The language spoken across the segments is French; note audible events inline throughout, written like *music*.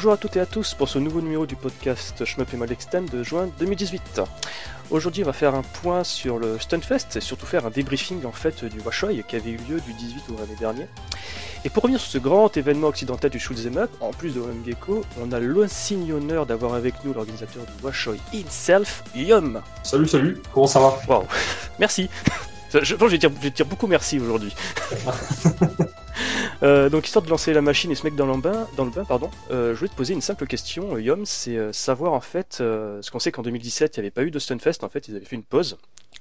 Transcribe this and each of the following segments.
Bonjour à toutes et à tous pour ce nouveau numéro du podcast Shmup et Mal Extend de juin 2018. Aujourd'hui, on va faire un point sur le Stunfest et surtout faire un débriefing en fait du Washoy qui avait eu lieu du 18 au l'année dernier. Et pour revenir sur ce grand événement occidental du Shoot'em Up, en plus de One Gecko, on a l'insigne honneur d'avoir avec nous l'organisateur du Washoy himself, Yum. Salut, salut, comment ça va? Waouh, *laughs* merci. Je pense que je vais dire, je vais dire beaucoup merci aujourd'hui. *laughs* Euh, donc histoire de lancer la machine et se mettre dans le bain, dans le bain pardon, euh, je voulais te poser une simple question, euh, Yom, c'est euh, savoir en fait, euh, ce qu'on sait qu'en 2017 il n'y avait pas eu de Stunfest, en fait ils avaient fait une pause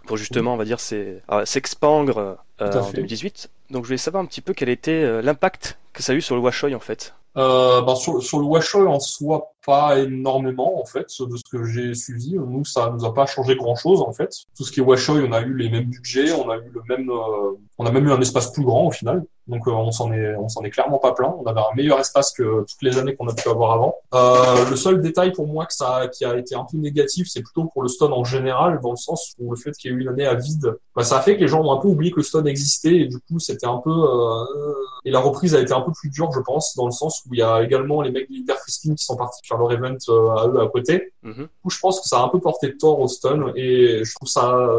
pour justement on va dire c'est- euh, s'expandre euh, en fait. 2018. Donc je voulais savoir un petit peu quel était l'impact que ça a eu sur le Washoy en fait. euh, ben, sur, sur le Washoy en soi, pas énormément en fait, de ce que j'ai suivi. Nous, ça nous a pas changé grand chose en fait. Tout ce qui est Washoy, on a eu les mêmes budgets, on a eu le même, euh, on a même eu un espace plus grand au final. Donc euh, on s'en est, on s'en est clairement pas plein. On avait un meilleur espace que toutes les années qu'on a pu avoir avant. Euh, le seul détail pour moi que ça, qui a été un peu négatif, c'est plutôt pour le stone en général, dans le sens où le fait qu'il y ait eu une année à vide, bah, ça a fait que les gens ont un peu oublié que le stone existait et du coup c'était un peu euh, et la reprise a été un peu plus dure, je pense, dans le sens où il y a également les mecs d'Hyper Frisking qui sont partis faire leur event euh, à eux à côté. Mhm. Du coup, je pense que ça a un peu porté tort au Stun et je trouve ça,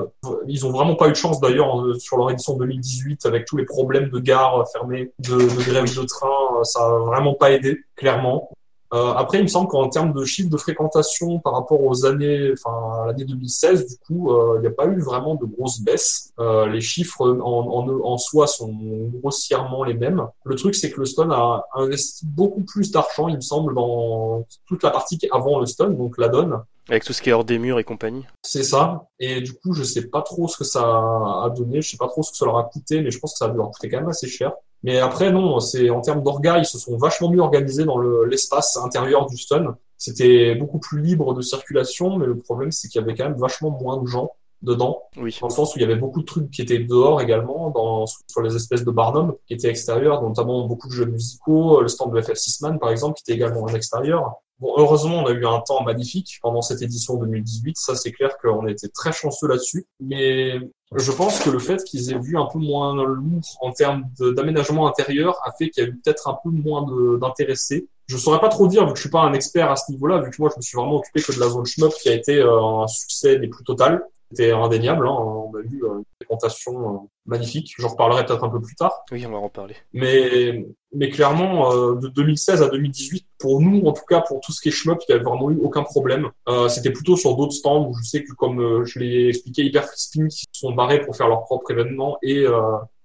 ils ont vraiment pas eu de chance d'ailleurs euh, sur leur édition 2018 avec tous les problèmes de gare fermée, de, de grève de train, euh, ça a vraiment pas aidé, clairement. Euh, après, il me semble qu'en termes de chiffre de fréquentation par rapport aux années, enfin à l'année 2016, du coup, euh, il n'y a pas eu vraiment de grosses baisses. Euh, les chiffres en, en, en soi sont grossièrement les mêmes. Le truc, c'est que le Stone a investi beaucoup plus d'argent, il me semble, dans toute la partie qui est avant le Stone, donc la donne. Avec tout ce qui est hors des murs et compagnie. C'est ça. Et du coup, je sais pas trop ce que ça a donné, je sais pas trop ce que ça leur a coûté, mais je pense que ça a dû leur coûter quand même assez cher. Mais après, non, c'est en termes d'orga, ils se sont vachement mieux organisés dans le- l'espace intérieur du stun. C'était beaucoup plus libre de circulation, mais le problème, c'est qu'il y avait quand même vachement moins de gens dedans, Oui. dans le sens où il y avait beaucoup de trucs qui étaient dehors également, dans, sur les espèces de barnum qui étaient extérieurs, notamment beaucoup de jeux musicaux, le stand de FF6 Man, par exemple, qui était également en extérieur. Bon, heureusement, on a eu un temps magnifique pendant cette édition 2018. Ça, c'est clair qu'on a été très chanceux là-dessus. Mais je pense que le fait qu'ils aient vu un peu moins lourd en termes d'aménagement intérieur a fait qu'il y a eu peut-être un peu moins d'intéressés. Je saurais pas trop dire, vu que je suis pas un expert à ce niveau-là, vu que moi, je me suis vraiment occupé que de la zone shmup qui a été euh, un succès des plus totales. C'était indéniable, hein. on a eu fréquentation euh, magnifique. J'en reparlerai peut-être un peu plus tard. Oui, on va en parler. Mais, mais clairement, euh, de 2016 à 2018, pour nous, en tout cas, pour tout ce qui est shmup, il n'y avait vraiment eu aucun problème. Euh, C'était plutôt sur d'autres stands où je sais que, comme euh, je l'ai expliqué, Hyper Spin qui se sont barrés pour faire leur propre événement et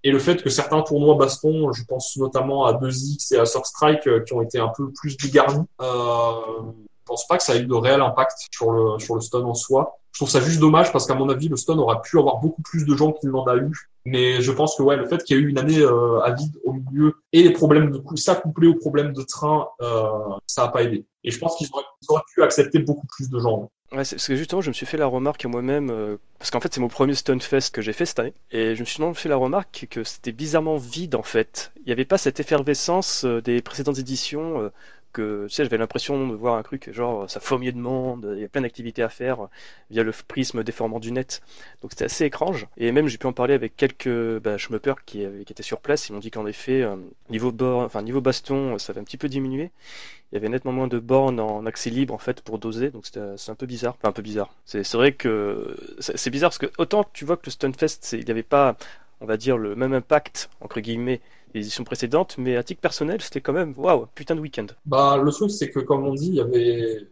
et le fait que certains tournois baston, je pense notamment à 2X et à Surstrike, qui ont été un peu plus dégarnis, euh, je pense pas que ça a eu de réel impact sur le sur le stun en soi. Je trouve ça juste dommage parce qu'à mon avis, le stun aurait pu avoir beaucoup plus de gens qu'il n'en a eu. Mais je pense que ouais, le fait qu'il y ait eu une année euh, à vide au milieu et les problèmes de coup, ça couplé aux problèmes de train, euh, ça a pas aidé. Et je pense qu'ils auraient, pu accepter beaucoup plus de gens. Ouais, parce que justement, je me suis fait la remarque à moi-même, euh, parce qu'en fait, c'est mon premier Stunfest que j'ai fait cette année, et je me suis vraiment fait la remarque que c'était bizarrement vide en fait. Il n'y avait pas cette effervescence des précédentes éditions. Euh, que j'avais l'impression de voir un truc genre ça fourmillait de monde, il y a plein d'activités à faire euh, via le prisme déformant du net. Donc c'était assez étrange. Et même j'ai pu en parler avec quelques bah, qui, étaient sur place. Ils m'ont dit qu'en effet, euh, niveau bord, niveau baston, ça avait un petit peu diminué. Il y avait nettement moins de bornes en accès libre en fait pour doser, donc c'est un peu bizarre. Un peu bizarre. C'est vrai que c'est bizarre parce que autant tu vois que le Stunfest, il n'y avait pas, on va dire, le même impact entre guillemets des éditions précédentes, mais à titre personnel, c'était quand même waouh, putain de week-end. Bah, le truc, c'est que, comme on dit, il y avait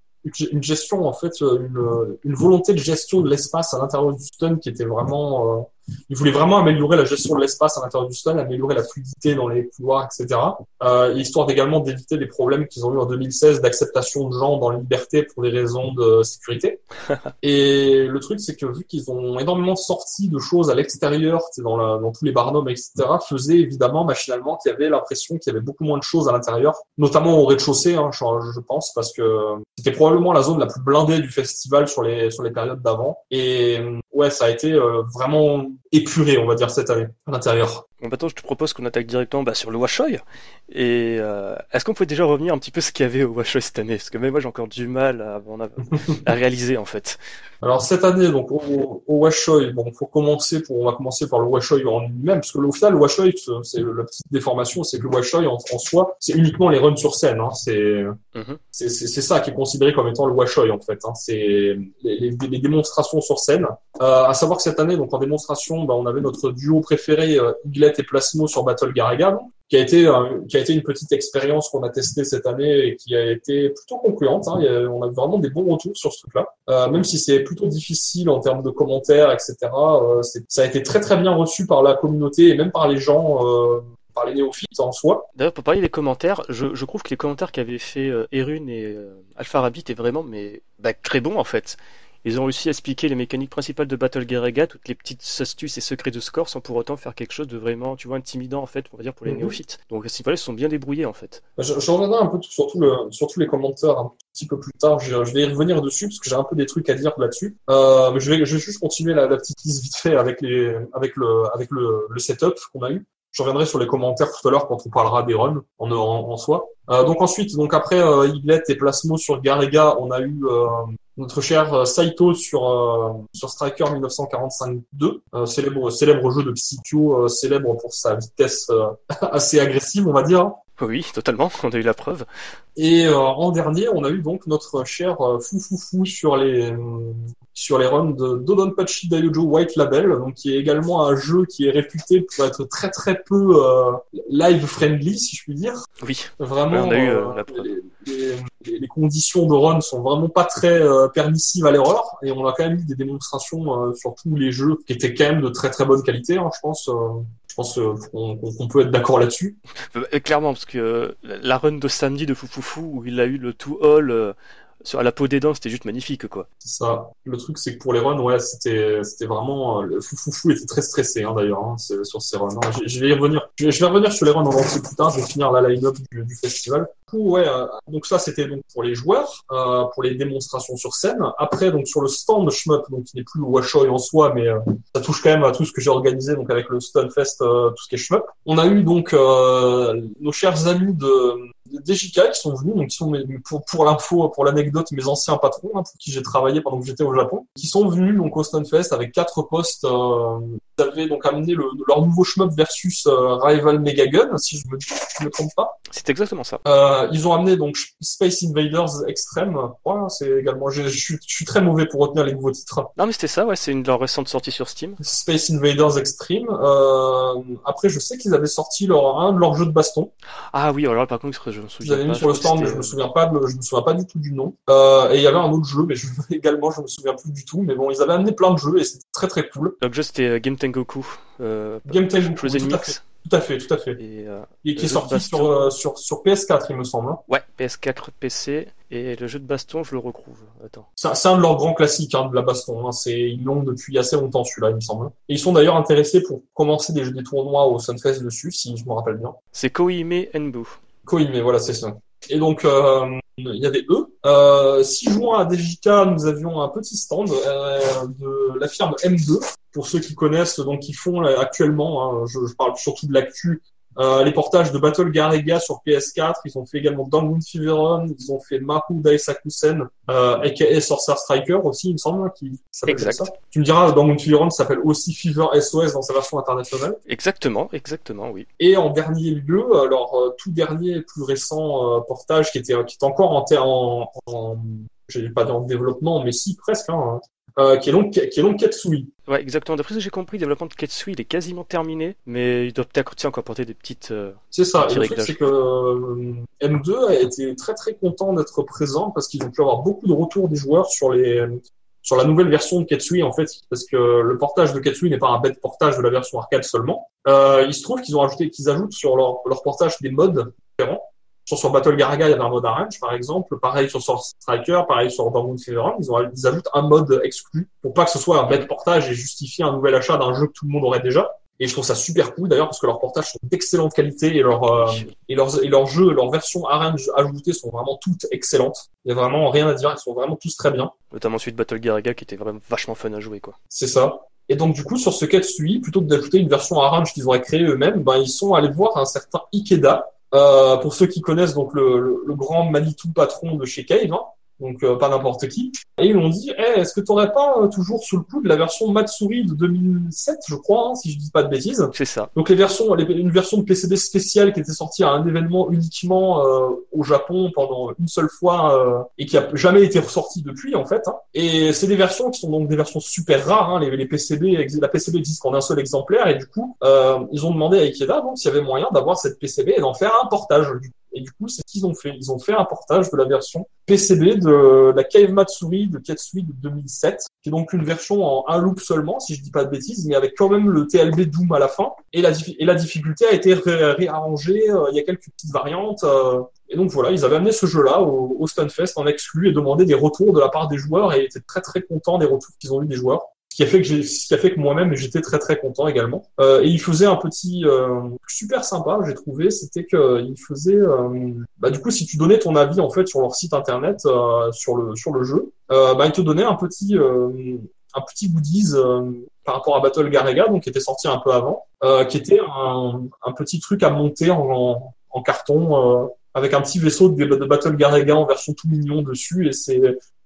une- gestion, en fait, une, une volonté de gestion de l'espace à l'intérieur du stun qui était vraiment, euh, ils voulaient vraiment améliorer la gestion de l'espace à l'intérieur du stun, améliorer la fluidité dans les couloirs, etc. Euh, histoire d'également d'éviter les problèmes qu'ils ont eu en 2016 d'acceptation de gens dans la liberté pour des raisons de sécurité. *laughs* Et le truc, c'est que vu qu'ils ont énormément sorti de choses à l'extérieur, dans, la, dans tous les barnums, etc., faisait évidemment machinalement qu'il y avait l'impression qu'il y avait beaucoup moins de choses à l'intérieur, notamment au rez-de-chaussée, hein, je, je pense, parce que c'était probablement la zone la plus blindée du festival sur les sur les périodes d'avant. Et ouais, ça a été euh, vraiment épuré, on va dire cette année à l'intérieur. Bon, maintenant, je te propose qu'on attaque directement bah, sur le Washoy. Et euh, est-ce qu'on peut déjà revenir un petit peu ce qu'il y avait au Washoy cette année? Parce que même moi, j'ai encore du mal à, à *laughs* réaliser, en fait. Alors, cette année, donc, au, au Washoy, bon, faut commencer pour, on va commencer par le Washoy en lui-même, parce que au final, le Washoy, c'est la petite déformation, c'est que le Washoy, en, en soi, c'est uniquement les runs sur scène. Hein. C'est mm c'est ça qui est considéré comme étant le Washoy, en fait. Hein. C'est les, les, les, démonstrations sur scène. Euh, à savoir que cette année, donc, en démonstration, bah, on avait notre duo préféré, euh, et Plasmo sur Battle Garaga, qui a été euh, qui a été une petite expérience qu'on a testée cette année et qui a été plutôt concluante. Hein. on a vraiment des bons retours sur ce truc-là, euh, même si c'est plutôt difficile en termes de commentaires, etc. Euh, ça a été très très bien reçu par la communauté et même par les gens. par les néophytes en soi. D'ailleurs, pour parler des commentaires, je, trouve que les commentaires qu'avaient fait Erun et Alpha Rabbit étaient vraiment mais bah, très bons en fait. Ils ont réussi à expliquer les mécaniques principales de Battle Garaga, toutes les petites astuces et secrets de score, sans pour autant faire quelque chose de vraiment, tu vois, intimidant en fait, on va dire pour les mhm. néophytes. Donc à ce niveau-là, ils sont bien débrouillés en fait. Bah, je, reviendrai un peu sur, tout le, sur tous les commentaires un petit peu plus tard. Je, vais y revenir dessus parce que j'ai un peu des trucs à dire là-dessus. Euh, mais je vais, je vais juste continuer la, la, petite liste vite fait avec les, avec le, avec le, le setup qu'on a eu. Je reviendrai sur les commentaires tout à l'heure quand on parlera des runs en, en, soi. Euh, donc ensuite, donc après euh, et Plasmo sur Garega, on a eu euh, notre cher euh, Saito sur euh, sur Striker 1945-2, célèbre célèbre jeu de Psycho, célèbre pour sa vitesse *laughs* assez agressive, on va dire. Oui, totalement, on a eu la preuve. Et en dernier, on a eu donc notre cher Fou Fou Fou sur les sur les runs de Dodonpachi Daiojo White Label, donc qui est également un jeu qui est réputé pour être très très peu euh, live friendly, si je puis dire. Oui. Vraiment, euh, les, les, les, conditions de run sont vraiment pas très euh, permissives à l'erreur, et on a quand même eu des démonstrations sur tous les jeux qui étaient quand même de très très bonne qualité, hein, je pense. je pense qu'on peut être d'accord là-dessus. Clairement, parce que la run de samedi de Foufoufou, où il a eu le two all sur la peau des dents, c'était juste magnifique, quoi. Ça. Le truc, c'est que pour les runs, ouais, c'était, vraiment, euh, le fou était très stressé, hein, d'ailleurs, hein, sur ces runs. Je, vais y revenir. Je vais, revenir sur les runs en entier plus tard. Je vais finir la line-up du, du, festival. ouais, euh, donc ça, c'était donc pour les joueurs, euh, pour les démonstrations sur scène. Après, donc sur le stand Shmup, donc qui n'est plus Washoy en soi, mais ça touche quand même à tout ce que j'ai organisé, donc avec le Stunfest, tout ce qui est Shmup. On a eu donc nos chers amis de des JK qui sont venus, donc qui sont pour, l'info, pour l'anecdote, mes anciens patrons, hein, pour qui j'ai travaillé pendant que j'étais au Japon, qui sont venus donc au Stunfest avec quatre postes. Ils avaient donc amené le, leur nouveau shmup versus euh, Rival Megagun, si je me, je me trompe pas. C'est exactement ça. Euh, ils ont amené donc Space Invaders Extreme. Ouais, c'est également. Je, je, suis très mauvais pour retenir les nouveaux titres. Non, mais c'était ça. Ouais, c'est une de leurs récentes sorties sur Steam. Space Invaders Extreme. Euh, après, je sais qu'ils avaient sorti leur un de leurs jeux de baston. Ah oui, alors par contre, je me souviens. Ils avaient mis sur le stand, mais je me souviens pas. De, je me souviens pas du tout du nom. Euh, et il y avait un autre jeu, mais *laughs* également, je me souviens plus du tout. Mais bon, ils avaient amené plein de jeux et c'était très très cool. Donc, jeu c'était Game Tengoku. Euh, Game Tengoku. Mix. Tout à fait, tout à fait. Et, euh, et qui est sorti sur, euh, sur, sur PS4, il me semble. Hein. Ouais, PS4, PC. Et le jeu de baston, je le retrouve. Attends. C'est un de leurs grands classiques hein, de la baston. Hein. Ils l'ont depuis assez longtemps celui-là, il me semble. Et ils sont d'ailleurs intéressés pour commencer des, des tournois au Sunfest dessus, si je me rappelle bien. C'est Koime Enbu. Koime, voilà, c'est ça. Et donc, euh, il y avait eux. Euh, si jouant à DJK, nous avions un petit stand euh, de la firme M2. Pour ceux qui connaissent, donc qui font actuellement, hein, je, je, parle surtout de l'actu, euh, les portages de Battle Garega sur PS4, ils ont fait également Dangun Feveron, ils ont fait Mahu Daisakusen, euh, aka Sorcerer Striker aussi, il me semble, qui s'appelle ça. Tu me diras, Dangun Feveron s'appelle aussi Fever SOS dans sa version internationale. Exactement, exactement, oui. Et en dernier lieu, alors euh, tout dernier, plus récent euh, portage qui était qui est encore en, en, en j'ai pas dit en développement, mais si presque, hein, euh, qui est donc qui est donc Ketsui. Ouais, exactement. D'après ce que j'ai compris, le développement de Ketsui il est quasiment terminé, mais il doit peut-être encore porter des petites. Euh, c'est ça. Et le truc, c'est que euh, M2 a été très très content d'être présent parce qu'ils ont pu avoir beaucoup de retours des joueurs sur les sur la nouvelle version de Ketsui en fait, parce que le portage de Ketsui n'est pas un bête portage de la version arcade seulement. Euh, il se trouve qu'ils ont ajouté, qu'ils ajoutent sur leur, leur portage des modes différents. Sur, sur Battle Garaga, il y avait un mode arrange, par exemple. Pareil sur Source Striker, pareil sur Dortmund Feveron. Ils, ont, ils ajoutent un mode exclu pour pas que ce soit un bête portage et justifier un nouvel achat d'un jeu que tout le monde aurait déjà. Et je trouve ça super cool d'ailleurs parce que leurs portages sont d'excellente qualité et leurs euh, et leurs et leurs jeux, leurs versions arrange ajoutées sont vraiment toutes excellentes. Il y a vraiment rien à dire, ils sont vraiment tous très bien. Notamment celui de Battle Garaga qui était vraiment vachement fun à jouer quoi. C'est ça. Et donc du coup, sur ce Ketsui, plutôt que d'ajouter une version Arrange qu'ils auraient créée eux-mêmes, ben, ils sont allés voir un certain Ikeda, euh, pour ceux qui connaissent donc le, le, grand Manitou patron de chez Cave, hein, donc euh, pas n'importe qui. Et ils m'ont dit, hey, est-ce que tu n'aurais pas euh, toujours sous le coup de la version Matsuri de 2007, je crois, hein, si je dis pas de bêtises C'est ça. Donc les versions, les, une version de PCB spéciale qui était sortie à un événement uniquement euh, au Japon pendant une seule fois et qui a jamais été ressortie depuis en fait. Hein. Et c'est des versions qui sont donc des versions super rares. Hein. Les, les, PCB, la PCB existe qu'en un seul exemplaire et du coup ils ont demandé à Ikeda donc s'il y avait moyen d'avoir cette PCB et d'en faire un portage. Et du coup, c'est ce qu'ils ont fait. Ils ont fait un portage de la version PCB de la Cave Matsuri de Ketsui de 2007, qui est donc une version en un loop seulement, si je dis pas de bêtises, mais avec quand même le TLB Doom à la fin. Et la, et la difficulté a été réarrangée. Euh, il y a quelques petites variantes. Euh, et donc voilà, ils avaient amené ce jeu-là au, au Stunfest en exclu et demandé des retours de la part des joueurs et étaient très très contents des retours qu'ils ont eu des joueurs ce qui a fait que ce qui a fait que moi-même j'étais très très content également. Euh, et il faisait un petit euh, super sympa, j'ai trouvé, c'était que il faisait, euh, bah du coup si tu donnais ton avis en fait sur leur site internet euh, sur le sur le jeu, euh, bah il te donnait un petit un petit goodies par rapport à Battle Garega, donc qui était sorti un peu avant, qui était un, petit truc à monter en, en, carton avec un petit vaisseau de Battle Garega en version tout mignon dessus et c'est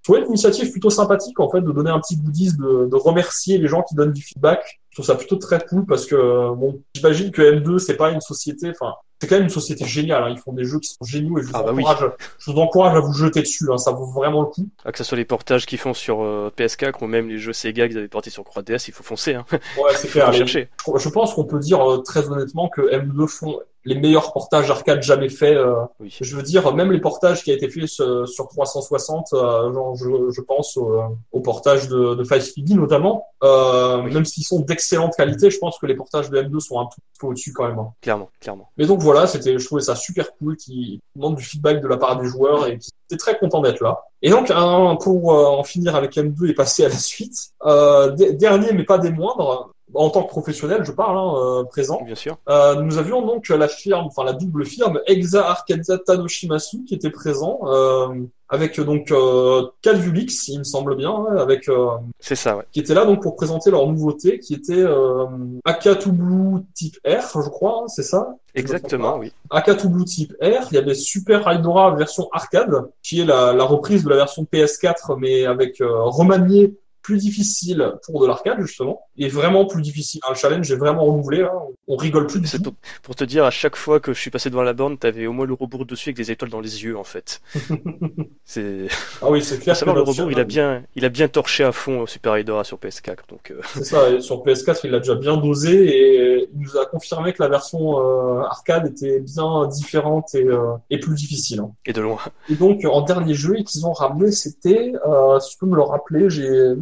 trouvais une initiative plutôt sympathique en fait de donner un petit goodies, de, de remercier les gens qui donnent du feedback. Je trouve ça plutôt très cool parce que bon, j'imagine que M2 c'est pas une société, enfin c'est quand même une société géniale. Hein. Ils font des jeux qui sont géniaux et je vous, ah bah encourage, oui. je vous encourage à vous jeter dessus. Hein. Ça vaut vraiment le coup. Ah, que ce soit les portages qu'ils font sur euh, PS4 ou même les jeux Sega qu'ils avaient portés sur 3DS, il faut foncer. Hein. Ouais, c'est *laughs* clair. chercher. Je, je pense qu'on peut dire euh, très honnêtement que M2 font les meilleurs portages arcade jamais faits. Euh, oui. Je veux dire, même les portages qui a été fait sur, sur 360, euh, genre je, je, pense au, au, portage de, de Five Speedy notamment, euh, oui. même s'ils sont d'excellente qualité, je pense que les portages de M2 sont un tout peu au-dessus quand même. Hein. Clairement, clairement. Mais donc voilà, c'était, je trouvais ça super cool, qui demande du feedback de la part des joueurs et qui était très content d'être là. Et donc, un, pour euh, en finir avec M2 et passer à la suite, euh, dernier mais pas des moindres, en tant que professionnel, je parle, hein, euh, présent. Bien sûr. Euh, nous avions donc la firme, enfin la double firme Exa Arkadia Tanoshimasu qui était présent, euh, avec donc euh, Calvulix, il me semble bien, hein, avec. Euh, C'est ça, ouais. Qui était là donc pour présenter leur nouveauté, qui était euh, Akatu Blue Type R, je crois, hein, c'est ça? Exactement, oui. Akatu Blue Type R, il y avait Super Hydora version arcade, qui est la, la reprise de la version PS4, mais avec euh, remanié plus difficile pour de l'arcade justement et vraiment plus difficile. Un challenge est vraiment renouvelé. On rigole plus du tout. Pour, pour, te dire, à chaque fois que je suis passé devant la borne, t'avais au moins le rebours dessus avec des étoiles dans les yeux en fait. *laughs* c'est. Ah oui, c'est clair. Savoir, le rebours, il a bien, il a bien torché à fond Super Hydora sur PS4. Donc. Euh... C'est ça. Et sur PS4, il l'a déjà bien dosé et il nous a confirmé que la version euh, arcade était bien différente et, euh, et plus difficile. Hein. Et de loin. Et donc en dernier jeu qu'ils ont ramené, c'était, euh, si tu peux me le rappeler, j'ai.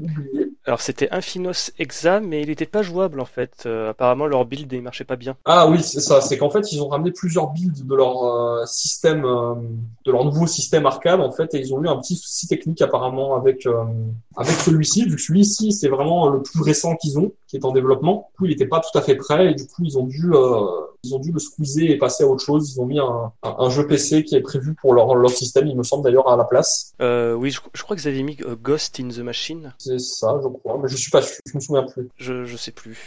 Alors c'était Infinos Exa, mais il n'était pas jouable en fait. Euh, apparemment leur build ne marchait pas bien. Ah oui, c'est ça. C'est qu'en fait ils ont ramené plusieurs builds de leur euh, système, euh, de leur nouveau système arcade en fait, et ils ont eu un petit souci technique apparemment avec avec celui-ci. Vu que celui-ci c'est vraiment le plus récent qu'ils ont, qui est en développement. Du coup il n'était pas tout à fait prêt et du coup ils ont dû euh, ils ont dû le squeezer et passer à autre chose. Ils ont mis un, un, un jeu PC qui est prévu pour leur, leur système, il me semble d'ailleurs à la place. Euh, oui, je, je, crois que vous avez mis Ghost in the Machine. C'est ça, je crois, mais je suis pas sûr, je me souviens plus. Je, je sais plus.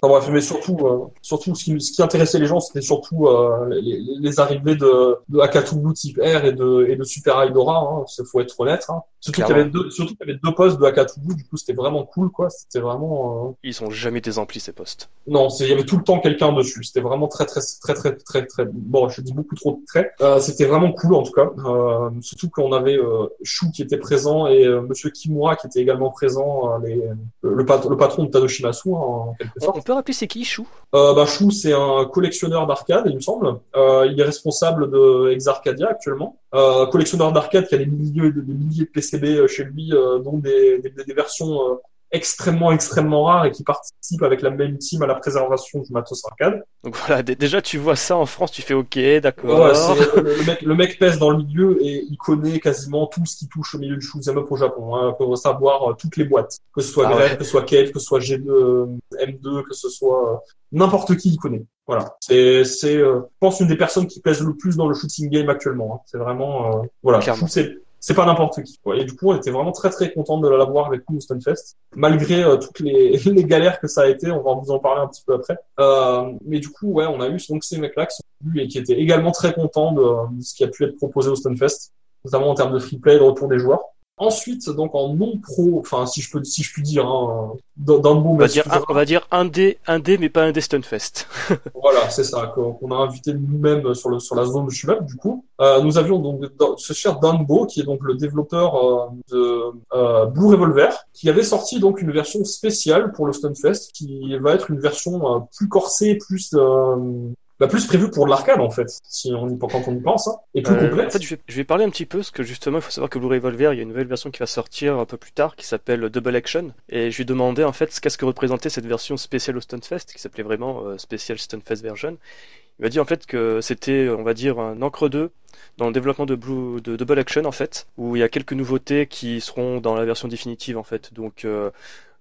Enfin bref, mais surtout, euh, surtout ce qui, ce qui intéressait les gens, c'était surtout euh, les, les, arrivées de, de Akatubu type R et de, et de Super. Hein, il faut être honnête. Hein. Surtout qu'il y avait deux, surtout qu'il y avait deux postes de Akatubu, du coup c'était vraiment cool, quoi. C'était vraiment. Euh... Ils sont jamais désemplis ces postes. Non, il y avait tout le temps quelqu'un dessus. C'était vraiment très, très, très, très, très, très. Bon, je dis beaucoup trop de traits. Euh, c'était vraiment cool en tout cas. Euh, surtout qu'on avait euh, Shu qui était présent et euh, Monsieur Kimura qui était également présent, euh, les, le, pat le patron de Tanoshimasu hein, en quelque sorte. On peut rappeler c'est qui Chou? Euh, bah, Chou, c'est un collectionneur d'arcade, il me semble. Euh, il est responsable de Exarcadia actuellement. Euh, collectionneur d'arcade qui a des milliers, des milliers de PCB chez lui, dont des, versions extrêmement extrêmement rares et qui participent avec la même team à la préservation du matos arcade. Donc voilà, déjà tu vois ça en France, tu fais ok, d'accord. Ouais, le, mec, le mec pèse dans le milieu et il connaît quasiment tout ce qui touche au milieu du shoot'em up au Japon. Hein, pour savoir toutes les boîtes, que ce soit ah ouais. que ce soit Cave, que ce soit G2, M2, que ce soit n'importe qui il connaît. Voilà, c'est c'est euh, je pense une des personnes qui pèse le plus dans le shooting game actuellement. Hein. C'est vraiment euh, voilà. C'est c'est pas n'importe qui. Et du coup, on était vraiment très très content de l'avoir avec nous au Stunfest, malgré euh, toutes les, *laughs* les galères que ça a été. On va vous en parler un petit peu après. Euh, mais du coup, ouais, on a eu donc ces mecs-là qui sont venus et qui étaient également très contents de, ce qui a pu être proposé au Stunfest, notamment en termes de free play, de retour des joueurs. Ensuite, donc en non pro, enfin si je peux, si je puis dire, hein, dans, le on va dire, un, on va dire un dé, un dé, mais pas un dé Stunfest. *laughs* voilà, c'est ça qu'on a invité nous-mêmes sur le sur la zone de Shmup. Du coup, euh, nous avions donc ce cher Danbo qui est donc le développeur euh, de euh, Blue Revolver, qui avait sorti donc une version spéciale pour le Stunfest, qui va être une version euh, plus corsée, plus bah, plus prévu pour l'arcade en fait, si on y, quand on y pense, hein, et plus euh, complète. En fait, je vais, je vais, parler un petit peu, parce que justement, il faut savoir que Blue Revolver, il y a une nouvelle version qui va sortir un peu plus tard, qui s'appelle Double Action, et je lui demandais en fait qu'est-ce que représentait cette version spéciale au Stunfest, qui s'appelait vraiment euh, Special Stunfest Version. Il m'a dit en fait que c'était, on va dire, un encre 2 dans le développement de, Blue, de Double Action en fait, où il y a quelques nouveautés qui seront dans la version définitive en fait. Donc euh,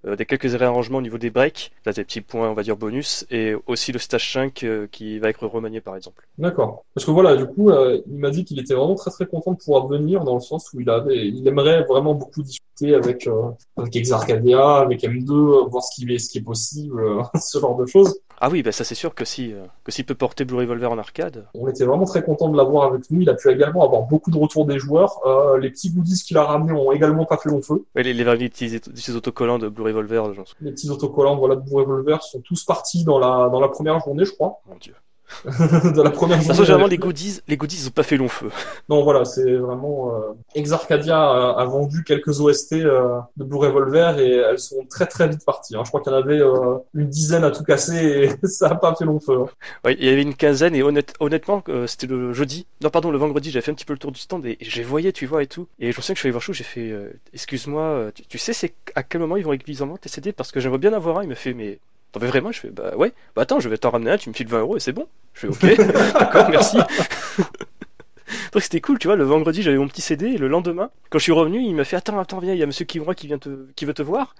des quelques réarrangements au niveau des breaks, là des petits points on va dire bonus, et aussi le stage 5 euh, qui va être remanié par exemple. D'accord. Parce que voilà, du coup, euh, il m'a dit qu'il était vraiment très très content de pouvoir venir dans le sens où il avait, il aimerait vraiment beaucoup discuter avec avec Exarcadia, avec M2, voir ce qui est ce qui est possible, *laughs* ce genre de choses. Ah oui, bah ça c'est sûr que si que s'il peut porter Blue Revolver en arcade. On était vraiment très content de l'avoir avec nous. Il a pu également avoir beaucoup de retours des joueurs. les petits goodies qu'il a ramenés ont également pas fait long feu. Oui, les, les des autocollants de Blue Revolver, Les petits autocollants, voilà, de Blue Revolver sont tous partis dans la dans la première journée, je crois. Mon Dieu. *laughs* de la première journée. généralement, les goodies, les goodies, ils ont pas fait long feu. *laughs* Non, voilà, c'est vraiment. Euh... Exarcadia a, vendu quelques OST euh, de Blue Revolver et elles sont très très vite parties. Hein. Je crois qu'il y en avait euh, une dizaine à tout casser et *laughs* ça a pas fait long feu. Hein. Oui, il y avait une quinzaine et honnêtement, euh, c'était le jeudi. Non, pardon, le vendredi, j'avais fait un petit peu le tour du stand et, j'ai voyé, tu vois, et tout. Et je me souviens que je suis allé voir Chou, j'ai fait, excuse-moi, tu, sais, c'est à quel moment ils vont régulièrement tes CD parce que j'aimerais bien avoir un. Il me fait, mais Vraiment Je fais, bah ouais, bah attends, je vais t'en ramener un, tu me files 20 euros et c'est bon. Je fais, ok, *laughs* d'accord, merci. *laughs* Donc c'était cool, tu vois, le vendredi j'avais mon petit CD et le lendemain, quand je suis revenu, il m'a fait attends, attends, viens, il y a monsieur Kimura qui vient te qui veut te voir.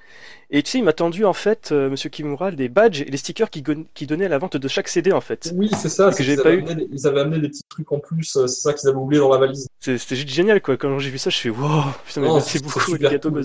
Et tu sais, il m'a tendu en fait euh, monsieur Kimura des badges et les stickers qui, qui donnaient à la vente de chaque CD en fait. Oui, c'est ça, que j'ai pas eu. ils avaient amené des petits trucs en plus, euh, c'est ça qu'ils avaient oublié dans la valise. C'était juste génial quoi, quand j'ai vu ça, je fais wow, putain, mais merci beaucoup les gâteaux cool.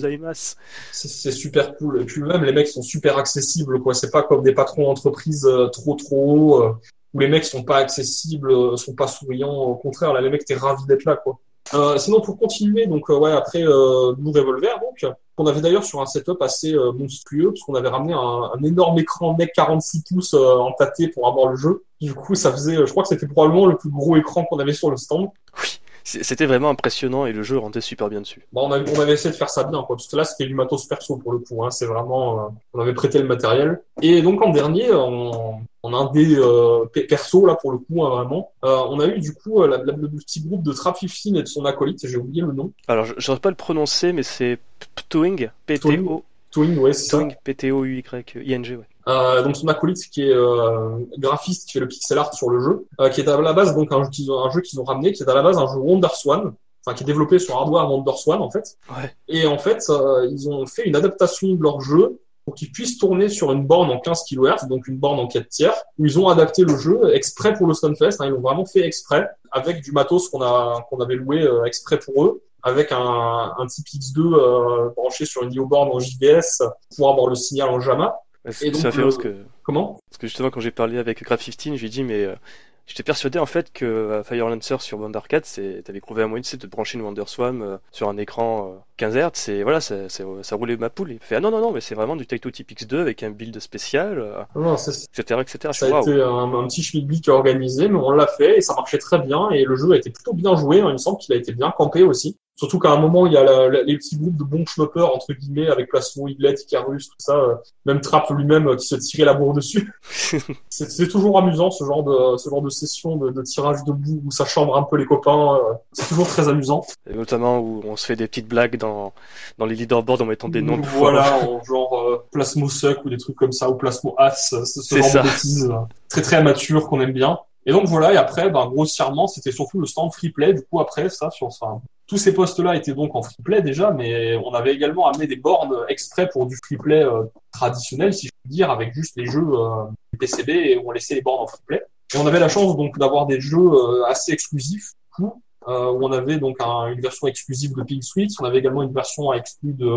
C'est super cool et puis même les mecs sont super accessibles quoi, c'est pas comme des patrons d'entreprise euh, trop trop hauts où les mecs sont pas accessibles, euh, sont pas souriants. Au contraire, là, les mecs, t'es ravi d'être là, quoi. Euh, sinon, pour continuer, donc euh, ouais, après euh, Blue Revolver, donc on avait d'ailleurs sur un setup assez euh, monstrueux parce qu'on avait ramené un, un, énorme écran mec 46 pouces en tâté pour avoir le jeu. Du coup, ça faisait, je crois que c'était probablement le plus gros écran qu'on avait sur le stand. Oui. C'était vraiment impressionnant et le jeu rendait super bien dessus. Bon, on, avait, on avait essayé de faire ça bien, quoi, parce que là c'était du matos perso pour le coup. Hein, c'est vraiment, euh, on avait prêté le matériel. Et donc en dernier, on, on a un des euh, perso là pour le coup, hein, vraiment. Euh, on a eu du coup la, le petit groupe de Trap 15 et de son acolyte, j'ai oublié le nom. Alors je ne pas le prononcer, mais c'est Ptoing, P-T-O. Twing, ouais, c'est ça. P-T-O-U-Y-I-N-G, ouais. Euh, donc son acolyte qui est euh, graphiste, qui fait le pixel art sur le jeu, euh, qui est à la base donc un jeu qu'ils ont, un jeu qu'ils ont ramené, qui est à la base un jeu WonderSwan, enfin qui est développé sur hardware WonderSwan en fait. Ouais. Et en fait, euh, ils ont fait une adaptation de leur jeu pour qu'il puisse tourner sur une borne en 15 kHz, donc une borne en 4 tiers, où ils ont adapté le jeu exprès pour le Stunfest. Hein, ils l'ont vraiment fait exprès, avec du matos qu'on a qu'on avait loué exprès pour eux avec un, un type X2 euh, branché sur une Neoborn en JVS pour avoir le signal en JAMA. Et donc, ça fait parce que... Comment? Parce que justement, quand j'ai parlé avec Graph 15, je lui ai dit, mais euh, J'étais persuadé en fait que euh, Fire Lancer sur Wonder Arcade, c'est t'avais trouvé un moyen de brancher une WonderSwan euh, sur un écran 15 Hz, c'est voilà, ça, ça roulait ma poule. Il fait ah non non non, mais c'est vraiment du Taito Type X2 avec un build spécial, non, etc etc. Ça a été un, un, petit schmilblick organisé, mais on l'a fait et ça marchait très bien et le jeu a été plutôt bien joué. Hein. Il me semble qu'il a été bien campé aussi. Surtout qu'à un moment, il y a la, les petits groupes de bons schmuppers, entre guillemets, avec Plasmo, Iglet, Icarus, tout ça, euh, même Trap lui-même euh, qui se tirait la bourre dessus. *laughs* c'est toujours amusant, ce genre de, ce genre de session de, de tirage debout où ça chambre un peu les copains. Euh, c'est toujours très amusant. Et notamment où on se fait des petites blagues dans, dans les leaderboards en mettant des noms de Voilà, genre Plasmo Suck ou des trucs comme ça, ou Plasmo As, ce genre de bêtises très très mature qu'on aime bien. Et donc voilà, et après, ben, grossièrement, c'était surtout le stand free play. Du coup, après ça, sur ça, tous ces postes-là étaient donc en free play déjà, mais on avait également amené des bornes exprès pour du free play euh, traditionnel, si je puis dire, avec juste les jeux euh, PCB et on laissait les bornes en free play. Et on avait la chance donc d'avoir des jeux euh, assez exclusifs, euh, où on avait donc un, une version exclusive de Pink Sweets. On avait également une version exclue de,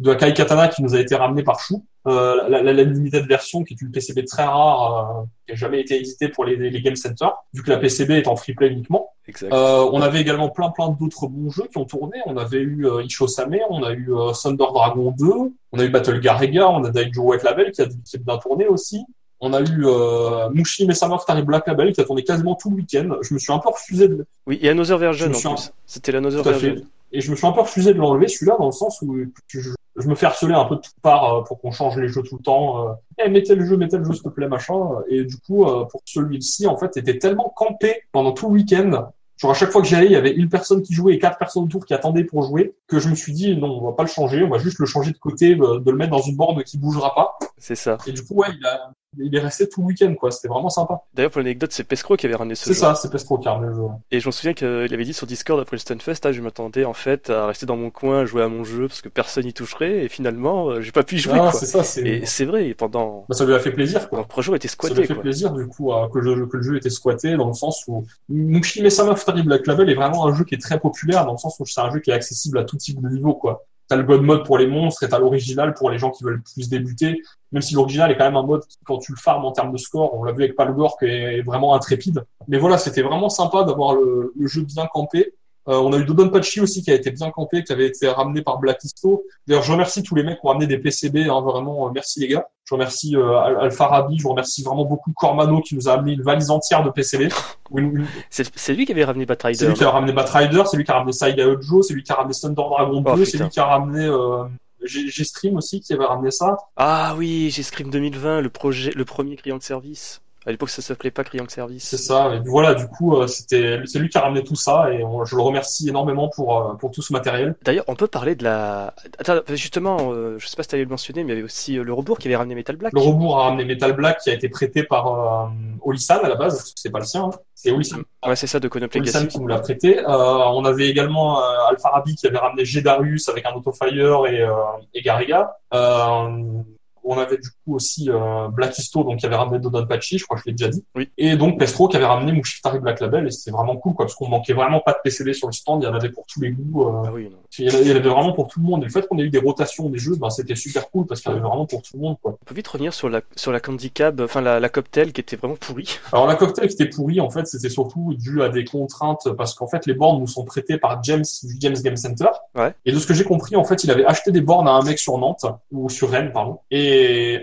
de Akai Katana qui nous a été ramenée par Chou. Euh, la, la, la, limited version qui est une PCB très rare, euh, qui n'a jamais été éditée pour les, les Game Center, vu que la PCB est en free play uniquement. Euh, on avait également plein plein d'autres bons jeux qui ont tourné. On avait eu euh, Isho Same, on a eu euh, Thunder Dragon 2, on a eu Battle Garega, on a Daijo White Label qui a, qui a bien tourné aussi. On a eu euh, Mushi Mesama Tari Black Label qui a tourné quasiment tout le week-end. Je me suis un peu refusé de... Oui, et Another Version en plus. C'était l'Another Tout à fait. Version. Et je me suis un peu refusé de l'enlever celui-là dans le sens où je, je me fais harceler un peu de toutes parts euh, pour qu'on change les jeux tout le temps. Euh, Eh, mettez le jeu, mettez le jeu s'il te plaît, machin. Et du coup, euh, pour celui-ci, en fait, c'était tellement campé pendant tout le week-end. Genre à chaque fois que j'allais, il y avait une personne qui jouait et quatre personnes autour qui attendaient pour jouer, que je me suis dit non, on va pas le changer, on va juste le changer de côté, de le mettre dans une borne qui bougera pas. C'est ça. Et du coup, ouais, il, a, il est resté tout le week-end, quoi. C'était vraiment sympa. D'ailleurs, pour l'anecdote, c'est Pescro qui avait ramené ce C'est jeu. ça, c'est Pestro qui a ramené le jeu. Et je me souviens qu'il avait dit sur Discord après le Stunfest, ah, je m'attendais en fait à rester dans mon coin, à jouer à mon jeu parce que personne y toucherait, et finalement, euh, j'ai pas pu y jouer. Ah, quoi. c'est ça, c'est. Et c'est vrai, pendant. Bah, ça lui a fait plaisir, quoi. pendant le était Ça lui squatté a fait quoi. plaisir du coup euh, que, le, que le jeu était squatté dans le sens où Mushi Mesama Futari Black Label est vraiment un jeu qui est très populaire dans le sens où c'est un jeu qui est accessible à tout type de niveau quoi. T'as le God mode pour les monstres et t'as l'original pour les gens qui veulent plus débuter. Même si l'original est quand même un mode qui, quand tu le farmes en termes de score, on l'a vu avec Palgor qui est vraiment intrépide. Mais voilà, c'était vraiment sympa d'avoir le, le jeu bien campé. Euh, on a eu Dodonpachi aussi qui a été bien campé, qui avait été ramené par Blackisto. D'ailleurs, je remercie tous les mecs qui ont ramené des PCB, hein, vraiment, euh, merci les gars. Je remercie euh, Al- Alfarabi, je remercie vraiment beaucoup Cormano qui nous a amené une valise entière de PCB. Une- *laughs* C'est c'est lui qui avait ramené C'est Batrider. lui qui a ramené Batrider, c'est lui qui a ramené Saiga Ojo, c'est lui qui a ramené Thunder Dragon 2, Oh, c'est lui qui a ramené euh, G-Stream aussi qui avait ramené ça. Ah oui, j'ai Scream 2020, le projet, le premier client de service. À l'époque, ça s'appelait pas client de C'est service. ça. Et voilà, du coup, euh, c'était c'est lui qui a ramené tout ça et on- je le remercie énormément pour euh, pour tout ce matériel. D'ailleurs, on peut parler de la. Attends, justement, euh, je sais pas si t'allais le mentionner, mais il y avait aussi euh, le rebours qui avait ramené Metal Black. Le rebours a ramené Metal Black qui a été prêté par euh, Olisan à la base, parce que c'est pas le sien. Hein. C'est Olisan, Ouais, c'est ça de Conop Olisan qui nous l'a prêté. Euh, on avait également euh, Alfarabi qui avait ramené Gedarius avec un Autofire et, euh, et Garriga. Euh, on avait du coup aussi euh, Blackisto donc qui avait ramené Dodonpachi, je crois que je l'ai déjà dit. Oui. Et donc Pestro qui avait ramené Mushiftari Black Label et c'était vraiment cool quoi parce qu'on manquait vraiment pas de PCB sur le stand, il y en avait pour tous les goûts. euh, Ah oui, il y en avait il y en avait vraiment pour tout le monde. Et le fait qu'on ait eu des rotations des jeux, ben, c'était super cool parce qu'il y en avait vraiment pour tout le monde quoi. On peut vite revenir sur la sur la Candy Cab, enfin la, la cocktail qui était vraiment pourrie. *laughs* Alors la cocktail qui était pourrie, en fait, c'était surtout dû à des contraintes parce qu'en fait les bornes nous sont prêtées par James du James Game Center. Ouais. Et de ce que j'ai compris, en fait, il avait acheté des bornes à un mec sur Nantes ou sur Rennes, pardon. Et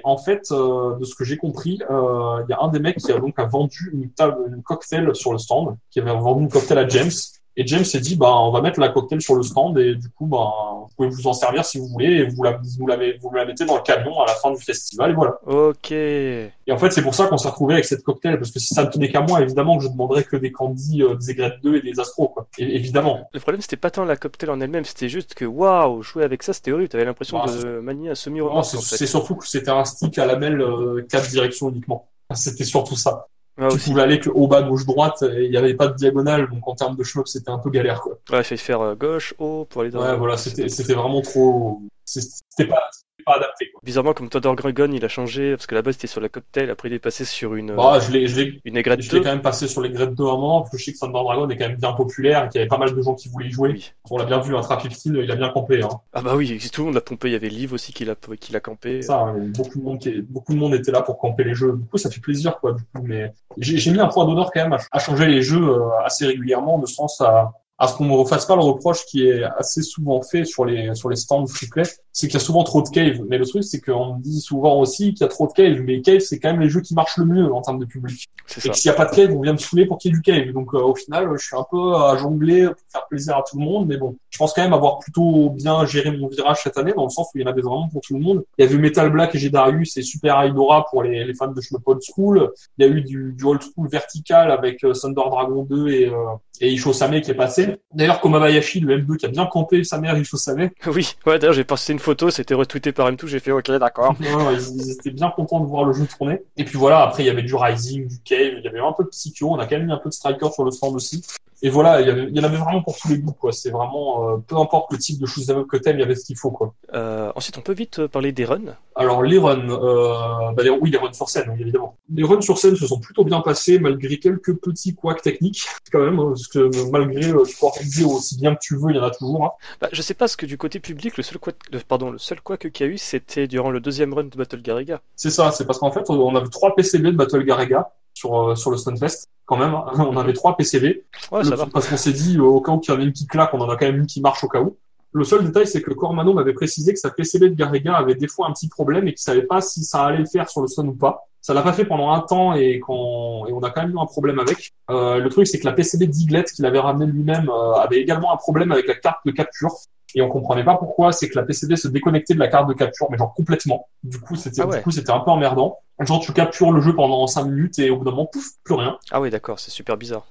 en fait, euh, de ce que j'ai compris, euh, il y a un des mecs qui a donc vendu une table, une cocktail sur le stand, qui avait vendu une cocktail à James. Et James s'est dit, bah, on va mettre la cocktail sur le stand et du coup, bah, vous pouvez vous en servir si vous voulez et vous la, vous la, vous la mettez dans le camion à la fin du festival et voilà. Ok. Et en fait, c'est pour ça qu'on s'est retrouvé avec cette cocktail, parce que si ça ne tenait qu'à moi, évidemment que je demanderais que des candies, euh, des aigrettes 2 et des astros, quoi. Et, évidemment. Le problème, c'était pas tant la cocktail en elle-même, c'était juste que waouh, jouer avec ça, c'était horrible. T'avais l'impression Bah, de manier un Non, semi-remorque c'est en fait. surtout que c'était un stick à lamelle euh, quatre directions uniquement. *laughs* C'était surtout ça. Ouais, tu aussi. pouvais aller que haut, bas, gauche, droite, et il n'y avait pas de diagonale, donc en termes de shmup, c'était un peu galère, quoi. Ouais, il fallait faire euh, gauche, haut pour aller dans. Ouais, voilà, c'était c'était vraiment trop... C'était pas, pas adapté, quoi. Bizarrement, comme Thunder Dragon, il a changé parce que là-bas c'était sur la cocktail, après il est passé sur une, Bah, je l'ai, je l'ai, une aigrette je l'ai 2. quand même passé sur les grades 2 à un moment, parce que je sais que Thunder Dragon est quand même bien populaire, et qu'il y avait pas mal de gens qui voulaient y jouer. Oui. On l'a bien vu, un Traffic Steel, il a bien campé, hein. Ah bah oui, tout le monde l'a pompé. Il y avait Liv aussi qui l'a qui l'a campé. ça, hein, beaucoup de monde qui beaucoup de monde était là pour camper les jeux. Du coup, ça fait plaisir, quoi. Du coup, mais j'ai j'ai mis un point d'honneur quand même à, à changer les jeux euh, assez régulièrement, de sens à à ce qu'on me refasse pas le reproche qui est assez souvent fait sur les sur les stands free play, c'est qu'il y a souvent trop de caves. Mais le truc, c'est qu'on me dit souvent aussi qu'il y a trop de caves. Mais cave, c'est quand même les jeux qui marchent le mieux en termes de public. Et que s'il y a pas de cave, on vient me saouler pour qu'il y ait du cave. Donc euh, au final, je suis un peu à jongler pour faire plaisir à tout le monde. Mais bon, je pense quand même avoir plutôt bien géré mon virage cette année, dans le sens où il y en avait vraiment pour tout le monde. Il y avait Metal Black et Gedarius et Super Aidora pour les, les fans de Shmup Old School. Il y a eu du, du Old School vertical avec euh, Thunder Dragon 2 et, euh, et Isho Same qui est passé. D'ailleurs, Komabayashi, le M2 qui a bien campé sa mère Isho Same. *laughs* Oui, ouais, d'ailleurs j'ai posté une photo, c'était retweeté par M2, j'ai fait ok, d'accord. Ils étaient bien contents de voir le jeu tourner. Et puis voilà, après il y avait du Rising, du Cave, il y avait un peu de Psycho, on a quand même mis un peu de Striker sur le stand aussi. Et voilà, il y, en avait vraiment pour tous les goûts, quoi. C'est vraiment, euh, peu importe le type de shoot'em que t'aimes, il y avait ce qu'il faut, quoi. Euh, ensuite, on peut vite parler des runs. Alors les runs, euh, bah, oui, les runs sur scène, oui, évidemment. Les runs sur scène se sont plutôt bien passés malgré quelques petits couacs techniques, *laughs* quand même, hein, parce que malgré euh, tu peux organiser aussi bien que tu veux, il y en a toujours. Hein. Bah, je sais pas, ce que du côté public, le seul couac, pardon, le seul couac qu'il y a eu, c'était durant le deuxième run de Battle Garriga. C'est ça, c'est parce qu'en fait, on avait trois PCB de Battle Garriga sur euh, sur le Stunfest quand même. Hein. On avait trois. Ouais, va. Parce qu'on s'est dit, au cas où il y en a une qui claque, on en a quand même une qui marche au cas où. Le seul détail, c'est que Cormano m'avait précisé que sa PCB de Garriga avait des fois un petit problème et qu'il savait pas si ça allait le faire sur le stun ou pas. Ça l'a pas fait pendant un temps et, quand... et on a quand même eu un problème avec. Euh, le truc, c'est que la PCB d'Iglet qu'il avait ramené lui-même euh, avait également un problème avec la carte de capture et on comprenait pas pourquoi. C'est que la PCB se déconnectait de la carte de capture, mais genre complètement. Du coup, c'était Ah ouais. du coup c'était un peu emmerdant. Genre tu captures le jeu pendant 5 minutes et au bout d'un moment, pouf, plus rien. Ah oui, d'accord, c'est super bizarre.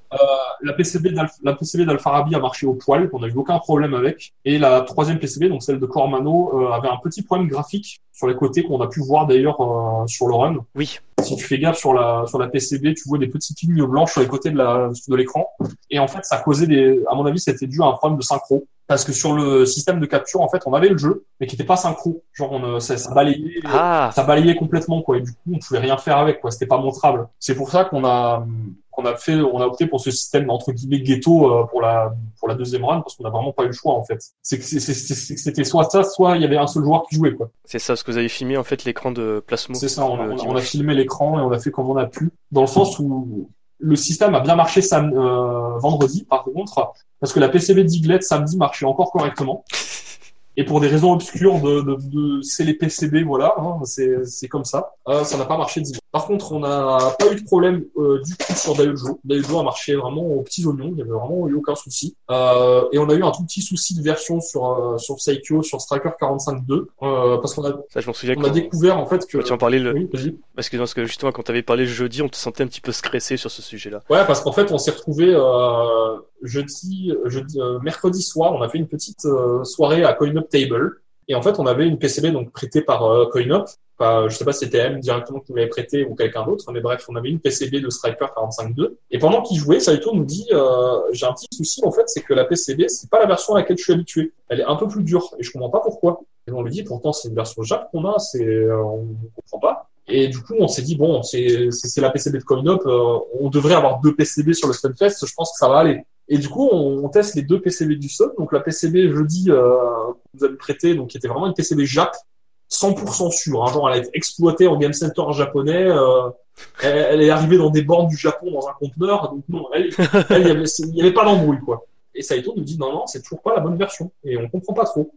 La PCB d'Alf- la PCB d'Alfarabi a marché au poil, on n'a eu aucun problème avec. Et la troisième PCB, donc celle de Cormano, euh, avait un petit problème graphique sur les côtés qu'on a pu voir d'ailleurs euh, sur le run. Oui. Si tu fais gaffe sur la sur la PCB, tu vois des petites lignes blanches sur les côtés de la de l'écran. Et en fait, ça causait des, à mon avis, c'était dû à un problème de synchro. Parce que sur le système de capture, en fait, on avait le jeu, mais qui était pas synchro. Genre, on, euh, ça, ça balayait, Ah, ça balayait complètement, quoi. Et du coup, on pouvait rien faire avec, quoi. C'était pas montrable. C'est pour ça qu'on a, qu'on a fait, on a opté pour ce système, entre guillemets, ghetto, euh, pour la, pour la deuxième run, parce qu'on a vraiment pas eu le choix, en fait. C'est que c'était soit ça, soit il y avait un seul joueur qui jouait, quoi. c'est ça, ce que vous avez filmé en fait l'écran de Plasmo. C'est ça, on a, on a- on a dimanche. filmé l'écran et on a fait comme on a pu, dans le sens où le système a bien marché euh, vendredi, par contre, parce que la PCB d'Iglet samedi marchait encore correctement. Et pour des raisons obscures de, de, de c'est les PCB, voilà, hein, c'est c'est comme ça. Euh, ça n'a pas marché. Par contre, on n'a pas eu de problème euh, du tout sur Daiojo. Daiojo a marché vraiment aux petits oignons, il n'y avait vraiment eu aucun souci. Euh, et on a eu un tout petit souci de version sur euh, sur Saikyo, sur Striker 45.2, euh, parce qu'on a Ça, je souviens on a découvert en fait que quand tu en parlais le... oui, vas-y. Excuse-moi, parce que justement, quand tu avais parlé jeudi, on te sentait un petit peu stressé sur ce sujet-là. Ouais, parce qu'en fait, on s'est retrouvé euh, jeudi, jeudi euh, mercredi soir. On a fait une petite euh, soirée à CoinUp Table. Et en fait, on avait une PCB donc prêtée par euh, CoinUp. Enfin, je sais pas si c'était M directement qui l'avait prêté ou quelqu'un d'autre, mais bref, on avait une PCB de Striker 45.2. Et pendant qu'il jouait, Saito nous dit euh, j'ai un petit souci en fait, c'est que la PCB c'est pas la version à laquelle je suis habitué. Elle est un peu plus dure et je comprends pas pourquoi. Et on lui dit pourtant c'est une version Jap qu'on a, c'est euh, on comprend pas. Et du coup, on s'est dit, bon, c'est la PCB de CoinUp, euh, on devrait avoir deux PCB sur le Stunfest, je pense que ça va aller. Et du coup, on, on teste les deux PCB du Sun. Donc la PCB jeudi, euh, que vous avez prêté, donc qui était vraiment une PCB Jap, 100% sûre. Hein, genre, elle a été exploitée en Game Center japonais. euh, elle, elle est arrivée dans des bornes du Japon dans un conteneur. Donc non, elle, *laughs* il y avait, c'est- il y avait pas d'embrouille, quoi. Et Saito nous dit, non, non, c'est toujours pas la bonne version. Et on comprend pas trop.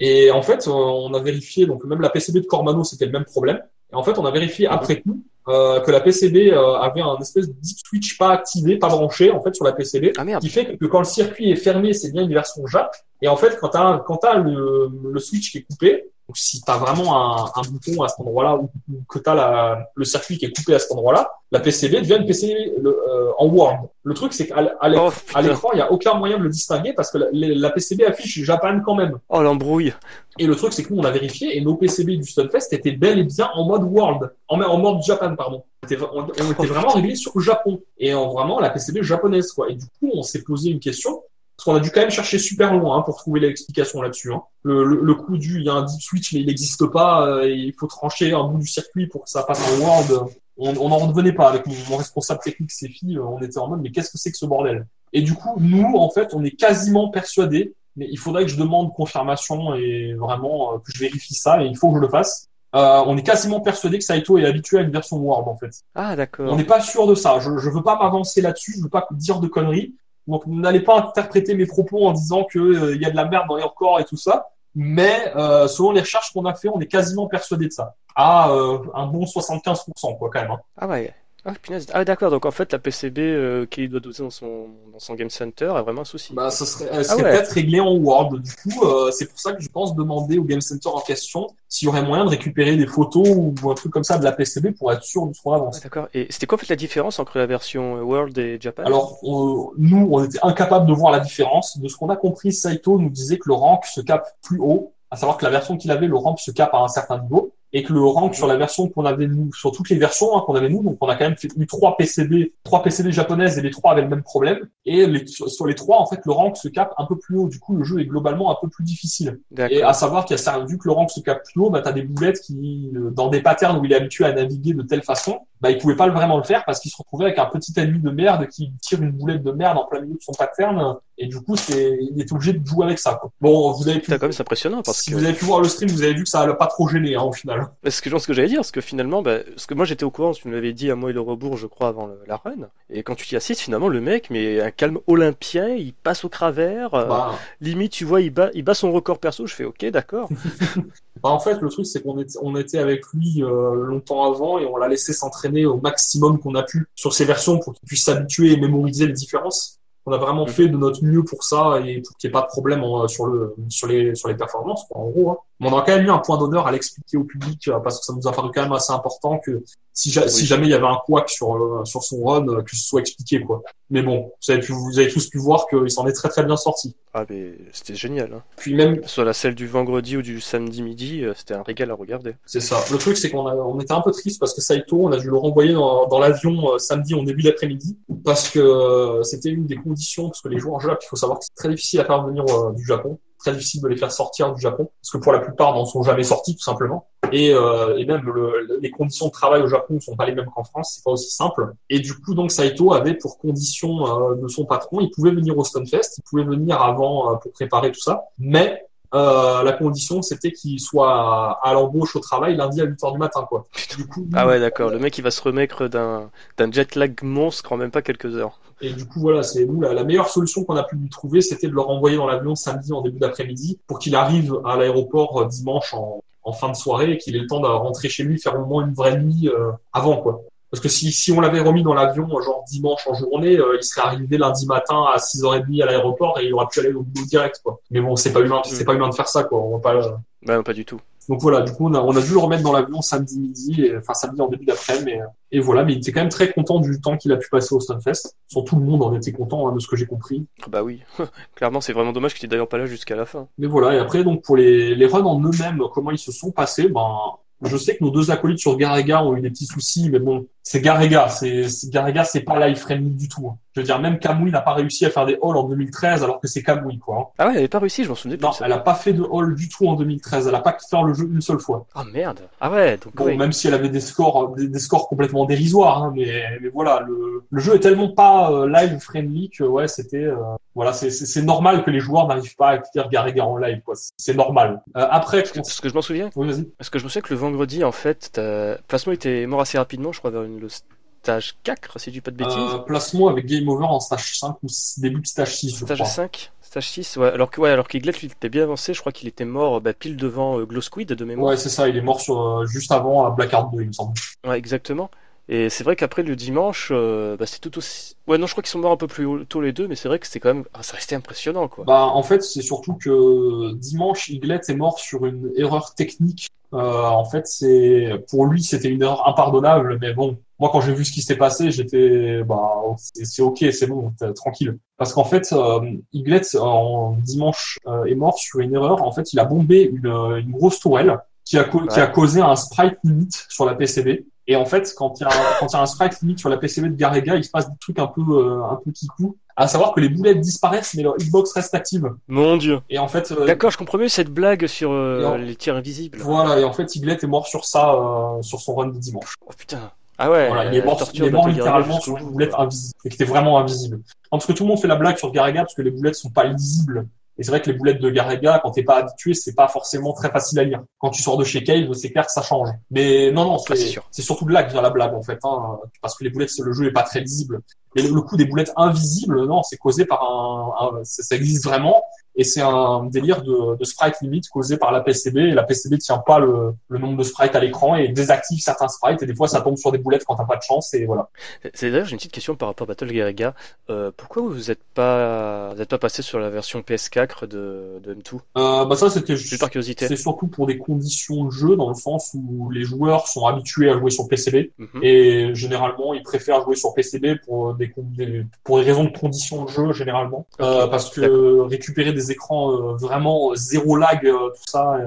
Et en fait, euh, on a vérifié, donc même la PCB de Cormano, c'était le même problème. Et en fait, on a vérifié après coup euh, que la PCB euh, avait un espèce de deep switch pas activé, pas branché en fait sur la PCB, Ah merde. qui fait que quand le circuit est fermé, c'est bien une version JAP. Et en fait, quand t'as quand t'as le, le switch qui est coupé, donc si t'as vraiment un, un bouton à cet endroit-là ou, ou que t'as la, le circuit qui est coupé à cet endroit-là, la PCB devient une PCB le, euh, en Word. Le truc, c'est qu'à l'écran, Oh, l'écran, il n'y a aucun moyen de le distinguer parce que la, la PCB affiche Japan quand même. Oh, l'embrouille. Et le truc, c'est que nous, on a vérifié et nos PCB du Stunfest étaient bel et bien en mode World, en, en mode Japan, pardon. On était, on- on était vraiment réglés sur le Japon et en vraiment la PCB japonaise, quoi. Et du coup, on s'est posé une question parce qu'on a dû quand même chercher super loin hein, pour trouver l'explication là-dessus. Hein. Le, le, le coup du, il y a un deep switch mais il n'existe pas, euh, et il faut trancher un bout du circuit pour que ça passe en World. On on n'en revenait pas avec mon, mon responsable technique, ces filles. On était en mode mais qu'est-ce que c'est que ce bordel? Et du coup, nous, en fait, on est quasiment persuadés mais il faudrait que je demande confirmation et vraiment euh, que je vérifie ça et il faut que je le fasse. Euh, on est quasiment persuadé que Saito est habitué à une version Word en fait. Ah, d'accord. On n'est pas sûr de ça. Je, je veux pas m'avancer là-dessus. Je veux pas dire de conneries. Donc n'allez pas interpréter mes propos en disant que euh, y a de la merde dans les records et tout ça. Mais euh, selon les recherches qu'on a fait, on est quasiment persuadé de ça. À euh, un bon 75% quoi quand même. hein. Ah ouais. Ah, punaise. Ah, d'accord. Donc, en fait, la PCB euh, qu'il doit doser dans son, dans son Game Center a vraiment un souci. Bah, ça serait, elle serait Ah ouais. peut-être réglée en Word. Du coup, euh, c'est pour ça que je pense demander au Game Center en question s'il y aurait moyen de récupérer des photos ou un truc comme ça de la PCB pour être sûr de ce qu'on Ah, avance. d'accord. Et c'était quoi, en fait, la différence entre la version euh, World et Japan? Alors, on- nous, on était incapables de voir la différence. De ce qu'on a compris, Saito nous disait que le rank se cap plus haut, à savoir que la version qu'il avait, le rank se cap à un certain niveau. Et que le rank sur la version qu'on avait nous, sur toutes les versions hein, qu'on avait nous, donc on a quand même fait eu trois PCB, trois PCB japonaises et les trois avaient le même problème. Et les, sur les trois, en fait, le rank se capte un peu plus haut. Du coup, le jeu est globalement un peu plus difficile. Et à savoir qu'il y a vu que le rank se capte plus haut, bah t'as des boulettes qui, euh, dans des patterns où il est habitué à naviguer de telle façon, bah il pouvait pas vraiment le faire parce qu'il se retrouvait avec un petit ennemi de merde qui tire une boulette de merde en plein milieu de son pattern et du coup c'est il est obligé de jouer avec ça quoi. Bon, vous avez pu quand même c'est impressionnant parce si que vous avez pu voir le stream, vous avez vu que ça a pas trop gêné hein, au final. Parce que ce que j'allais dire, parce que finalement bah, ce que moi j'étais au courant, tu me l'avais dit à moi et le rebours je crois avant la run et quand tu t'y assistes finalement le mec mais un calme olympien, il passe au travers, euh, bah. limite tu vois il bat il bat son record perso, je fais OK, d'accord. *laughs* bah, en fait, le truc c'est qu'on était on était avec lui euh, longtemps avant et on l'a laissé s'entraîner au maximum qu'on a pu sur ces versions pour qu'il puisse s'habituer et mémoriser les différences. On a vraiment mm. fait de notre mieux pour ça et pour qu'il n'y ait pas de problème sur le sur les sur les performances en gros. Hein. On a quand même eu un point d'honneur à l'expliquer au public euh, parce que ça nous a paru quand même assez important que si, si jamais il y avait un couac sur euh, sur son run euh, que ce soit expliqué quoi. Mais bon, vous avez, pu, vous avez tous pu voir qu'il s'en est très très bien sorti. Ah mais c'était génial. Hein. Puis même soit la celle du vendredi ou du samedi midi, c'était un régal à regarder. C'est ça. Le truc c'est qu'on a on était un peu triste parce que Saito, on a dû le renvoyer dans, dans l'avion samedi en début d'après-midi parce que c'était une des conditions parce que les joueurs Jap, il faut savoir que c'est très difficile à faire venir du Japon très difficile de les faire sortir du Japon, parce que pour la plupart n'en sont jamais sortis tout simplement. Et, euh, et même le, les conditions de travail au Japon ne sont pas les mêmes qu'en France, c'est pas aussi simple. Et du coup donc Saito avait pour condition euh, de son patron, il pouvait venir au Stunfest, il pouvait venir avant euh, pour préparer tout ça, mais euh, la condition c'était qu'il soit à, l'embauche au travail lundi à 8h du matin quoi. Du coup, ah ouais d'accord, le mec il va se remettre d'un d'un jet lag monstre en même pas quelques heures. Et du coup voilà, c'est nous la, meilleure solution qu'on a pu lui trouver, c'était de le renvoyer dans l'avion samedi en début d'après-midi pour qu'il arrive à l'aéroport euh, dimanche en, en fin de soirée et qu'il ait le temps de rentrer chez lui, faire au moins une vraie nuit euh, avant quoi. Parce que si, si on l'avait remis dans l'avion, genre dimanche en journée, euh, il serait arrivé lundi matin à 6h30 à l'aéroport et il aurait pu aller au boulot direct, quoi. Mais bon, c'est pas humain, c'est pas humain de faire ça, quoi. On va pas. Bah, pas du tout. Donc voilà, du coup, on a, on a dû le remettre dans l'avion samedi midi, et, enfin samedi en début d'après, mais et voilà, mais il était quand même très content du temps qu'il a pu passer au Stunfest. Sans tout le monde en était content, hein, de ce que j'ai compris. Bah oui, *laughs* clairement, c'est vraiment dommage qu'il était d'ailleurs pas là jusqu'à la fin. Mais voilà, et après, donc pour les, les runs en eux-mêmes, comment ils se sont passés, ben je sais que nos deux acolytes sur Garega ont eu des petits soucis, mais bon, c'est Garega, c'est Garega, c'est pas live friendly du tout. Hein. Je veux dire, même Kamui n'a pas réussi à faire des halls en 2013, alors que c'est Kamui, quoi. Hein. Ah ouais, elle n'a pas réussi, je m'en souviens. Non, elle a pas fait de hall du tout en 2013. Elle a pas quitté le jeu une seule fois. Ah merde. Ah ouais. Donc bon, même si elle avait des scores, des, scores complètement dérisoires, hein, mais, mais voilà, le, le jeu est tellement pas euh, live friendly que ouais, c'était, euh, voilà, c'est normal que les joueurs n'arrivent pas à quitter Garega en live, quoi. C'est normal. Euh, après, ce que, je m'en souviens. Oui, vas-y. Parce que je me souviens que le vendredi, en fait, Plasmo était mort assez rapidement, je crois, vers une, le stage 4, si je dis pas de bêtises. Euh, placement avec Game Over en stage 5 ou début de stage 6. Stage 5 Stage 6, ouais. Alors que, ouais, alors qu'Iglet, lui, était bien avancé. Je crois qu'il était mort bah, pile devant euh, Glow Squid de mémoire. Ouais, c'est ça. Il est mort sur, euh, juste avant à Blackheart 2, il me semble. Ouais, exactement. Et c'est vrai qu'après le dimanche, euh, bah, c'est tout aussi. Ouais, non, je crois qu'ils sont morts un peu plus tôt les deux, mais c'est vrai que c'était quand même, ah, ça restait impressionnant, quoi. Bah, en fait, c'est surtout que dimanche, Iglet est mort sur une erreur technique. Euh, en fait, c'est pour lui, c'était une erreur impardonnable, mais bon, moi, quand j'ai vu ce qui s'est passé, j'étais, bah, c'est ok, c'est bon, tranquille. Parce qu'en fait, euh, en dimanche, euh, est mort sur une erreur. En fait, il a bombé une, une grosse tourelle qui a, qui a causé un sprite limite sur la PCB. Et en fait, quand il y a, quand il y a un sprite limite sur la PCB de Garega, il se passe des trucs un peu, euh, un peu kikou. À savoir que les boulettes disparaissent, mais leur Xbox reste active. Mon dieu. Et en fait. Euh, D'accord, je comprends mieux cette blague sur euh, les tirs invisibles. Voilà, et en fait, Iglet est mort sur ça, sur son run de dimanche. Oh putain. Ah ouais. Voilà, il est mort, il est mort littéralement sur une boulette invisible, et qui était vraiment invisible. Parce que tout le monde fait la blague sur Garega parce que les boulettes sont pas lisibles et c'est vrai que les boulettes de Garega, quand t'es pas habitué, c'est pas forcément très facile à lire. Quand tu sors de chez Cave, c'est clair que ça change. Mais non, non, c'est surtout de là que vient la blague en fait, hein, parce que les boulettes, le jeu est pas très lisible. Et le, coup des boulettes invisibles, non, c'est causé par un, un ça, existe vraiment et c'est un délire de, de, sprite limite causé par la PCB et la PCB tient pas le, le nombre de sprites à l'écran et désactive certains sprites et des fois ça tombe sur des boulettes quand t'as pas de chance et voilà. C'est d'ailleurs j'ai une petite question par rapport à Battle Garega. Euh, pourquoi vous êtes pas vous êtes pas passé sur la version PS4 de, de M2 euh, Bah ça c'était juste par curiosité. C'est surtout pour des conditions de jeu dans le sens où les joueurs sont habitués à jouer sur PCB mhm. et généralement ils préfèrent jouer sur PCB pour des, pour des raisons de conditions de jeu généralement euh, parce que récupérer des écrans euh, vraiment zéro lag, euh, tout ça.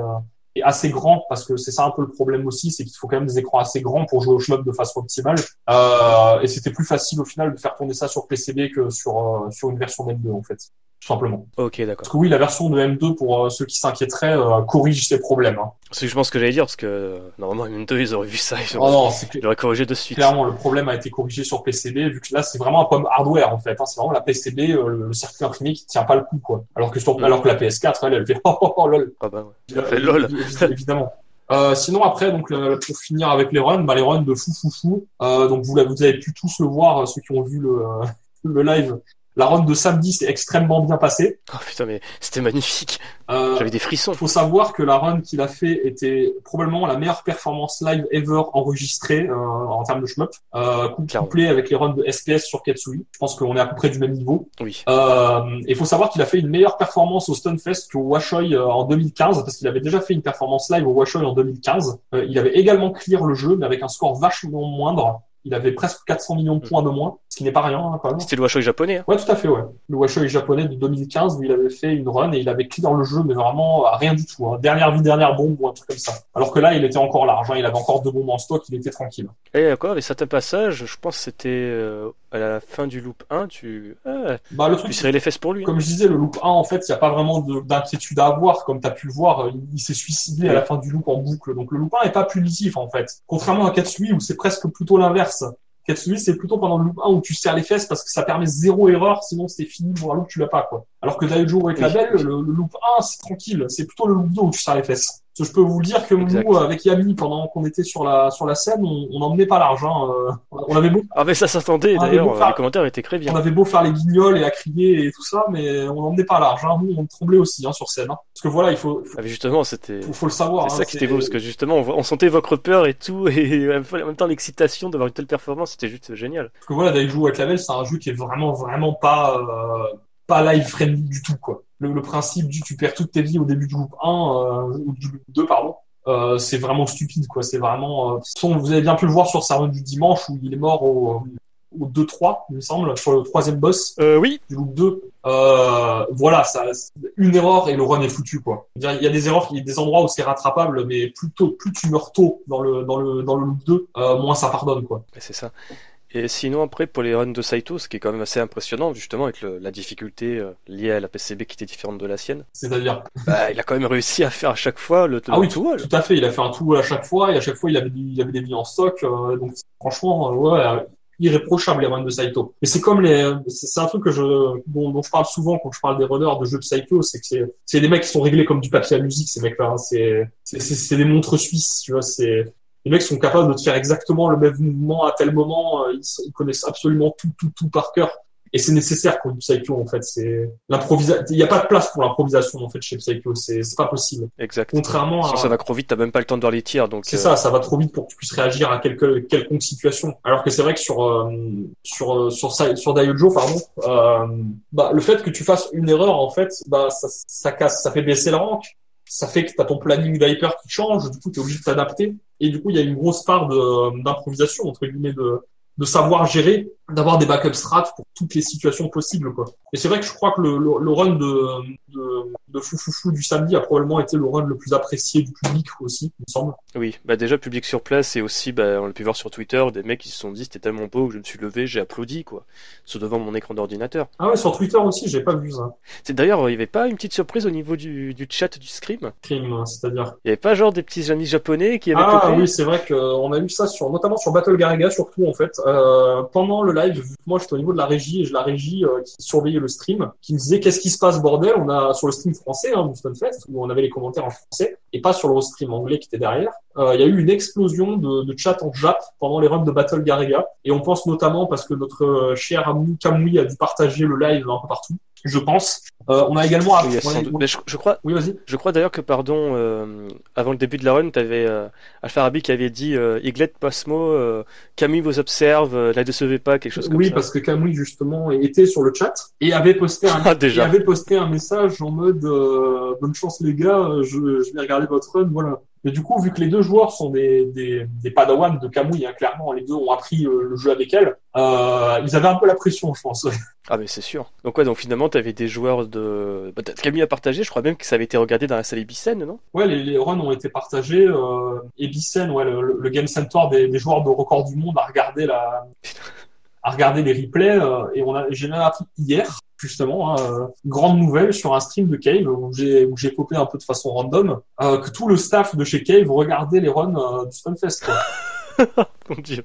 et assez grand parce que c'est ça un peu le problème aussi, c'est qu'il faut quand même des écrans assez grands pour jouer au shmup de façon optimale. Euh, et c'était plus facile au final de faire tourner ça sur PCB que sur euh, sur une version M2 en fait, tout simplement. Ok, d'accord. Parce que oui, la version de M2 pour euh, ceux qui s'inquiéteraient euh, corrige ces problèmes. Hein. C'est je pense que j'allais dire parce que euh, normalement M2 ils auraient vu ça, ils Oh auraient, non, c'est ils auraient corrigé de suite. clairement le problème a été corrigé sur PCB vu que là c'est vraiment un problème hardware en fait. Hein. C'est vraiment la PCB, euh, le circuit imprimé qui tient pas le coup quoi. Alors que sur, Mm. alors que la PS4 elle, elle fait oh, *laughs* oh, oh lol. Ah bah ouais. Euh, lol. évi- évidemment. Euh, sinon après donc le- pour finir avec les runs, bah les runs de fou fou fou. Euh, donc vous, vous avez pu tous le voir euh, ceux qui ont vu le *laughs* le live. La run de samedi s'est extrêmement bien passée. Oh putain mais c'était magnifique. Euh, J'avais des frissons. il faut savoir que la run qu'il a fait était probablement la meilleure performance live ever enregistrée euh, en termes de shmup, euh, cou- Clairement. couplé avec les runs de SPS sur Katsui. Je pense qu'on est à peu près du même niveau. Oui. Euh, Il faut savoir qu'il a fait une meilleure performance au Stunfest qu'au Washoy euh, en 2015, parce qu'il avait déjà fait une performance live au Washoy en 2015. Euh, il avait également clear le jeu, mais avec un score vachement moindre. Il avait presque 400 millions de points de moins, ce qui n'est pas rien hein, quand même. C'était le Washoe japonais. Hein. Ouais, tout à fait, ouais. Le Washoe japonais de 2015 où il avait fait une run et il avait clear le jeu, mais vraiment à rien du tout. Hein. Dernière vie, dernière bombe ou un truc comme ça. Alors que là, il était encore large, il avait encore deux bombes en stock, il était tranquille. Et d'accord, et certains passages, je pense que c'était euh, à la fin du loop 1, tu, ah, Bah, le tu truc, serrais les fesses pour lui. hein. comme je disais, le loop 1, en fait, il n'y a pas vraiment de- d'inquiétude à avoir. Comme tu as pu le voir, il, il s'est suicidé à la fin du loop en boucle. Donc le loop 1 est pas punitif, en fait. Contrairement à Katsui, où c'est presque plutôt l'inverse. Katsui, c'est plutôt pendant le loop 1 où tu serres les fesses parce que ça permet zéro erreur, sinon c'est fini pour un loop, tu l'as pas, quoi. Alors que Daijo avec Oui. la belle, le, le loop 1, c'est tranquille. C'est plutôt le loop 2 où tu serres les fesses. Parce que je peux vous dire que Exact. nous, avec Yami, pendant qu'on était sur la, sur la scène, on on n'emmenait pas l'argent. Euh, on avait beau Ah mais ça s'entendait, mais d'ailleurs, ça- les commentaires étaient très on bien. avait beau faire les guignols et à crier et tout ça, mais on n'emmenait pas large. Hein. Nous, on tremblait aussi hein, sur scène. Hein. Parce que voilà, il faut, faut, Ah, mais justement, c'était... faut, faut le savoir. C'est hein, ça qui était beau, parce que justement, on, on sentait votre peur et tout, et *laughs* en même temps l'excitation d'avoir une telle performance, c'était juste génial. Parce que voilà, Daiju White Label, c'est un jeu qui est vraiment, vraiment pas, euh, pas live friendly du tout, quoi. Le, le principe du tu perds toutes tes vies au début du loop 1, euh, ou du loop 2, pardon. Euh, c'est vraiment stupide, quoi. C'est vraiment. Euh... vous avez bien pu le voir sur sa run du dimanche où il est mort au, au 2-3, il me semble, sur le troisième boss. Euh, oui, du loop 2, euh, voilà, ça, une erreur et le run est foutu, quoi. Il y a des erreurs, il y a des endroits où c'est rattrapable, mais plus tôt, plus tu meurs tôt dans le, dans le, dans le loop 2, euh, moins ça pardonne, quoi. c'est ça. Et sinon, après, pour les runs de Saito, ce qui est quand même assez impressionnant, justement, avec le- la difficulté euh, liée à la PCB qui était différente de la sienne, C'est-à-dire, bah, il a quand même réussi à faire à chaque fois le, ah oui, tout wall. tout à fait, il a fait un tout à chaque fois, et à chaque fois, il avait, il avait des vies en stock, euh, donc franchement, euh, ouais, euh, irréprochable les runs de Saito. Mais c'est comme les, c'est un truc que je, dont, dont je parle souvent quand je parle des runners de jeux de Saito, c'est que c'est, des mecs qui sont réglés comme du papier à musique, ces mecs-là. hein. C'est, c'est, c'est, c'est des montres suisses, tu vois. C'est, les mecs sont capables de te faire exactement le même mouvement à tel moment. euh, Ils, ils connaissent absolument tout, tout, tout par cœur. Et c'est nécessaire pour du Psycho, en fait. C'est l'improvisation. Il n'y a pas de place pour l'improvisation, en fait, chez Psycho. C'est, c'est pas possible. Exact. Contrairement à, ça va trop vite, t'as même pas le temps de voir les tirs, donc... c'est euh, ça, ça va trop vite pour que tu puisses réagir à quelque, quelconque situation. Alors que c'est vrai que sur euh, sur euh, sur sur Daiojo, pardon, euh, bah le fait que tu fasses une erreur en fait, bah ça, ça casse, ça fait baisser le rank, ça fait que t'as ton planning Viper qui change, du coup t'es obligé de t'adapter. Et du coup il y a une grosse part d'improvisation entre guillemets de de savoir gérer, d'avoir des backup strats pour toutes les situations possibles quoi. Et c'est vrai que je crois que le, le, le run de, de de Foufoufou du samedi a probablement été le run le plus apprécié du public aussi, il me semble. Oui, bah déjà public sur place et aussi bah, on l'a pu voir sur Twitter des mecs qui se sont dit c'était tellement beau que je me suis levé, j'ai applaudi quoi, sur devant mon écran d'ordinateur. Ah ouais, sur Twitter aussi, j'ai pas vu ça. C'est d'ailleurs il y avait pas une petite surprise au niveau du, du chat du scrim. Crime, hein, c'est-à-dire. Il y avait pas genre des petits amis japonais qui avaient Ah popé? oui, c'est vrai qu'on a vu ça sur, notamment sur Battle Garaga surtout en fait. Euh, pendant le live, moi j'étais au niveau de la régie et je la régie euh, qui surveillait le stream, qui me disait qu'est-ce qui se passe bordel? On a sur le stream français hein, du Stunfest où on avait les commentaires en français et pas sur le stream anglais qui était derrière. Euh, Il y a eu une explosion de, de chat en Jap pendant les runs de Battle Garaga et on pense notamment parce que notre euh, cher ami Kamui a dû partager le live un peu partout. Je pense. Euh, on a également. Oui, a. Mais je, je crois, Oui, vas-y. je crois d'ailleurs que pardon, euh, avant le début de la run, t'avais euh, Alfarabi qui avait dit euh, Iglet Pasmo, euh, Camille vous observe, euh, la décevez pas, quelque chose comme Oui, ça. parce que Kamui justement était sur le chat et avait posté un *laughs* Ah déjà. avait posté un message en mode euh, bonne chance les gars, euh, je, je vais regarder votre run, voilà. Mais du coup, vu que les deux joueurs sont des, des, des padawans de Kamui, hein, clairement, les deux ont appris euh, le jeu avec elle, euh, ils avaient un peu la pression, je pense. *laughs* Ah mais c'est sûr. Donc ouais, donc finalement, t'avais des joueurs de... Bah, Kamui a partagé, je crois même que ça avait été regardé dans la salle Ebicen, non? Ouais, les, les runs ont été partagés. Euh, Ebicen, ouais, le, le Game Center des, des joueurs de record du monde a regardé la... *laughs* à regarder les replays euh, et on a j'ai même appris hier justement hein, euh, grande nouvelle sur un stream de Cave où j'ai où un peu de façon random euh, que tout le staff de chez Cave regardait les runs euh, du Stunfest. *laughs* Mon dieu.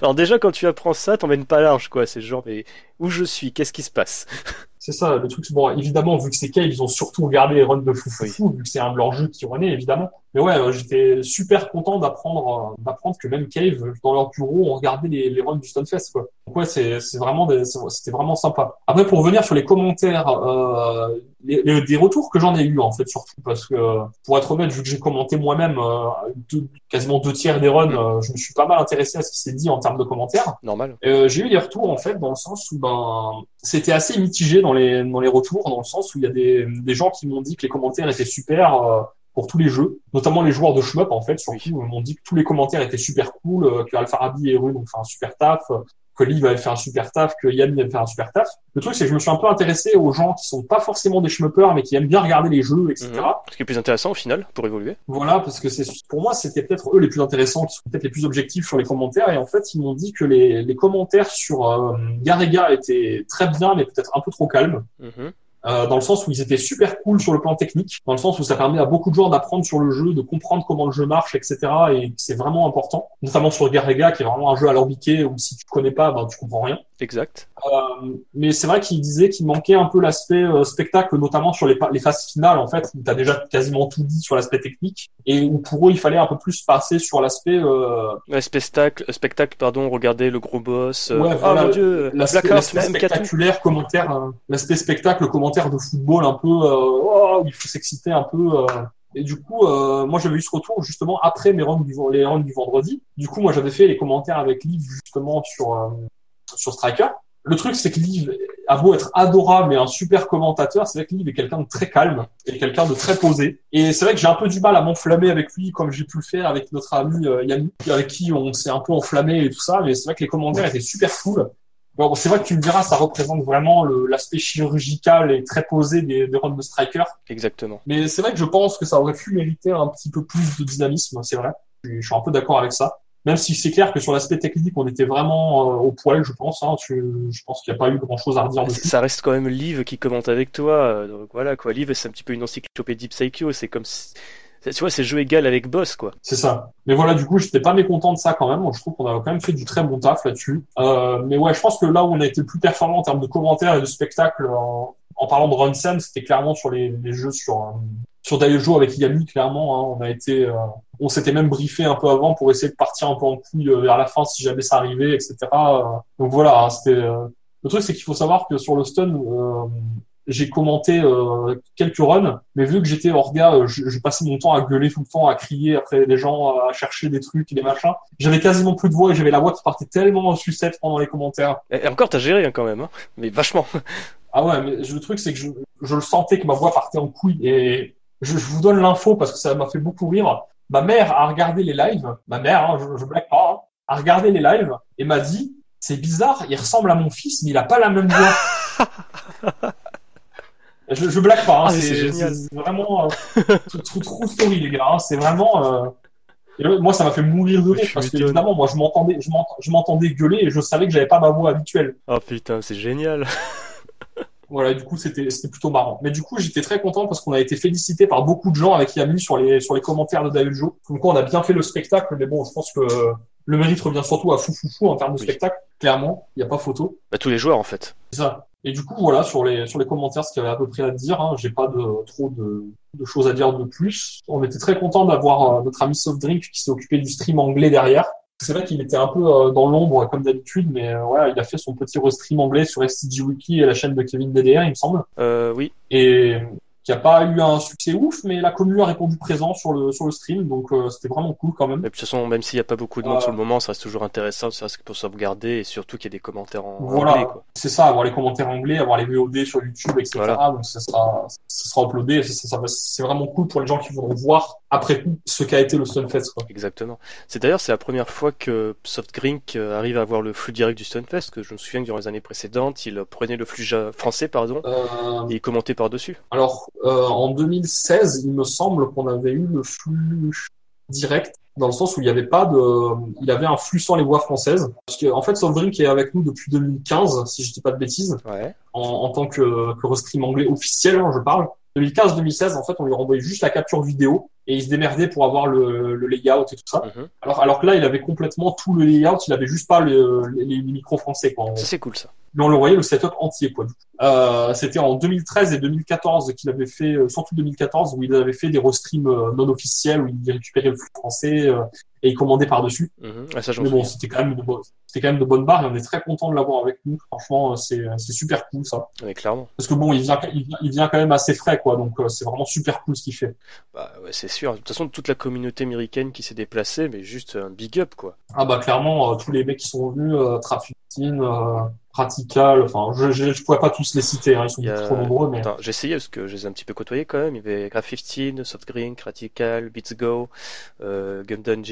Alors déjà, quand tu apprends ça, t'emmènes pas large, quoi. C'est genre, mais où je suis? Qu'est-ce qui se passe? *laughs* C'est ça, le truc. Bon, évidemment, vu que c'est Cave, ils ont surtout regardé les runs de Foufoufou, vu que c'est un de leurs jeux qui renaît, évidemment. Mais ouais, euh, j'étais super content d'apprendre, euh, d'apprendre que même Cave, dans leur bureau, ont regardé les, les runs du Stunfest, quoi. Donc ouais, c'est, c'est vraiment, c'était vraiment sympa. Après, pour revenir sur les commentaires, euh, les, les- des retours que j'en ai eu en fait surtout parce que pour être honnête, vu que j'ai commenté moi-même euh, deux- quasiment deux tiers des runs, euh, je me suis pas mal intéressé à ce qui s'est dit en termes de commentaires. Normal. Euh, j'ai eu des retours en fait dans le sens où ben c'était assez mitigé dans les dans les retours dans le sens où il y a des des gens qui m'ont dit que les commentaires étaient super euh, pour tous les jeux, notamment les joueurs de shmup en fait Oui. euh, m'ont dit que tous les commentaires étaient super cool, euh, que Alfarabi et Rune ont fait un super taf, que Liv avait fait un super taf, que Yami avait fait un super taf. Le truc c'est que je me suis un peu intéressé aux gens qui sont pas forcément des shmuppers mais qui aiment bien regarder les jeux etc. Mhm. Ce qui est plus intéressant au final, pour évoluer. Voilà, parce que c'est pour moi c'était peut-être eux les plus intéressants, qui sont peut-être les plus objectifs sur les commentaires. Et en fait, ils m'ont dit que les, les commentaires sur euh, Garega étaient très bien, mais peut-être un peu trop calmes. Mhm. Euh, dans le sens où ils étaient super cool sur le plan technique, dans le sens où ça permet à beaucoup de joueurs d'apprendre sur le jeu, de comprendre comment le jeu marche, etc. Et c'est vraiment important, notamment sur Garega, qui est vraiment un jeu à l'orbiquer où si tu connais pas, ben tu comprends rien. Exact. Euh, mais c'est vrai qu'il disait qu'il manquait un peu l'aspect euh, spectacle, notamment sur les, les phases finales, en fait, où tu as déjà quasiment tout dit sur l'aspect technique, et où pour eux, il fallait un peu plus passer sur l'aspect euh, spectacle, spectacle, pardon, regardez le gros boss. euh, Ouais, oh voilà, mon dieu, l'aspect spectaculaire, commentaire, euh, l'aspect spectacle, commentaire de football un peu, euh, oh, il faut s'exciter un peu. Et du coup, euh, moi j'avais eu ce retour justement après mes runs du, les runs du vendredi. Du coup, moi j'avais fait les commentaires avec Liv justement sur euh, sur Striker. Le truc, c'est que Liv a beau être adorable et un super commentateur, c'est vrai que Liv est quelqu'un de très calme et quelqu'un de très posé. Et c'est vrai que j'ai un peu du mal à m'enflammer avec lui, comme j'ai pu le faire avec notre ami euh, Yannick, avec qui on s'est un peu enflammé et tout ça. Mais c'est vrai que les commentaires étaient super cool. Bon, c'est vrai que tu me diras, ça représente vraiment l'aspect chirurgical et très posé des, des runs de Striker. Exactement. Mais c'est vrai que je pense que ça aurait pu mériter un petit peu plus de dynamisme, c'est vrai. Je suis un peu d'accord avec ça. Même si c'est clair que sur l'aspect technique, on était vraiment euh, au poil, je pense. Hein. Tu- je pense qu'il n'y a pas eu grand-chose à redire dessus. Ça reste quand même Liv qui commente avec toi. euh, Donc voilà, quoi. Liv, c'est un petit peu une encyclopédie Psycho. C'est comme si... Tu vois, c'est jeu égal avec Boss, quoi. C'est ça. Mais voilà, du coup, j'étais pas mécontent de ça quand même. Je trouve qu'on a quand même fait du très bon taf là-dessus. Euh, mais ouais, je pense que là où on a été plus performant en termes de commentaires et de spectacle, en, en parlant de run c'était clairement sur les, les jeux sur sur Daiojo avec Yami. Clairement, hein, on a été, euh, on s'était même briefé un peu avant pour essayer de partir un peu en couille euh, vers la fin si jamais ça arrivait, etc. Euh, donc voilà, hein, c'était. euh, Le truc, c'est qu'il faut savoir que sur le stun, euh, j'ai commenté euh, quelques runs, mais vu que j'étais orga, euh, je, je passais mon temps à gueuler tout le temps, à crier après les gens, à chercher des trucs et des machins. J'avais quasiment plus de voix et j'avais la voix qui partait tellement en sucette pendant les commentaires. Et et encore, t'as géré hein, quand même, hein. Mais vachement. Ah ouais, mais le truc c'est que je, je le sentais que ma voix partait en couille et je, je vous donne l'info parce que ça m'a fait beaucoup rire. Ma mère a regardé les lives, ma mère, hein, je, je blague pas, hein, a regardé les lives et m'a dit c'est bizarre, il ressemble à mon fils mais il a pas la même voix. *laughs* je, je blague pas, hein, Ah, c'est vraiment euh, true- true story les gars, hein, c'est vraiment. euh, et moi ça m'a fait mourir de rire parce que évidemment moi je m'entendais, je m'ent- je m'entendais gueuler et je savais que j'avais pas ma voix habituelle. Oh putain, c'est génial. *laughs* Voilà, du coup, c'était c'était plutôt marrant. Mais du coup, j'étais très content parce qu'on a été félicité par beaucoup de gens avec Yami sur les sur les commentaires de Dailjo. Comme quoi, on a bien fait le spectacle, mais bon, je pense que le mérite revient surtout à Foufoufou en termes de Oui. spectacle. Clairement, il n'y a pas photo. Bah, tous les joueurs, en fait. C'est ça. Et du coup, voilà, sur les sur les commentaires, ce qu'il y avait à peu près à dire. Hein, J'ai pas de trop de, de choses à dire de plus. On était très content d'avoir euh, notre ami Softdrink qui s'est occupé du stream anglais derrière. C'est vrai qu'il était un peu euh, dans l'ombre comme d'habitude, mais euh, voilà, il a fait son petit restream anglais sur STG Wiki et la chaîne de Kevin DDR, il me semble Euh, oui. et qui a pas eu un succès ouf, mais la commune a répondu présent sur le sur le stream, donc euh, c'était vraiment cool quand même. Mais de toute façon, même s'il n'y a pas beaucoup de monde Euh. sur le moment, ça reste toujours intéressant, ça reste pour sauvegarder et surtout qu'il y ait des commentaires en Voilà. anglais. C'est ça, avoir les commentaires anglais, avoir les VOD sur YouTube, etc. Voilà. Donc ça sera ça sera uploadé, c'est vraiment cool pour les gens qui voudront voir après coup ce qu'a été le Stunfest. Quoi. Exactement. C'est d'ailleurs c'est la première fois que Softgrink arrive à avoir le flux direct du Stunfest. Que je me souviens que durant les années précédentes, il prenait le flux français pardon Euh, et commentait par dessus. alors euh, en 2016, il me semble qu'on avait eu le flux direct dans le sens où il n'y avait pas de, il avait un flux sans les voix françaises. Parce que en fait, Softdrink est avec nous depuis 2015, si je dis pas de bêtises, Ouais. en, en tant que, que restream anglais officiel, hein, je parle. 2015-2016, en fait, on lui renvoyait juste la capture vidéo et il se démerdait pour avoir le, le layout et tout ça. Mhm. Alors, alors que là, il avait complètement tout le layout, il avait juste pas le- les, les micros français, quoi. C'est cool ça. Mais on le voyait le setup entier, quoi. Euh, c'était en 2013 et 2014 qu'il avait fait, euh, surtout 2014, où il avait fait des restreams euh, non officiels, où il récupérait le flux français et il commandait par-dessus. Mhm. Ah, ça j'en Mais bon, c'était quand même de bonnes, c'était quand même de bonnes barres et on est très content de l'avoir avec nous. Franchement, c'est, super cool, ça. Clairement. Parce que bon, il vient, il vient, il vient quand même assez frais, quoi. Donc, c'est vraiment super cool ce qu'il fait. Bah ouais, c'est sûr. De toute façon, toute la communauté américaine qui s'est déplacée, mais juste un big up quoi. Ah bah clairement, euh, tous les mecs qui sont venus, euh, euh, Practical, enfin, je, je pourrais pas tous les citer, hein, ils sont a- trop nombreux, mais j'ai essayé parce que je les ai un petit peu côtoyés quand même. Il y avait Graph 15, Softgreen, Radical, Beats Go, euh, Gundam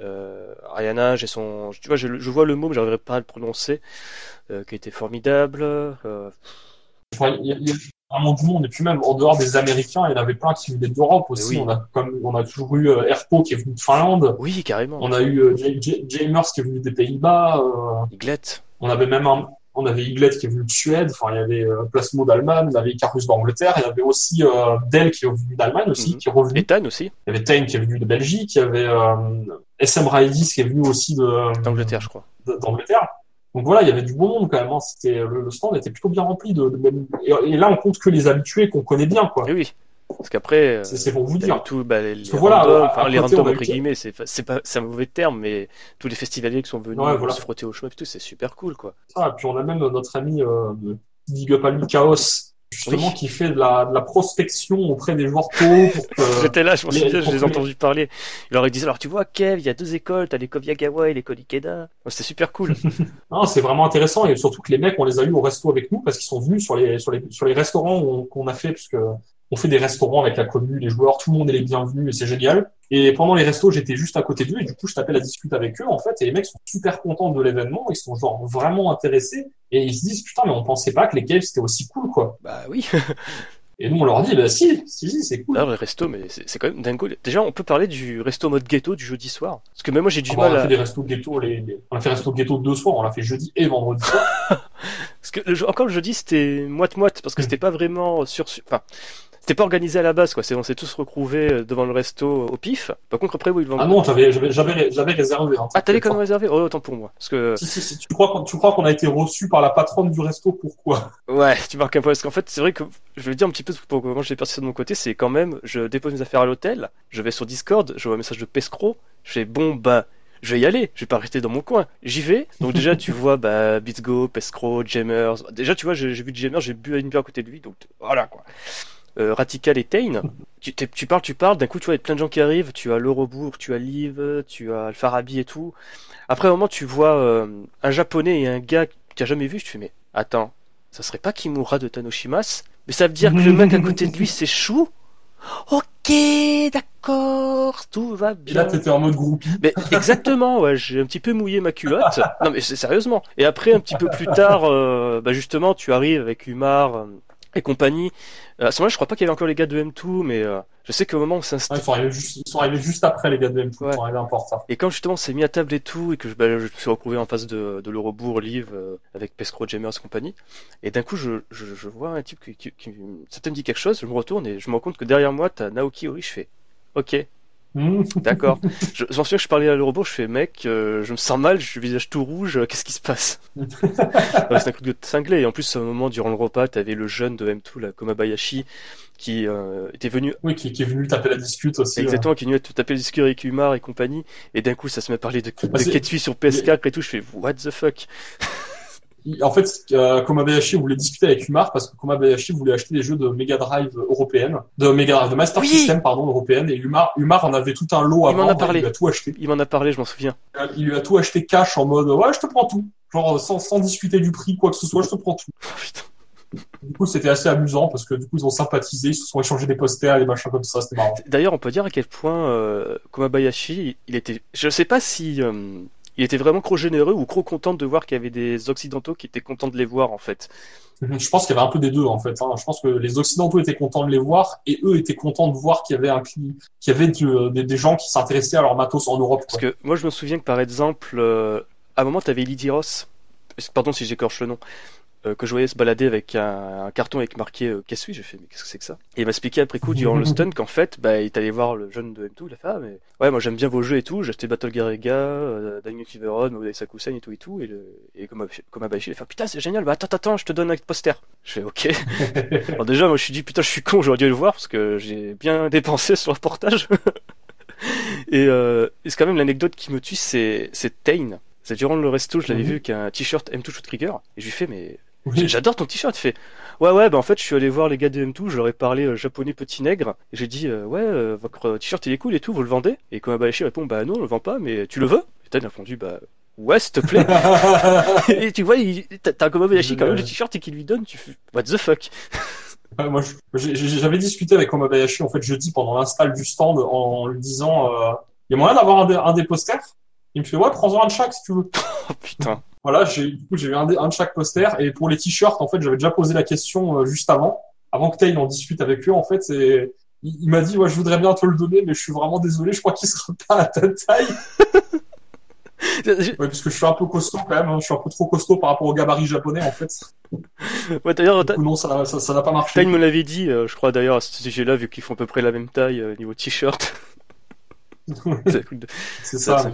euh, Ariana, j'ai son, tu vois, je, je vois le mot mais j'arriverai pas à le prononcer, euh, qui était formidable. Euh, Enfin, il y a, il y a vraiment du monde, et puis même en dehors des Américains, il y en avait plein qui venaient d'Europe aussi. Oui. On a comme on a toujours eu euh, Erpo qui est venu de Finlande, oui, carrément. on a eu euh, J- J- Jamers qui est venu des Pays-Bas, euh, Iglette. on avait même un, on avait Iglet qui est venu de Suède, enfin il y avait euh, Plasmo d'Allemagne, on avait Icarus d'Angleterre, il y avait aussi euh, Dell qui est venu d'Allemagne aussi, Mhm. qui est revenu. Aussi, Il y avait Tain qui est venu de Belgique, il y avait euh, SM Raidis qui est venu aussi de d'Angleterre, je crois. d'Angleterre. Donc voilà, il y avait du beau monde quand même. hein. C'était le, le stand était plutôt bien rempli de, et, et là on compte que les habitués qu'on connaît bien quoi. Oui, oui. Parce qu'après, euh, C'est pour vous dire. tout, bah, les, que voilà, randoms, enfin, les randoms entre guillemets, c'est c'est pas, c'est un mauvais terme, mais tous les festivaliers qui sont venus Ouais, voilà. se frotter au chemin et tout, c'est super cool, quoi. Ça, et puis on a même notre ami euh, Big Up Chaos, justement Oui. qui fait de la, de la prospection auprès des joueurs pro pour que *laughs* J'étais là, je m'en les- souviens, je les ai entendus parler. Il leur disait, alors tu vois, Kev, il y a deux écoles, t'as l'école Yagawa et l'école Ikeda. Ouais, C'était super cool. *laughs* Non, c'est vraiment intéressant et surtout que les mecs, on les a eu au resto avec nous parce qu'ils sont venus sur les sur les sur les restaurants qu'on a fait parce que on fait des restaurants avec la commune, les joueurs, tout le monde est les bienvenus et c'est génial. Et pendant les restos, j'étais juste à côté d'eux et du coup, je tapais la discute avec eux en fait et les mecs sont super contents de l'événement, ils sont genre vraiment intéressés et ils se disent putain mais on pensait pas que les games c'était aussi cool quoi. bah oui, *laughs* Et nous on leur dit bah si si si c'est cool. là, le resto, mais c'est c'est quand même dingo. Déjà, on peut parler du resto mode ghetto du jeudi soir. Parce que même moi, j'ai du Ah bah, on mal a à. fait des restos ghetto les, on a fait resto ghetto deux soirs, on l'a fait jeudi et vendredi soir. *laughs* Parce que le, encore le jeudi, c'était moite-moite, parce que Mm. c'était pas vraiment sur. Enfin, c'était pas organisé à la base, quoi. C'est, on s'est tous retrouvés euh, devant le resto au pif. Par contre, après, oui, ils vendent. Ah non, j'avais réservé. hein, Ah, t'avais quand même réservé? Oh, autant pour moi. Parce que, Si, si, si, tu crois qu'on, tu crois qu'on a été reçu par la patronne du resto, pourquoi? ouais, tu marques un point. Parce qu'en fait, c'est vrai que, je vais le dire un petit peu pour comment j'ai perçu ça de mon côté, c'est quand même, je dépose mes affaires à l'hôtel, je vais sur Discord, je vois un message de Pescro, je fais, bon, bah, je vais y aller, je vais pas rester dans mon coin. J'y vais. Donc déjà, tu vois, bah, BitsGo, Pescro, Jammers. Déjà, tu vois, j'ai j'ai vu Jammers, j'ai bu une bière à côté de lui, donc voilà, quoi. Euh, Radical et Tain. Tu, tu parles, tu parles, d'un coup, tu vois, il y a plein de gens qui arrivent. Tu as l'Eurobourg, tu as Liv, tu as le Farabi et tout. Après, un moment, tu vois euh, un japonais et un gars que tu as jamais vu. Je te fais, mais attends, ça serait pas Kimura de Tanoshimas Mais ça veut dire que le mec à côté de lui, c'est Chou? Ok, d'accord, tout va Et bien. là, t'étais en mode groupie. Mais exactement, ouais, j'ai un petit peu mouillé ma culotte. Non mais c'est sérieusement. Et après, un petit peu plus tard, euh, bah justement, tu arrives avec Umar euh, et compagnie. Euh, à ce moment-là, je crois pas qu'il y avait encore les gars de M2, mais euh, je sais qu'au moment où on Ah, s'installe, ils, sont arrivés juste, ils sont arrivés juste après les gars de M2, Ouais. ils sont arrivés en retard. et quand justement on s'est mis à table et tout, et que je, bah, je me suis retrouvé en face de, de l'Eurobourg Live euh, avec Pescro, Jammers et compagnie, et d'un coup je, je, je vois un type qui, qui, qui- ça me dit quelque chose, je me retourne et je me rends compte que derrière moi t'as Naoki Ori, je fais ok. *laughs* D'accord. je, je m'en souviens que je parlais à l'Eurobo, je fais mec, euh, je me sens mal, je suis le visage tout rouge, euh, qu'est-ce qui se passe *laughs* Ouais, C'est un coup de cinglé. Et en plus, à un moment, durant le repas, t'avais le jeune de M2, là, Komabayashi, qui euh, était venu Oui, qui, qui est venu taper la discute aussi. exactement, qui est venu taper le disque avec Umar et compagnie. Et d'un coup, ça se met à parler de, Bah, de Ketui sur PS4 et tout. Je fais what the fuck? En fait, euh, Komabayashi voulait discuter avec Umar parce que Komabayashi voulait acheter des jeux de Mega Drive européenne, de Mega Drive, de Master Oui. System, pardon, européenne, et Umar, Umar en avait tout un lot Il avant, m'en a parlé. il lui a tout acheté. Il m'en a parlé, je m'en souviens. Il lui a tout acheté cash en mode, ouais, je te prends tout. Genre, sans, sans discuter du prix, quoi que ce soit, je te prends tout. Oh, putain. Du coup, c'était assez amusant parce que du coup, ils ont sympathisé, ils se sont échangés des posters et des machins comme ça, c'était marrant. D'ailleurs, on peut dire à quel point euh, Komabayashi, il était. Je sais pas si euh, il était vraiment trop généreux ou trop content de voir qu'il y avait des occidentaux qui étaient contents de les voir en fait. Je pense qu'il y avait un peu des deux en fait. Hein. Je pense que les occidentaux étaient contents de les voir et eux étaient contents de voir qu'il y avait un qu'il y avait des, gens qui s'intéressaient à leur matos en Europe. Parce que moi, je me souviens que par exemple, euh, à un moment, tu avais Lydie Ross. Pardon si j'écorche le nom. Euh, que je voyais se balader avec un, carton avec marqué euh, Qu'est-ce que J'ai fait Mais qu'est-ce que c'est que ça? Et il m'a expliqué après coup, durant le *laughs* stun, qu'en fait, bah, il est allé voir le jeune de M2, il a fait Ah, mais ouais, moi j'aime bien vos jeux et tout, j'ai acheté Battle Garega, euh, Daniel Maudai Sakusen et tout et tout. Et, le, et comme, comme Abashi, il a fait Putain, c'est génial, bah attends, attends, je te donne un poster. Je fais Ok. *laughs* Alors déjà, moi je suis dit Putain, je suis con, j'aurais dû le voir parce que j'ai bien dépensé sur le portage. *laughs* et, euh, et c'est quand même l'anecdote qui me tue, c'est Tain. C'est durant le resto, je l'avais mhm. vu qu'un t-shirt M2 Shoot Trigger, et je lui fais mais J'adore ton t-shirt. fait ouais ouais bah en fait je suis allé voir les gars de M2, je leur ai parlé euh, japonais petit nègre. Et j'ai dit euh, ouais euh, votre t-shirt il est cool et tout, vous le vendez? Et quand Abayashi répond bah non on le vend pas, mais tu le veux? Et t'as répondu bah ouais s'il te plaît. *laughs* et tu vois t'as un Komabayashi quand même le t-shirt et qu'il lui donne, tu fais what the fuck? moi j'avais discuté avec Komabayashi en fait jeudi pendant l'install du stand en lui disant il y a moyen d'avoir un, un, des posters. Il me fait ouais prends-en un de chaque si tu veux. *laughs* oh putain. Voilà, j'ai du coup j'ai eu un, de chaque poster et pour les t-shirts en fait j'avais déjà posé la question euh, juste avant, avant que Taylor en discute avec eux en fait et il, m'a dit ouais je voudrais bien te le donner mais je suis vraiment désolé je crois qu'il sera *laughs* pas à ta taille. *laughs* ouais, parce que je suis un peu costaud quand même, hein. je suis un peu trop costaud par rapport au gabarit japonais en fait. Ouais, d'ailleurs, non, ça n'a ça, pas marché. Taille me l'avait dit, euh, je crois d'ailleurs à ce sujet-là, vu qu'ils font à peu près la même taille euh, niveau t-shirt. *laughs* c'est ça,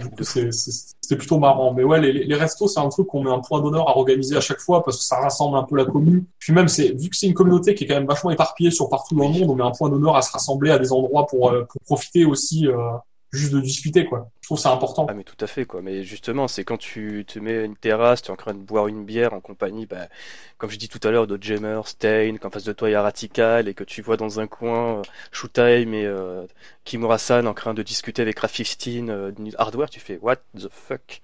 c'est plutôt marrant. Mais ouais, les, les restos, c'est un truc qu'on met un point d'honneur à organiser à chaque fois parce que ça rassemble un peu la commune. Puis même, c'est vu que c'est une communauté qui est quand même vachement éparpillée sur partout dans le monde, on met un point d'honneur à se rassembler à des endroits pour, euh, pour profiter aussi euh, juste de discuter quoi. Je trouve ça important. Ah mais tout à fait quoi. Mais justement, c'est quand tu te mets une terrasse, tu es en train de boire une bière en compagnie, bah, comme je dis tout à l'heure, de Jammer, Stain, qu'en face de toi il y a Ratical et que tu vois dans un coin euh, Showtime et euh, Kimura-san en train de discuter avec Ra15 euh, hardware, tu fais what the fuck?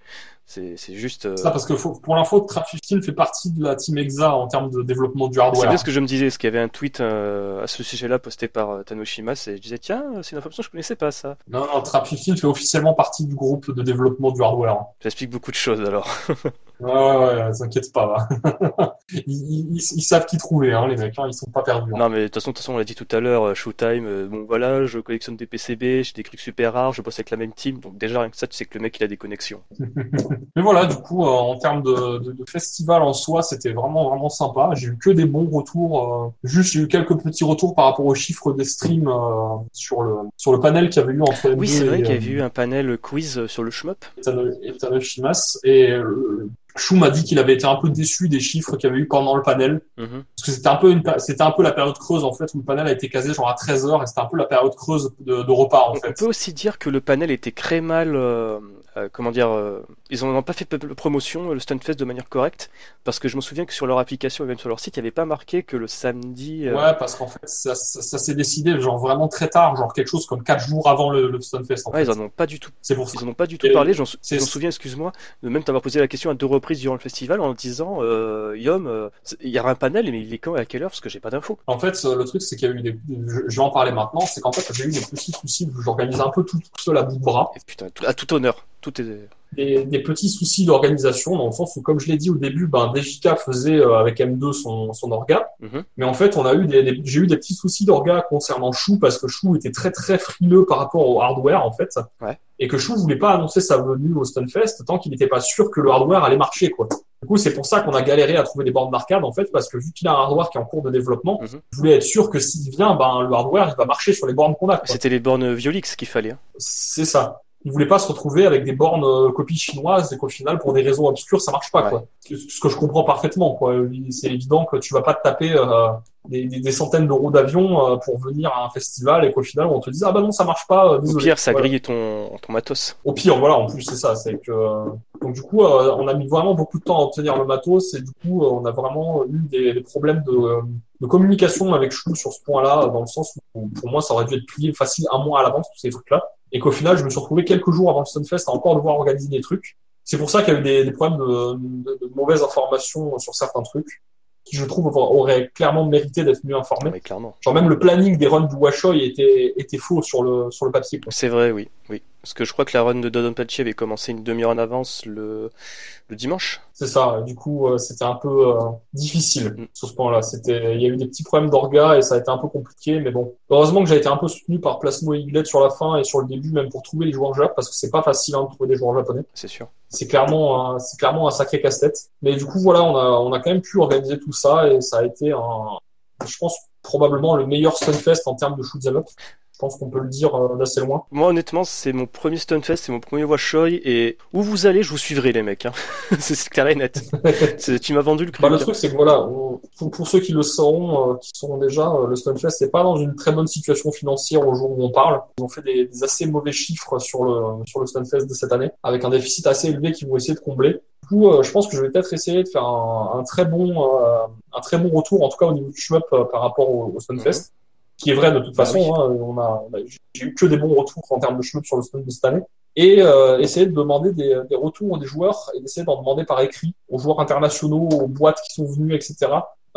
C'est juste. Euh... Ça parce que faut, pour l'info, Trap15 fait partie de la team EXA en termes de développement du hardware. C'est bien ce que je me disais, parce qu'il y avait un tweet euh, à ce sujet-là posté par euh, Tanoshimas et je disais tiens, c'est une information je connaissais pas ça. Non, non, Trap15 fait officiellement partie du groupe de développement du hardware. Ça explique beaucoup de choses alors. *laughs* Ouais, ouais, ouais, t'inquiète pas. *laughs* ils, ils, ils, savent qui trouver, hein, les mecs, hein, ils sont pas perdus. Hein. Non, mais de toute façon, façon, on l'a dit tout à l'heure, euh, Showtime, euh, bon voilà, je collectionne des PCB, j'ai des trucs super rares, je bosse avec la même team, donc déjà rien que ça, tu sais que le mec il a des connexions. *laughs* mais voilà, du coup, euh, en termes de, de, de, festival en soi, c'était vraiment vraiment sympa. J'ai eu que des bons retours. juste, j'ai eu quelques petits retours par rapport aux chiffres des streams sur le sur le panel qu'il y avait eu entre. Oui, c'est vrai qu'il y avait eu un panel quiz sur le shmup. Et Tanoshimas et Chou m'a dit qu'il avait été un peu déçu des chiffres qu'il y avait eu pendant le panel. Mhm. Parce que c'était un peu une, c'était un peu la période creuse, en fait, où le panel a été casé genre à 13 heures et c'était un peu la période creuse de, repas, en fait. On peut aussi dire que le panel était très mal, euh, euh, comment dire, euh, ils n'ont pas fait promotion, le Stunfest, de manière correcte. Parce que je me souviens que sur leur application et même sur leur site, il n'y avait pas marqué que le samedi. Ouais, parce qu'en fait, ça, ça, s'est décidé, genre vraiment très tard, genre quelque chose comme 4 jours avant le, le Stunfest, en ouais, fait. ils en ont pas du tout. C'est pour Ils en ont pas du tout parlé, j'en souviens, excuse-moi, de même t'avoir posé la question à deux reprises durant le festival en disant euh, Yom, euh, il y aura un panel, mais il est quand et à quelle heure Parce que j'ai pas d'infos. En fait, le truc, c'est qu'il y a eu des. Je vais en parler maintenant, c'est qu'en fait, j'ai eu des petits soucis j'organise un peu tout, seul à bout de bras. Et putain, à tout honneur. Tout est. Des, des petits soucis d'organisation, dans le sens où, comme je l'ai dit au début, ben, DJK faisait euh, avec M2 son, son orga. Mhm. Mais en fait, on a eu des, j'ai eu des petits soucis d'orga concernant Chou, parce que Chou était très très frileux par rapport au hardware, en fait. Ouais. Et que Chou voulait pas annoncer sa venue au Stunfest tant qu'il n'était pas sûr que le hardware allait marcher, quoi. Du coup, c'est pour ça qu'on a galéré à trouver des bornes d'arcade, en fait, parce que vu qu'il a un hardware qui est en cours de développement, je mhm. voulais être sûr que s'il vient, ben, le hardware, il va marcher sur les bornes qu'on a. C'était les bornes Violix qu'il fallait. Hein. C'est ça. Il voulait pas se retrouver avec des bornes euh, copies chinoises et qu'au final, pour des raisons obscures, ça marche pas, quoi. Ce que je comprends parfaitement, quoi. C'est évident que tu vas pas te taper euh, des, des, centaines d'euros d'avion euh, pour venir à un festival et qu'au final on te dise ah bah non ça marche pas désolé. au pire ça grille ton, ton matos au pire voilà en plus c'est ça c'est que donc du coup on a mis vraiment beaucoup de temps à obtenir le matos et du coup on a vraiment eu des, des problèmes de, de communication avec Chou sur ce point là dans le sens où pour moi ça aurait dû être plié facile un mois à l'avance tous ces trucs là et qu'au final je me suis retrouvé quelques jours avant le Sunfest à encore devoir organiser des trucs c'est pour ça qu'il y a eu des, des problèmes de, de, de, mauvaises informations sur certains trucs qui je trouve aurait clairement mérité d'être mieux informé. Oui, clairement. Genre même le planning des runs du Washoy était était faux sur le sur le papier. C'est vrai, oui, oui. Parce que je crois que la run de Dodonpachi avait commencé une demi-heure en avance le, le dimanche. C'est ça. Du coup, euh, c'était un peu euh, difficile mm. sur ce point-là. C'était, il y a eu des petits problèmes d'orga et ça a été un peu compliqué. Mais bon, heureusement que j'ai été un peu soutenu par Plasmo et Iglet sur la fin et sur le début, même pour trouver les joueurs japonais, parce que c'est pas facile hein, de trouver des joueurs japonais. C'est sûr. C'est clairement, c'est clairement un sacré casse-tête. Mais du coup, voilà, on a, on a quand même pu organiser tout ça et ça a été un, je pense probablement le meilleur Stunfest en termes de shoot'em up. Je pense qu'on peut le dire euh, d'assez loin. Moi, honnêtement, c'est mon premier Stunfest, c'est mon premier Washoy, et où vous allez, je vous suivrai, les mecs. Hein. *laughs* c'est clair et net. *laughs* tu m'as vendu le bah, le truc, c'est que voilà, pour, pour, ceux qui le sauront, euh, qui sont déjà, euh, le Stunfest c'est pas dans une très bonne situation financière au jour où on parle. Ils ont fait des, des assez mauvais chiffres sur le, sur le Stunfest de cette année, avec un déficit assez élevé qu'ils vont essayer de combler. Du coup, je pense que je vais peut-être essayer de faire un, un très bon, un très bon retour, en tout cas au niveau du shmup par rapport au, au Stunfest qui est vrai de toute bah façon. Hein, on a, j'ai eu que des bons retours en termes de shmup sur le stand de cette année. Et euh, essayer de demander des, des retours des joueurs et d'essayer d'en demander par écrit aux joueurs internationaux, aux boîtes qui sont venues, etc.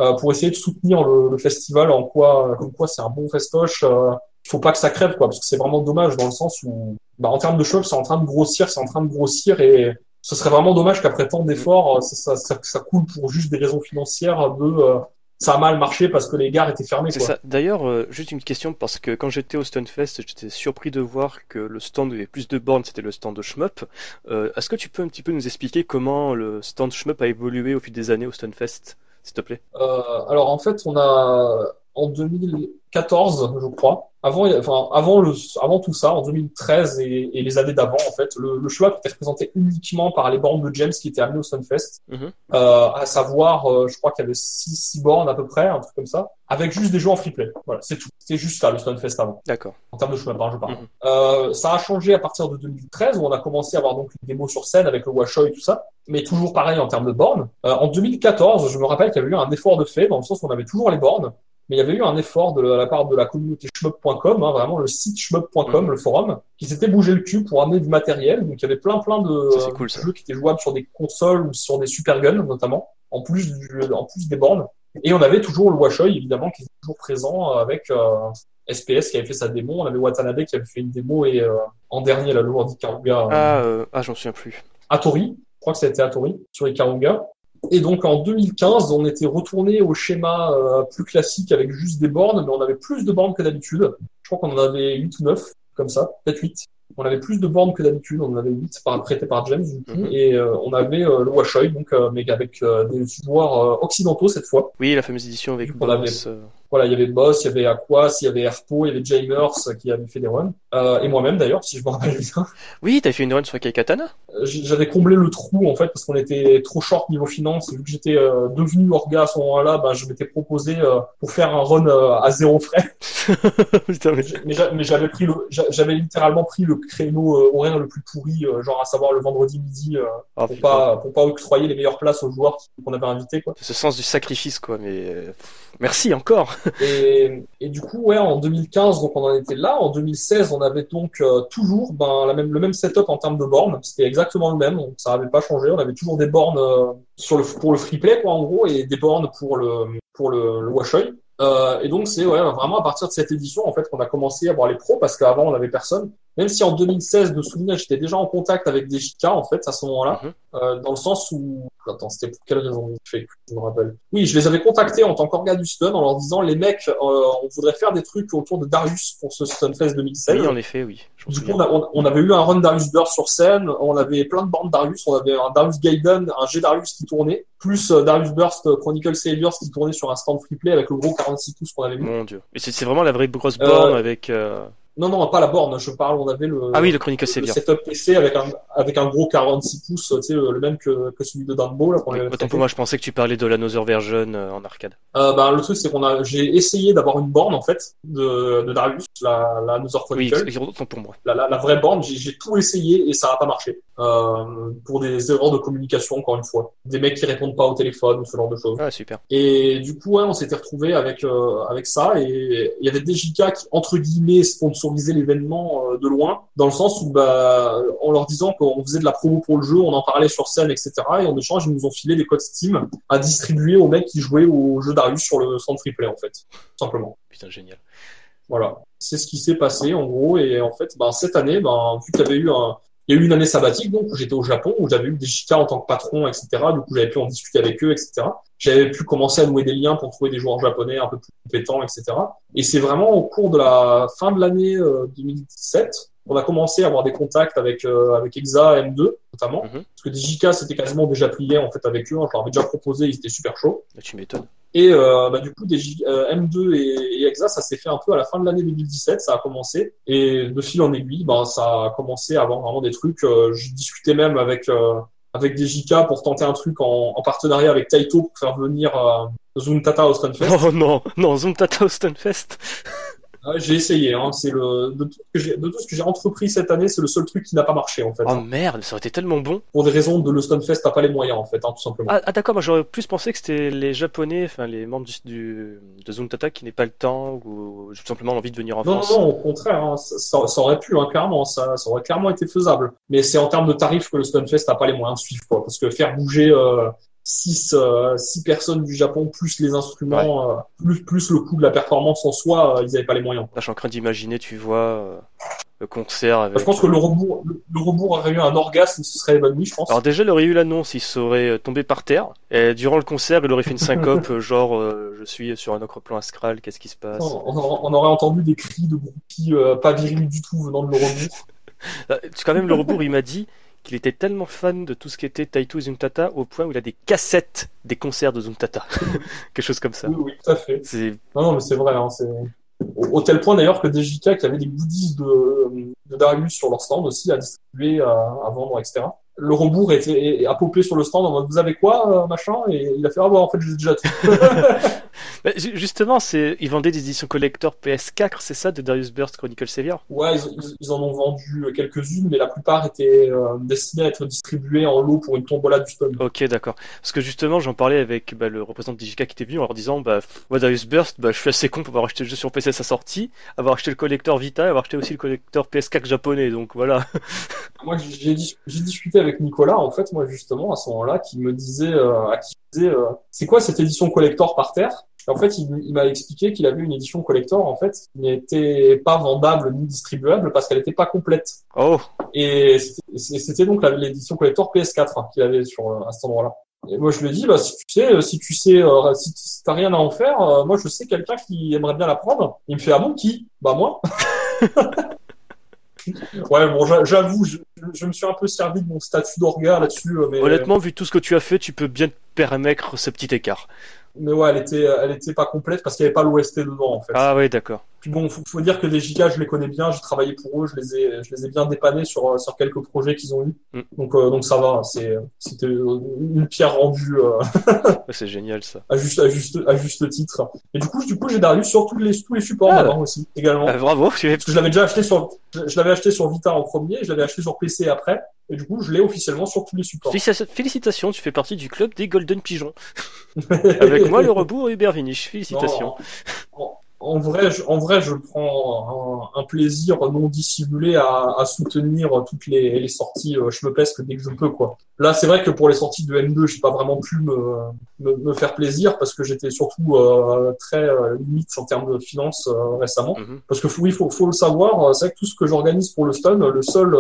Euh, pour essayer de soutenir le, le, festival en quoi, comme quoi c'est un bon festoche. Euh, faut pas que ça crève, quoi, parce que c'est vraiment dommage dans le sens où, bah, en termes de shmup, c'est en train de grossir, c'est en train de grossir et ce serait vraiment dommage qu'après tant d'efforts, ça, ça, ça, coule pour juste des raisons financières de euh, ça a mal marché parce que les gares étaient fermées. C'est ça. D'ailleurs, euh, juste une question parce que quand j'étais au Stunfest, j'étais surpris de voir que le stand où il y avait plus de bornes, c'était le stand de Shmup. Euh, Est-ce que tu peux un petit peu nous expliquer comment le stand Shmup a évolué au fil des années au Stunfest, s'il te plaît? Euh, Alors en fait, on a en 2014, je crois, avant, enfin, avant, le, avant tout ça, en 2013 et, et les années d'avant, en fait, le, le choix était représenté uniquement par les bornes de James qui étaient amenées au Stunfest, mm euh, à savoir, euh, je crois qu'il y avait 6 six, bornes à peu près, un truc comme ça, avec juste des jeux en free play. Voilà, c'est tout. C'était juste ça, le Stunfest avant. D'accord. En termes de par je parle. Mhm. Euh, ça a changé à partir de 2013, où on a commencé à avoir donc une démo sur scène avec le Washoe et tout ça, mais toujours pareil en termes de bornes. En 2014, je me rappelle qu'il y avait eu un effort de fait, dans le sens où on avait toujours les bornes, mais il y avait eu un effort de la part de la communauté shmup.com, hein, vraiment le site shmup.com, le forum, qui s'était bougé le cul pour amener du matériel. Donc il y avait plein plein de jeux qui étaient jouables sur des consoles ou sur des super guns notamment, en plus du, en plus des bornes. Et on avait toujours le Washoy évidemment qui était toujours présent avec euh, SPS qui avait fait sa démo, on avait Watanabe qui avait fait une démo et euh, en dernier la loi d'Ikaruga. Ah, euh, ah j'en souviens plus. Atori, je crois que c'était Atori sur Ikaruga. Et donc en 2015, on était retourné au schéma euh, plus classique avec juste des bornes, mais on avait plus de bornes que d'habitude. Je crois qu'on en avait 8 ou 9, comme ça, peut-être 8. On avait plus de bornes que d'habitude, on en avait 8 par, prêté par James du coup, mhm. et euh, on avait euh, le Washoy, donc mais avec des joueurs occidentaux cette fois. Oui, la fameuse édition avec Boss, voilà, il y avait Boss, il y avait Aquas, il y avait Airpo, il y avait Jamers qui avait fait des runs. Euh, et moi-même d'ailleurs, si je me rappelle bien. Oui, t'as fait une run sur Kaikatana euh, J'avais comblé le trou en fait parce qu'on était trop short niveau finance. Vu que j'étais euh, devenu orga à ce moment-là, bah, je m'étais proposé euh, pour faire un run à zéro frais. *laughs* mais j'avais pris le, j'avais littéralement pris le créneau horaire le plus pourri, genre à savoir le vendredi midi, oh, pour pas pour pas octroyer les meilleures places aux joueurs qu'on avait invités quoi. Ce sens du sacrifice quoi, mais merci encore. Et, du coup, ouais, en 2015, donc on en était là. En 2016, on avait donc euh, toujours ben, le même setup en termes de bornes. C'était exactement le même. Donc, ça n'avait pas changé. On avait toujours des bornes euh, sur le, pour le free play, quoi, en gros, et des bornes pour le, pour le, le euh, et donc c'est ouais, vraiment à partir de cette édition en fait qu'on a commencé à voir les pros parce qu'avant on avait personne. Même si en 2016 de souvenir j'étais déjà en contact avec des JK en fait à ce moment-là, mhm. euh, dans le sens où attends c'était pour quelle raison je me rappelle. Oui, je les avais contactés en tant qu'orga du stun en leur disant les mecs euh, on voudrait faire des trucs autour de Darius pour ce Stunfest 2016. Oui en effet oui. Du coup on, on, avait eu un run Darius Burst sur scène, on avait plein de bandes Darius, on avait un Darius Gaiden, un G Darius qui tournait, plus euh, Darius Burst Chronicle Saviors qui tournait sur un stand free play avec le gros 46 pouces qu'on avait vu. Mon dieu. Et c'est vraiment la vraie grosse borne avec euh, non, non, pas la borne, je parle, on avait le, ah oui, le, Chronicle le, setup PC avec un, avec un gros 46 pouces, tu sais, le, même que, que celui de Dumbo, là. Oui, autant pour moi, je pensais que tu parlais de la Nother version euh, en arcade. Euh, bah, le truc, c'est qu'on a, j'ai essayé d'avoir une borne, en fait, de, de Darius, la, la Nother Chronicle. Oui, autant pour moi. La, la, la vraie borne, j'ai tout essayé et ça n'a pas marché. Euh, pour des erreurs de communication, encore une fois. Des mecs qui répondent pas au téléphone, ce genre de choses. Ah, super. Et du coup, ouais, on s'était retrouvé avec, euh, avec ça et il y avait des JK qui, entre guillemets, sponsor sponsoriser l'événement euh, de loin, dans le sens où, bah, en leur disant qu'on faisait de la promo pour le jeu, on en parlait sur scène, etc. Et en échange, ils nous ont filé des codes Steam à distribuer aux mecs qui jouaient au jeu Darius sur le centre replay, en fait, simplement. Putain, génial. Voilà, c'est ce qui s'est passé en gros. Et en fait, bah, cette année, bah, vu qu'il y avait eu un, il y a eu une année sabbatique, donc, où j'étais au Japon, où j'avais eu des JK en tant que patron, etc. Du coup, j'avais pu en discuter avec eux, etc. J'avais pu commencer à nouer des liens pour trouver des joueurs japonais un peu plus compétents, etc. Et c'est vraiment au cours de la fin de l'année 2017 euh, on a commencé à avoir des contacts avec euh, avec Exa M2 notamment mhm. parce que JK c'était quasiment déjà plié en fait avec eux hein. je leur avais déjà proposé ils étaient super chauds bah, tu m'étonnes et euh, bah, du coup, des euh, M2 et, et, EXA, ça s'est fait un peu à la fin de l'année 2017, ça a commencé. Et de fil en aiguille, bah, ça a commencé à avoir vraiment des trucs. Euh, je discutais même avec euh, avec des JK pour tenter un truc en, en partenariat avec Taito pour faire venir euh, Zoom Tata au Stunfest. Oh non, non, Zoom Tata au Stunfest j'ai essayé. Hein. C'est le de tout, ce que j'ai entrepris cette année, c'est le seul truc qui n'a pas marché en fait. Oh merde, ça aurait été tellement bon. Pour des raisons de le Stunfest, t'as pas les moyens en fait, hein, tout simplement. Ah, ah d'accord, moi j'aurais plus pensé que c'était les Japonais, enfin les membres du, du de Zoom Tata qui n'aient pas le temps ou tout simplement l'envie de venir en France. Non, non, au contraire, hein, ça, ça, aurait pu, hein, clairement, ça, ça aurait clairement été faisable. Mais c'est en termes de tarifs que le Stunfest n'a pas les moyens de suivre, quoi, parce que faire bouger euh, six, euh, six personnes du Japon plus les instruments euh, plus plus le coût de la performance en soi euh, ils n'avaient pas les moyens. Là je suis en train d'imaginer tu vois le concert avec... je pense que le rebours le, aurait eu un orgasme ce serait évanoui je pense. Alors déjà il aurait eu l'annonce il serait tombé par terre. Et durant le concert il aurait fait une syncope *laughs* genre je suis sur un autre plan astral qu'est-ce qui se passe? On, aurait entendu des cris de groupies pas virils du tout venant de le rebours. *laughs* Quand même le rebours il m'a dit qu'il était tellement fan de tout ce qui était Taito Zuntata au point où il a des cassettes des concerts de Zuntata. *laughs* Quelque chose comme ça. Oui, oui, tout à fait. Non, non, mais c'est vrai. Hein, c'est... Au, tel point d'ailleurs que DJK qui avait des goodies de, de Darius sur leur stand aussi à distribuer, à, à vendre, etc le rebours était a popé sur le stand en mode vous avez quoi euh, machin? Et il a fait ah bah en fait j'ai déjà tout. *laughs* justement c'est ils vendaient des éditions collector PS4 c'est ça de Darius Burst Chronicle Savior? Ouais ils, ils, en ont vendu quelques-unes mais la plupart étaient euh, destinées à être distribuées en lot pour une tombola du stone. Ok d'accord parce que justement j'en parlais avec bah, le représentant de DJK qui était venu en leur disant bah moi Darius Burst bah je suis assez con pour avoir acheté le jeu sur PC à sa sortie avoir acheté le collector Vita et avoir acheté aussi le collector PS4 japonais donc voilà. moi j'ai discuté avec Nicolas, en fait, moi justement à ce moment-là, qui me disait, euh, à qui disait, euh, c'est quoi cette édition collector par terre? En fait, il, m'a expliqué qu'il avait une édition collector en fait qui n'était pas vendable ni distribuable parce qu'elle n'était pas complète. Oh. Et c'était donc l'édition collector PS4 qu'il avait sur euh, à cet endroit-là. Et moi, je lui ai dit, bah, si tu sais, si tu sais, si, si t'as rien à en faire, moi, je sais quelqu'un qui aimerait bien la prendre. Il me fait, ah bon, qui? Bah, moi. *laughs* Ouais, bon, j'avoue, je, je, me suis un peu servi de mon statut d'orga là-dessus. Mais... Honnêtement, vu tout ce que tu as fait, tu peux bien te permettre ce petit écart. Mais ouais, elle était, elle était pas complète parce qu'il n'y avait pas l'OST dedans, en fait. Ah oui, d'accord. Puis bon, faut, faut dire que les JK, je les connais bien, j'ai travaillé pour eux, je les ai, je les ai bien dépannés sur, sur quelques projets qu'ils ont eu. Mm. Donc, euh, donc ça va, c'est, c'était une pierre rendue. Euh... *laughs* c'est génial ça. À juste, à juste, à juste titre. Et du coup, du coup, j'ai Darius sur tous les, tous les supports ah, aussi, également. Ah, bravo. Parce que je l'avais déjà acheté sur, je l'avais acheté sur Vita en premier, je l'avais acheté sur PC après. Et du coup, je l'ai officiellement sur tous les supports. Félicitations, tu fais partie du club des Golden Pigeons. *laughs* Avec moi, le rebours et Bervinich. Félicitations. En vrai, je, en vrai, je prends un, plaisir non dissimulé à, à soutenir toutes les, les sorties euh, je me pèse que dès que je peux, quoi. Là, c'est vrai que pour les sorties de N2, j'ai pas vraiment pu me, me, me, faire plaisir parce que j'étais surtout euh, très euh, limite en termes de finances euh, récemment. Mm-hmm. Parce que oui, faut, faut le savoir, c'est vrai que tout ce que j'organise pour le stun, le seul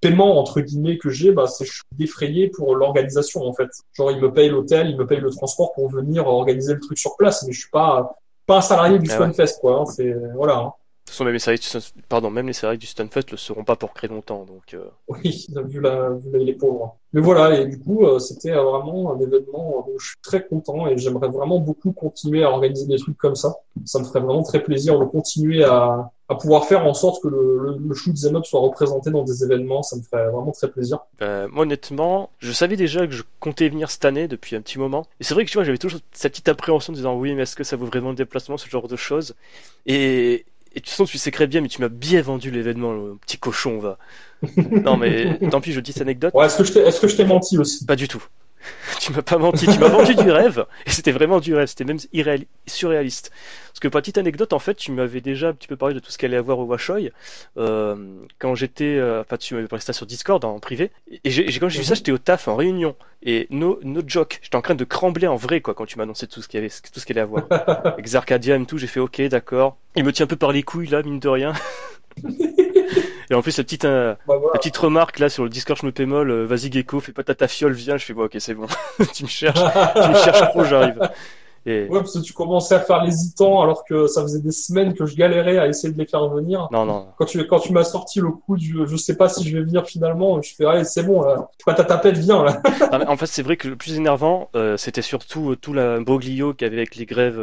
paiement entre guillemets que j'ai, bah, c'est défrayé pour l'organisation en fait. Genre, il me paye l'hôtel, il me paye le transport pour venir organiser le truc sur place, mais je suis pas pas un salarié du ah Stunfest, quoi. Hein, c'est voilà. De toute façon, même les séries, pardon, même les séries du Stunfest le seront pas pour très longtemps, donc. Euh... Oui, *laughs* vu la, vu les pauvres. Mais voilà, et du coup, euh, c'était vraiment un événement dont je suis très content et j'aimerais vraiment beaucoup continuer à organiser des trucs comme ça. Ça me ferait vraiment très plaisir de continuer à, à pouvoir faire en sorte que le, le, le shoot up soit représenté dans des événements. Ça me ferait vraiment très plaisir. Euh, moi, honnêtement, je savais déjà que je comptais venir cette année depuis un petit moment. Et c'est vrai que tu vois, j'avais toujours cette petite appréhension de disant oui, mais est-ce que ça vaut vraiment le déplacement, ce genre de choses? Et et tu sens que tu sais bien, mais tu m'as bien vendu l'événement, le petit cochon, va. non, mais tant pis, je dis cette anecdote. Ouais, est-ce que je t'ai, est-ce que je t'ai menti aussi? Pas du tout. *laughs* tu m'as pas menti, tu m'as vendu du rêve, et c'était vraiment du rêve, c'était même surréaliste. Parce que petite anecdote, en fait, tu m'avais déjà un petit peu parlé de tout ce qu'elle allait avoir au Washoy, euh, quand j'étais, euh, enfin, tu m'avais parlé ça sur Discord en privé, et j'ai, quand j'ai vu ça, mhm. j'étais au taf en réunion, et no, no joke, j'étais en train de trembler en vrai, quoi, quand tu m'as annoncé tout ce qu'il y avait, tout ce qu'elle allait avoir. *laughs* Exarcadia et tout, j'ai fait ok, d'accord. Il me tient un peu par les couilles là, mine de rien. *laughs* Et en plus, la petite, euh, bah, la petite remarque là sur le Discord, je me pémol, euh, vas-y Gecko, fais pas ta tafiole, viens. Je fais bon, ok, c'est bon. *laughs* tu me cherches, tu me cherches trop, j'arrive. Et... Ouais, parce que tu commençais à faire l'hésitant alors que ça faisait des semaines que je galérais à essayer de les faire venir. Non, non. Quand tu, quand tu m'as sorti le coup du je sais pas si je vais venir finalement, je fais allez, c'est bon, là. Toi, ta tapette, viens, là. *laughs* en fait, c'est vrai que le plus énervant, euh, c'était surtout tout la broglio qu'il y avait avec les grèves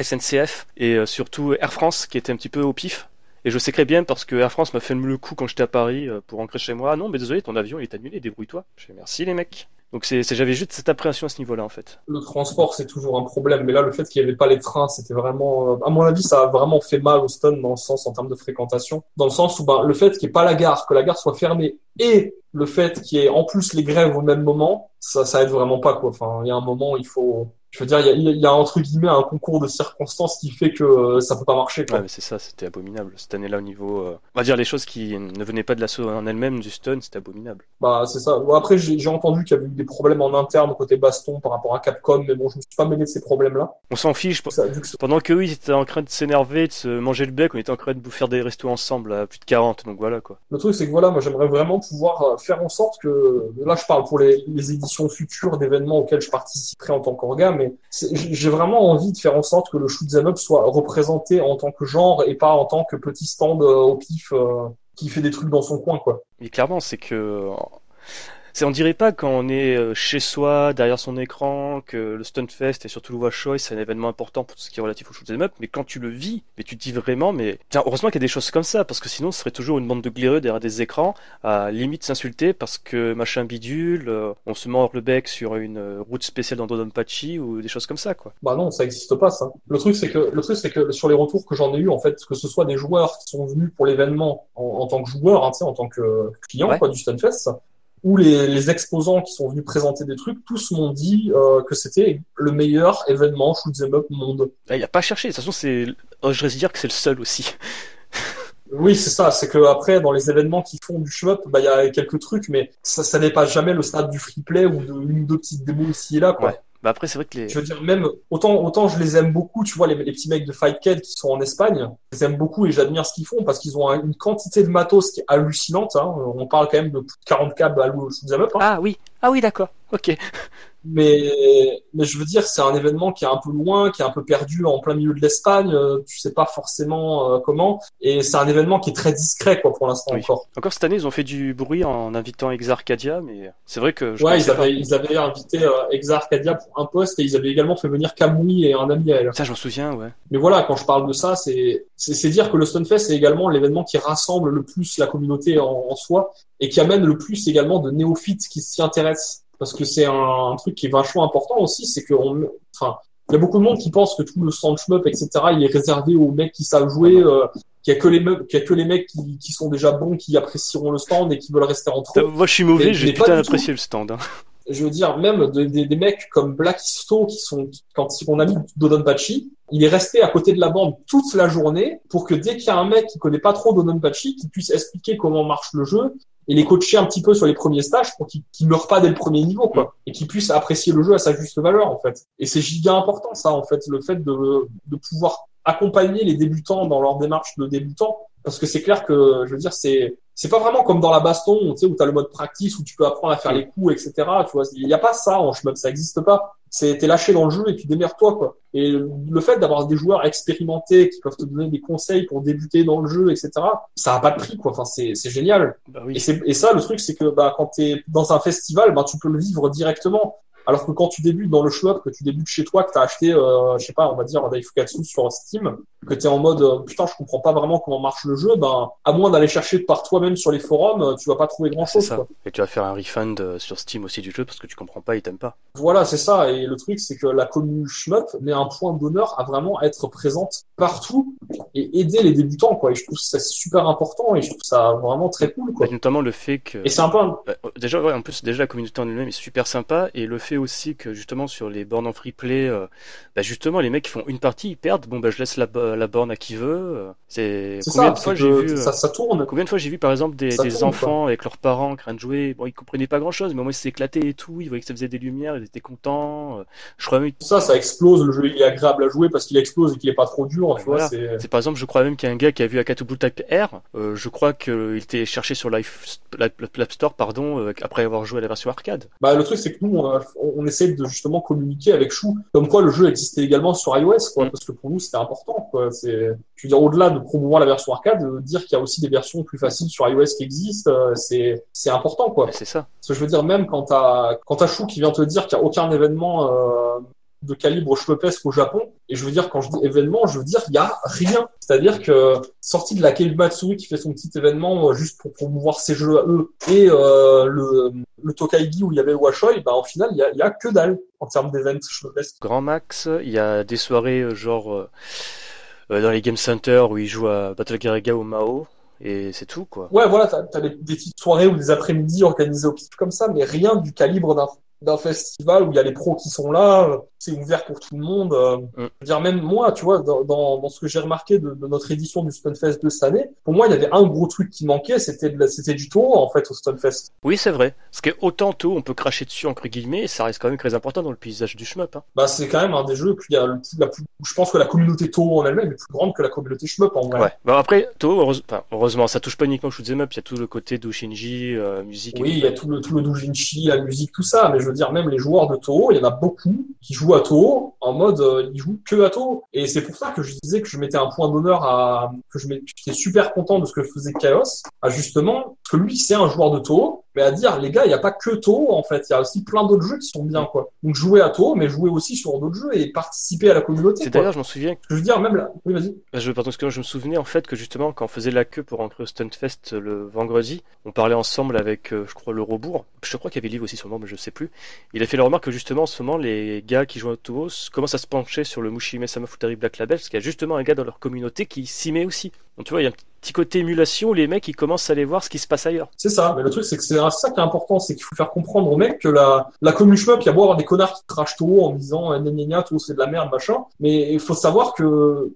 SNCF et surtout Air France qui était un petit peu au pif. Et je sais très bien parce que Air France m'a fait le coup quand j'étais à Paris euh, pour rentrer chez moi. Ah non, mais désolé, ton avion il est annulé, débrouille-toi. Je fais merci les mecs. Donc c'est, j'avais juste cette appréhension à ce niveau-là en fait. Le transport c'est toujours un problème, mais là le fait qu'il n'y avait pas les trains, c'était vraiment, euh, à mon avis, ça a vraiment fait mal au Stone dans le sens en termes de fréquentation, dans le sens où ben, le fait qu'il n'y ait pas la gare, que la gare soit fermée, et le fait qu'il y ait en plus les grèves au même moment, ça, ça aide vraiment pas quoi. Enfin, il y a un moment, il faut, je veux dire, il y a, y a, entre guillemets un concours de circonstances qui fait que euh, ça peut pas marcher. Quoi. Ouais, mais c'est ça, c'était abominable. Cette année-là, au niveau, euh, on va dire les choses qui ne venaient pas de l'assaut en elle-même du stun, c'était abominable. Bah c'est ça. Bon, après, j'ai entendu qu'il y avait eu des problèmes en interne côté baston par rapport à Capcom, mais bon, je me suis pas mêlé de ces problèmes-là. On s'en fiche. Pendant que eux, ils étaient en train de s'énerver, de se manger le bec, on était en train de faire des restos ensemble à plus de 40, donc voilà quoi. Le truc, c'est que voilà, moi j'aimerais vraiment pouvoir euh, faire en sorte que, là, je parle pour les, les éditions futures d'événements auxquels je participerai en tant qu'orga, j'ai vraiment envie de faire en sorte que le shoot'em up soit représenté en tant que genre et pas en tant que petit stand euh, au pif euh, qui fait des trucs dans son coin, quoi. Mais clairement, c'est que c'est on dirait pas quand on est euh, chez soi derrière son écran que le Stunfest et surtout le Watch c'est un événement important pour tout ce qui est relatif au shoot'em up mais quand tu le vis mais tu te dis vraiment mais tiens heureusement qu'il y a des choses comme ça parce que sinon ce serait toujours une bande de glaireux derrière des écrans à limite s'insulter parce que machin bidule euh, on se mord le bec sur une euh, route spéciale dans Dodonpachi ou des choses comme ça quoi. Bah non ça existe pas ça. Le truc c'est que le truc c'est que sur les retours que j'en ai eu en fait que ce soit des joueurs qui sont venus pour l'événement en, tant que joueurs hein, en tant que client quoi du Stunfest où les, les, exposants qui sont venus présenter des trucs, tous m'ont dit euh, que c'était le meilleur événement shoot'em up monde. Ah, il a pas cherché. De toute façon, c'est, oh, je dire que c'est le seul aussi. oui, c'est ça. C'est que après, dans les événements qui font du shmup, bah il y a quelques trucs, mais ça, ça n'est pas jamais le stade du free play ou de une ou deux petites démos ici et là, quoi. Bah après, c'est vrai que les. Je veux dire, même autant, autant je les aime beaucoup, tu vois, les, les petits mecs de Fight Kid qui sont en Espagne, je les aime beaucoup et j'admire ce qu'ils font parce qu'ils ont une quantité de matos qui est hallucinante. Hein. On parle quand même de plus de 40 câbles à shoot'em up. Hein. Ah oui, ah oui, d'accord, ok mais mais je veux dire c'est un événement qui est un peu loin qui est un peu perdu en plein milieu de l'Espagne euh, tu sais pas forcément euh, comment. Et c'est un événement qui est très discret quoi pour l'instant encore. Encore cette année ils ont fait du bruit en invitant Exarcadia mais c'est vrai que je ouais ils avaient, ils avaient invité euh, Exarcadia pour un poste et ils avaient également fait venir Kamui et un ami à elle. Ça j'en souviens ouais. Mais voilà quand je parle de ça c'est c'est dire que le Stonefest c'est également l'événement qui rassemble le plus la communauté en, en soi et qui amène le plus également de néophytes qui s'y intéressent parce que c'est un, truc qui est vachement important aussi, c'est que enfin, il y a beaucoup de monde qui pense que tout le stand shmup, etc., il est réservé aux mecs qui savent jouer, euh, qu'il y a que les mecs, qu'il y a que les mecs qui, qui, sont déjà bons, qui apprécieront le stand et qui veulent rester entre eux. Moi, je suis mauvais, j'ai putain apprécié le stand. Hein. Je veux dire, même des, des mecs comme Black Isto, qui sont, quand on a mis Dodonpachi, il est resté à côté de la bande toute la journée pour que dès qu'il y a un mec qui connaît pas trop Dodonpachi, qui puisse expliquer comment marche le jeu et les coacher un petit peu sur les premiers stages pour qu'ils ne meurent pas dès le premier niveau, quoi, et qu'ils puissent apprécier le jeu à sa juste valeur, en fait. Et c'est giga important, ça, en fait, le fait de, de pouvoir accompagner les débutants dans leur démarche de débutants, parce que c'est clair que, je veux dire, c'est c'est pas vraiment comme dans la baston, tu sais, où t'as le mode practice, où tu peux apprendre à faire les coups, etc. Tu vois, il n'y a pas ça en shmup, ça existe pas. C'est t'es lâché dans le jeu et puis démerde-toi, quoi. Et le fait d'avoir des joueurs expérimentés qui peuvent te donner des conseils pour débuter dans le jeu, etc. Ça a pas de prix, quoi. Enfin, c'est c'est génial. Bah oui. et, et ça, le truc, c'est que bah quand t'es dans un festival, bah tu peux le vivre directement. Alors que quand tu débutes dans le shmup, que tu débutes chez toi, que tu as acheté, euh, je sais pas, on va dire Daifukatsu sur Steam, que t'es en mode euh, putain je comprends pas vraiment comment marche le jeu, ben à moins d'aller chercher par toi-même sur les forums, euh, tu vas pas trouver grand chose. Ça. Et tu vas faire un refund euh, sur Steam aussi du jeu parce que tu comprends pas, ils t'aiment pas. Voilà, c'est ça. Et le truc c'est que la commune shmup met un point d'honneur à vraiment être présente partout et aider les débutants quoi. Et je trouve ça super important et je trouve ça vraiment très cool quoi. Et notamment le fait que. Et c'est un peu. Déjà ouais, en plus déjà la communauté en elle-même est super sympa et le fait aussi que justement sur les bornes en free play, bah, justement les mecs qui font une partie ils perdent, bon bah je laisse la, la borne à qui veut. C'est combien de fois j'ai vu ça, ça, tourne. Combien de fois j'ai vu par exemple des, des enfants avec leurs parents en train de jouer, bon ils comprenaient pas grand chose, mais au moins ils s'éclataient et tout, ils voyaient que ça faisait des lumières, ils étaient contents. Je crois même... Ça, ça explose, le jeu il est agréable à jouer parce qu'il explose et qu'il est pas trop dur, vois. C'est par exemple, je crois même qu'il y a un gars qui a vu Akatu Blue Type R, euh, je crois qu'il était cherché sur l'App Store, pardon, euh, après avoir joué à la version arcade. Bah le truc c'est que nous on, on essaie de justement communiquer avec Chou, comme quoi le jeu existait également sur iOS, quoi, mm. parce que pour nous c'était important, quoi. C'est, je veux dire au-delà de promouvoir la version arcade, euh, dire qu'il y a aussi des versions plus faciles sur iOS qui existent, c'est c'est important, quoi. C'est ça. Parce que je veux dire même quand t'as quand t'as Chou qui vient te dire qu'il y a aucun événement euh, de calibre chevepesque au Japon. Et je veux dire, quand je dis événement, je veux dire, il y a rien. C'est-à-dire que, sorti de la Matsuri qui fait son petit événement euh, juste pour promouvoir ses jeux à eux, et euh, le, le Tokaigi où il y avait Washoi, bah, au final, il y a, y a que dalle en termes d'événements chevepesques. Grand Max, il y a des soirées euh, genre euh, dans les Game Center où il joue à Battle Garaga ou Mao et c'est tout quoi. Ouais voilà, t'as as des, petites soirées ou des après-midi organisées au comme ça, mais rien du calibre d'un d'un festival où il y a les pros qui sont là, c'est ouvert pour tout le monde. Euh, mm. Je veux dire, même moi, tu vois, dans, dans, ce que j'ai remarqué de, de, notre édition du Stunfest de cette année, pour moi, il y avait un gros truc qui manquait, c'était c'était du taux en fait au Stunfest. Oui, c'est vrai. Parce que autant tôt, on peut cracher dessus entre guillemets, ça reste quand même très important dans le paysage du shmup. Hein. Bah, c'est quand même un des jeux il y a le la plus, je pense que la communauté taux en elle-même est plus grande que la communauté shmup en vrai. Ouais. Bah après, tôt, heureusement, ça touche pas uniquement au shoot'em up, il y a tout le côté doshinji, euh, musique. Oui, il y a tout le tout le doujinshi, la musique, tout ça. Mais je dire, même les joueurs de Toho, il y en a beaucoup qui jouent à Toho en mode euh, ils jouent que à Toho. Et c'est pour ça que je disais que je mettais un point d'honneur à que je j'étais super content de ce que faisait Chaos, à justement que lui c'est un joueur de Toho, mais à dire les gars il n'y a pas que Toho en fait, il y a aussi plein d'autres jeux qui sont bien quoi. Donc jouer à Toho, mais jouer aussi sur d'autres jeux et participer à la communauté. C'est d'ailleurs je m'en souviens. Je veux dire même là. Oui vas-y. Bah, je pardon, que je me souvenais en fait que justement quand on faisait la queue pour rentrer au Stuntfest le vendredi, on parlait ensemble avec euh, je crois le Robourg. Je crois qu'il y avait Livre aussi sur le mais je sais plus. Il a fait la remarque que justement en ce moment les gars qui jouent à Toho commencent à se pencher sur le Mushime Sama Futari Black Label parce qu'il y a justement un gars dans leur communauté qui s'y met aussi. Donc tu vois, il y a un petit côté émulation où les mecs ils commencent à aller voir ce qui se passe ailleurs. C'est ça, mais le truc c'est que c'est ça qui est important, c'est qu'il faut faire comprendre aux mecs que la, la commune shmup, il y a beau avoir des connards qui crachent Toho en disant gna gna tout c'est de la merde machin, mais il faut savoir que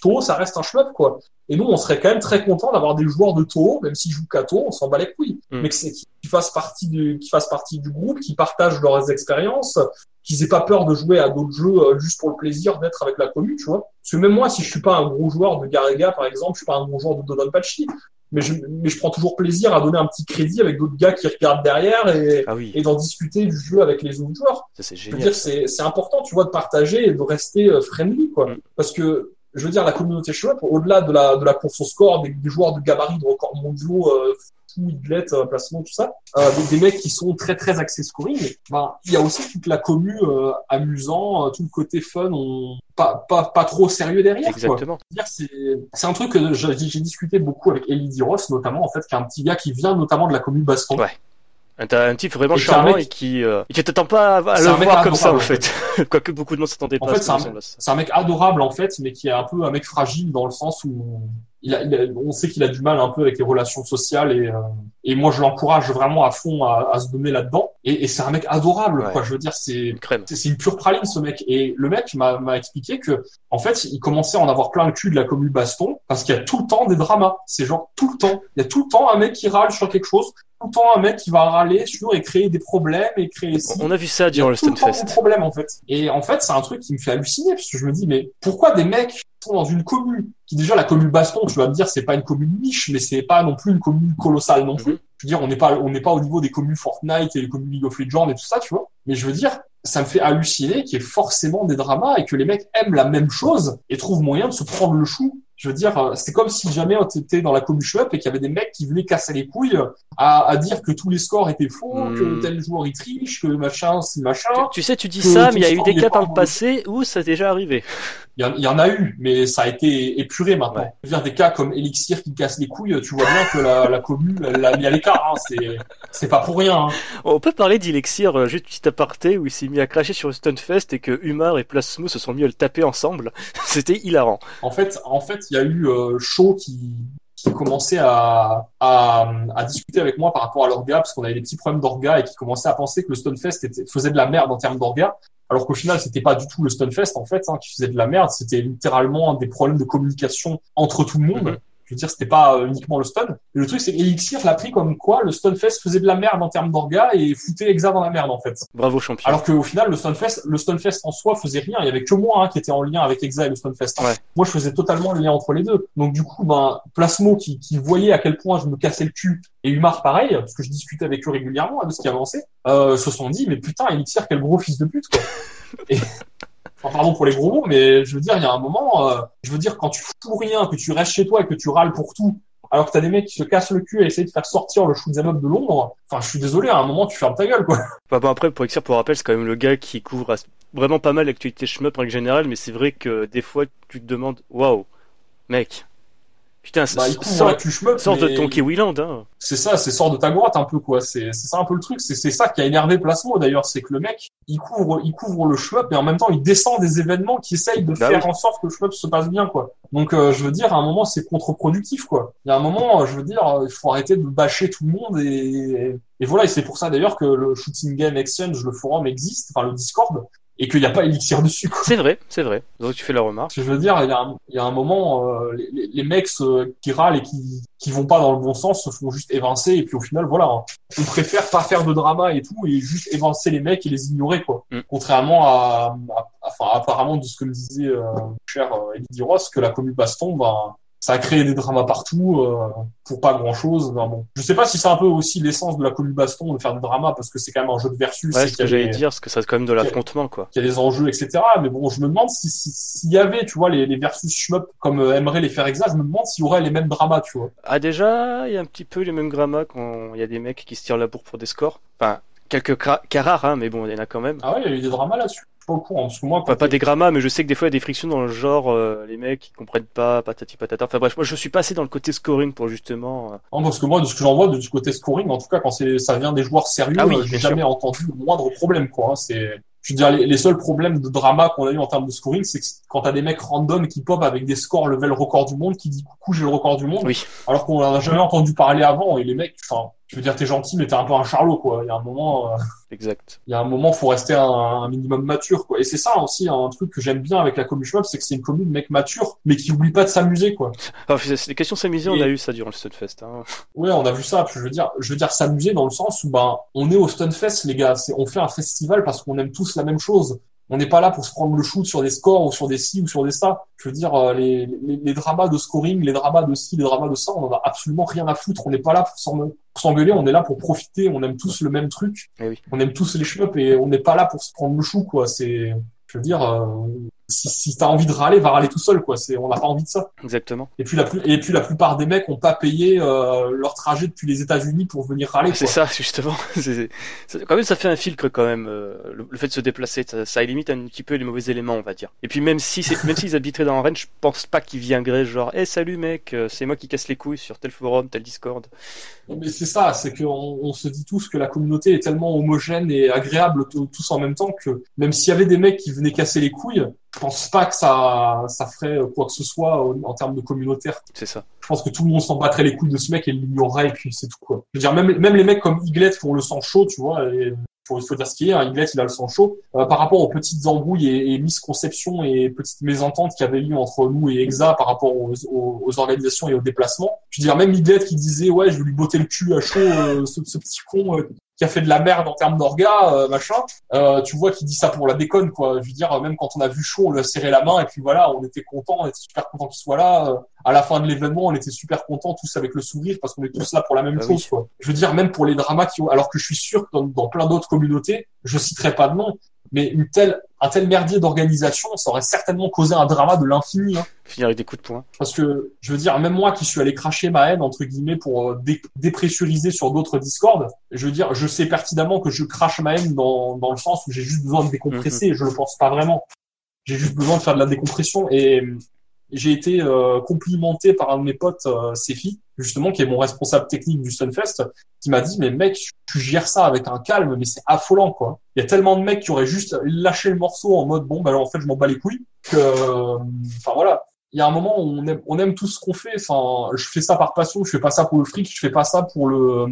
Toho ça reste un shmup quoi. Et nous, on serait quand même très content d'avoir des joueurs de Toho, même s'ils jouent qu'à Toho, on s'en bat les couilles. Mm. Mais qu'ils fassent partie du, qu'ils fassent partie du groupe, qui partagent leurs expériences, qu'ils aient pas peur de jouer à d'autres jeux euh, juste pour le plaisir d'être avec la commune, tu vois. Parce que même moi, si je suis pas un gros joueur de Garega, par exemple, je suis pas un gros joueur de Dodonpachi, mais je, mais je prends toujours plaisir à donner un petit crédit avec d'autres gars qui regardent derrière et, ah oui. et d'en discuter du jeu avec les autres joueurs. C'est Je veux dire, c'est, c'est important, tu vois, de partager et de rester euh, friendly, quoi. Mm. Parce que, je veux dire, la communauté shmup, au-delà de la, de la course au score, des, des joueurs de gabarit, de records mondiaux, euh, fou, Idlet, euh, placement, tout ça, euh, des, des, mecs qui sont très très axés scoring, ben, il y a aussi toute la commu euh, amusant, euh, tout le côté fun, on... pas, pas, pas trop sérieux derrière. Exactement. C'est, un truc que j'ai, j'ai discuté beaucoup avec Elie Diros, notamment, en fait, qui est un petit gars qui vient notamment de la commu Baston. Ouais. T'as un type vraiment et charmant mec... et qui, euh, qui t'attend pas à, le voir comme ça en fait. *laughs* Quoique beaucoup de monde s'attendait pas. En fait, c'est un, un mec adorable en fait, mais qui est un peu un mec fragile dans le sens où il a, il a, on sait qu'il a du mal un peu avec les relations sociales et, euh, et moi je l'encourage vraiment à fond à, à se donner là-dedans. Et, et c'est un mec adorable, ouais. quoi. Je veux dire, c'est c'est, c'est une pure praline ce mec. Et le mec m'a, m'a expliqué que en fait, il commençait à en avoir plein le cul de la commune Baston parce qu'il y a tout le temps des dramas. C'est genre tout le temps. Il y a tout le temps un mec qui râle sur quelque chose tout le temps un mec qui va râler sur et créer des problèmes et créer. On a vu ça durant le Stunfest. Des problèmes en fait. Et en fait, c'est un truc qui me fait halluciner parce que je me dis mais pourquoi des mecs sont dans une commune qui déjà la commune Baston, tu vas me dire c'est pas une commune niche, mais c'est pas non plus une commune colossale non plus. Mm -hmm. Je veux dire, on n'est pas on n'est pas au niveau des communes Fortnite et les communes League of Legends et tout ça, tu vois. Mais je veux dire, ça me fait halluciner qu'il y ait forcément des dramas et que les mecs aiment la même chose et trouvent moyen de se prendre le chou je veux dire, c'est comme si jamais on était dans la commu shop et qu'il y avait des mecs qui venaient casser les couilles à, à dire que tous les scores étaient faux, mmh. que tel joueur il triche, que machin, c'est machin. Tu, tu, sais, tu dis ça, mais il y a eu des cas par le passé où ça a déjà arrivé. Il y, en a eu, mais ça a été épuré maintenant. Je veux dire, des cas comme Elixir qui casse les couilles, tu vois bien que la, la commune, elle l'a mis à l'écart. Hein. C'est, c'est pas pour rien. Hein. On peut parler d'Elixir, euh, juste petit aparté, où il s'est mis à cracher sur Stunfest et que Humar et Plasmo se sont mis à le taper ensemble. *laughs* C'était hilarant. En fait, en fait, il y a eu euh, Shaw qui qui commençait à, à, à, discuter avec moi par rapport à l'orga, parce qu'on avait des petits problèmes d'orga et qui commençait à penser que le Stunfest était, faisait de la merde en termes d'orga alors qu'au final c'était pas du tout le Stunfest en fait hein, qui faisait de la merde, c'était littéralement des problèmes de communication entre tout le monde. Mhm. Je veux dire, c'était pas euh, uniquement le stun. Et le truc, c'est qu'Elixir l'a pris comme quoi le Stunfest faisait de la merde en termes d'orga et foutait Exa dans la merde, en fait. Bravo, champion. Alors qu'au final, le Stunfest, le Stunfest en soi faisait rien. Il y avait que moi, hein, qui était en lien avec Exa et le Stunfest. Moi, je faisais totalement le lien entre les deux. Donc, du coup, ben, Plasmo, qui, qui voyait à quel point je me cassais le cul, et Humar, pareil, parce que je discutais avec eux régulièrement, hein, de ce qui avançait, euh, se sont dit, mais putain, Elixir, quel gros fils de pute, quoi. *laughs* Et, Enfin, pardon pour les gros mots, mais je veux dire, il y a un moment, euh, je veux dire, quand tu fous rien, que tu restes chez toi et que tu râles pour tout, alors que t'as des mecs qui se cassent le cul à essayer de faire sortir le shoot'em up de Londres, enfin, je suis désolé, à un moment, tu fermes ta gueule, quoi. Bah, bon, après, pour Exir, pour rappel, c'est quand même le gars qui couvre vraiment pas mal l'actualité shmup en général, mais c'est vrai que des fois, tu te demandes, waouh, mec, Putain, bah, sort, de ton Kiwiland. Hein. C'est ça, c'est sort de ta grotte un peu quoi. C'est ça un peu le truc. C'est ça qui a énervé Plasmo d'ailleurs, c'est que le mec, il couvre, il couvre le shmup et en même temps il descend des événements qui essayent de bah faire en sorte que le shmup se passe bien quoi. Donc euh, je veux dire, à un moment c'est contre-productif quoi. Il y a un moment, je veux dire, il faut arrêter de bâcher tout le monde et, et voilà. Et c'est pour ça d'ailleurs que le Shooting Game Exchange, le forum existe, enfin le Discord, et qu'il n'y a pas Elixir dessus. C'est vrai, c'est vrai. Donc tu fais la remarque. Je veux dire, il y a un, il y a un moment, euh, les, les, mecs qui râlent et qui qui vont pas dans le bon sens se font juste évincer et puis au final, voilà, on préfère pas faire de drama et tout et juste évincer les mecs et les ignorer quoi. Mm. Contrairement à, enfin apparemment de ce que me disait euh, cher euh, Eddie Ross que la commune baston, ben ça a créé des dramas partout euh, pour pas grand chose. bon, je sais pas si c'est un peu aussi l'essence de la commune baston de faire des dramas parce que c'est quand même un jeu de versus. Ouais, ce que j'allais dire, parce que ça c'est quand même de l'affrontement quoi. Il y a des enjeux, etc. Mais bon, je me demande si s'il y avait, tu vois, les, les versus shmup comme euh, aimerait les faire exa, je me demande s'il y aurait les mêmes dramas, tu vois. Ah déjà, il y a un petit peu les mêmes dramas quand il y a des mecs qui se tirent la bourre pour des scores. Enfin, quelques cas rares, hein, mais bon, il y en a quand même. Ah ouais, il y a eu des dramas là-dessus pas au courant. Parce que moi, pas des grammas, mais je sais que des fois il y a des frictions dans le genre, euh, les mecs ils comprennent pas, patati patata. Enfin bref, moi je suis passé dans le côté scoring pour justement. Euh... Non, parce que moi, de ce que j'en vois du côté scoring, en tout cas quand c'est ça vient des joueurs sérieux, ah oui, j'ai jamais entendu le moindre problème quoi. Hein. C'est je veux dire, les, seuls problèmes de drama qu'on a eu en termes de scoring, c'est que quand t'as des mecs random qui pop avec des scores level record du monde, qui dit coucou j'ai le record du monde, oui. alors qu'on en a jamais entendu parler avant, et les mecs, enfin, je veux dire, t'es gentil, mais t'es un peu un charlot, quoi. Il y a un moment. Euh, exact. Il y a un moment, faut rester un, un minimum mature, quoi. Et c'est ça aussi un truc que j'aime bien avec la commune c'est que c'est une commune de mecs matures, mais qui oublie pas de s'amuser, quoi. Alors, les questions s'amuser, on a eu ça durant le Stunfest. Hein. Ouais, on a vu ça. Puis je veux dire, je veux dire s'amuser dans le sens où ben, on est au Stunfest, les gars. On fait un festival parce qu'on aime tous la même chose. On n'est pas là pour se prendre le shoot sur des scores ou sur des ci ou sur des ça. Je veux dire, euh, les, les, les, dramas de scoring, les dramas de ci, les dramas de ça, on en a absolument rien à foutre. On n'est pas là pour s'engueuler, on est là pour profiter. On aime tous le même truc. Eh on aime tous les shmups et on n'est pas là pour se prendre le chou, quoi. C'est, je veux dire, euh, si, si t'as envie de râler, va râler tout seul, quoi. C'est, on n'a pas envie de ça. Exactement. Et puis la plus, et puis la plupart des mecs ont pas payé euh, leur trajet depuis les États-Unis pour venir râler. C'est ça, justement. *laughs* c'est, quand même, ça fait un filtre quand même. Euh, le, fait de se déplacer, ça, ça, limite un petit peu les mauvais éléments, on va dire. Et puis même si, même s'ils habiteraient dans Rennes, je pense pas qu'ils viendraient genre, eh salut mec, euh, c'est moi qui casse les couilles sur tel forum, tel Discord. Mais c'est ça, c'est qu'on on se dit tous que la communauté est tellement homogène et agréable tous en même temps que même s'il y avait des mecs qui venaient casser les couilles, je pense pas que ça, ça ferait quoi que ce soit en, termes de communautaire. C'est ça. Je pense que tout le monde s'en battrait les couilles de ce mec et l'ignorerait et puis c'est tout quoi. Je veux dire même même les mecs comme Iglet font le sang chaud, tu vois. Et faut, faut dire ce qu'il est. Hein, Iglet il a le sang chaud. Euh, par rapport aux petites embrouilles et, et, misconceptions et petites mésententes qu'il y avait eu entre nous et Exa par rapport aux, aux, organisations et aux déplacements. Je veux dire même Iglet qui disait ouais je vais lui botter le cul à chaud euh, ce, ce, petit con euh, qui a fait de la merde en termes d'orga, euh, machin. Euh, tu vois, qui dit ça pour la déconne, quoi. Je veux dire, même quand on a vu chaud, on lui a serré la main et puis voilà, on était content, on était super content qu'il soit là. Euh, à la fin de l'événement, on était super content tous avec le sourire parce qu'on est tous là pour la même bah chose, quoi. Je veux dire, même pour les dramas qui, alors que je suis sûr que dans, dans plein d'autres communautés, je citerai pas de nom, mais une telle, un tel merdier d'organisation, ça aurait certainement causé un drama de l'infini. Hein. Finir avec des coups de poing. Parce que, je veux dire, même moi qui suis allé cracher ma haine, entre guillemets, pour euh, dépressuriser sur d'autres Discord, je veux dire, je sais pertinemment que je crache ma haine dans, dans le sens où j'ai juste besoin de décompresser, mm-hmm. je le pense pas vraiment. j'ai juste besoin de faire de la décompression et j'ai été euh, complimenté par un de mes potes, euh, Sefi, justement, qui est mon responsable technique du Stunfest, qui m'a dit, mais mec, tu gères ça avec un calme, mais c'est affolant, quoi. Il y a tellement de mecs qui auraient juste lâché le morceau en mode, bon, bah, alors, en fait, je m'en bats les couilles, que, euh, enfin, voilà. Il y a un moment où on aime, on aime tout ce qu'on fait. Enfin, je fais ça par passion. Je fais pas ça pour le fric. Je fais pas ça pour le.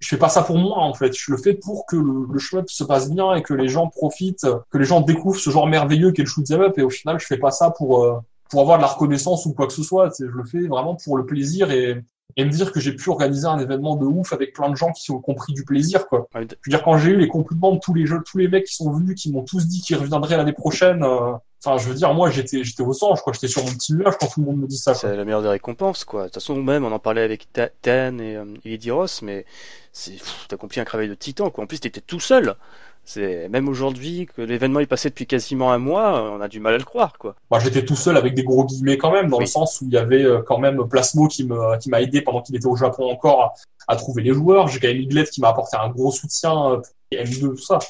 Je fais pas ça pour moi en fait. Je le fais pour que le, le se passe bien et que les gens profitent, que les gens découvrent ce genre merveilleux qu'est le shoot up. Et au final, je fais pas ça pour pour avoir de la reconnaissance ou quoi que ce soit. Je le fais vraiment pour le plaisir et, et me dire que j'ai pu organiser un événement de ouf avec plein de gens qui ont compris du plaisir, quoi. Je veux dire, quand j'ai eu les compliments de tous les jeux, tous les mecs qui sont venus, qui m'ont tous dit qu'ils reviendraient l'année prochaine, euh, enfin, je veux dire, moi, j'étais, j'étais au sang, quoi. J'étais sur mon petit nuage quand tout le monde me dit ça. C'est la meilleure des récompenses, quoi. De toute façon, même, on en parlait avec Tan et, euh, Eddie Ross, mais c'est, t'as accompli un travail de titan, quoi. En plus, t'étais tout seul. C'est même aujourd'hui que l'événement est passé depuis quasiment un mois, on a du mal à le croire, quoi. Moi, j'étais tout seul avec des gros guillemets quand même, dans le sens où il y avait euh, quand même Plasmo qui me qui m'a aidé pendant qu'il était au Japon encore à, trouver les joueurs. J'ai quand même Iglet qui m'a apporté un gros soutien euh, pour M2 tout ça.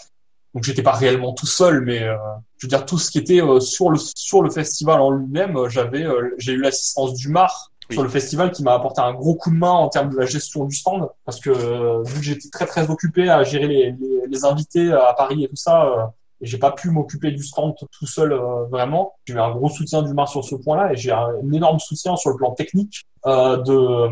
Donc j'étais pas réellement tout seul, mais euh, je veux dire tout ce qui était sur le sur le festival en lui-même, j'avais j'ai eu l'assistance du Mar sur le festival qui m'a apporté un gros coup de main en termes de la gestion du stand parce que euh, vu que j'étais très très occupé à gérer les, les, les, invités à Paris et tout ça euh, et j'ai pas pu m'occuper du stand tout seul euh, vraiment. J'ai eu un gros soutien du Mar sur ce point-là et j'ai un, énorme soutien sur le plan technique euh, de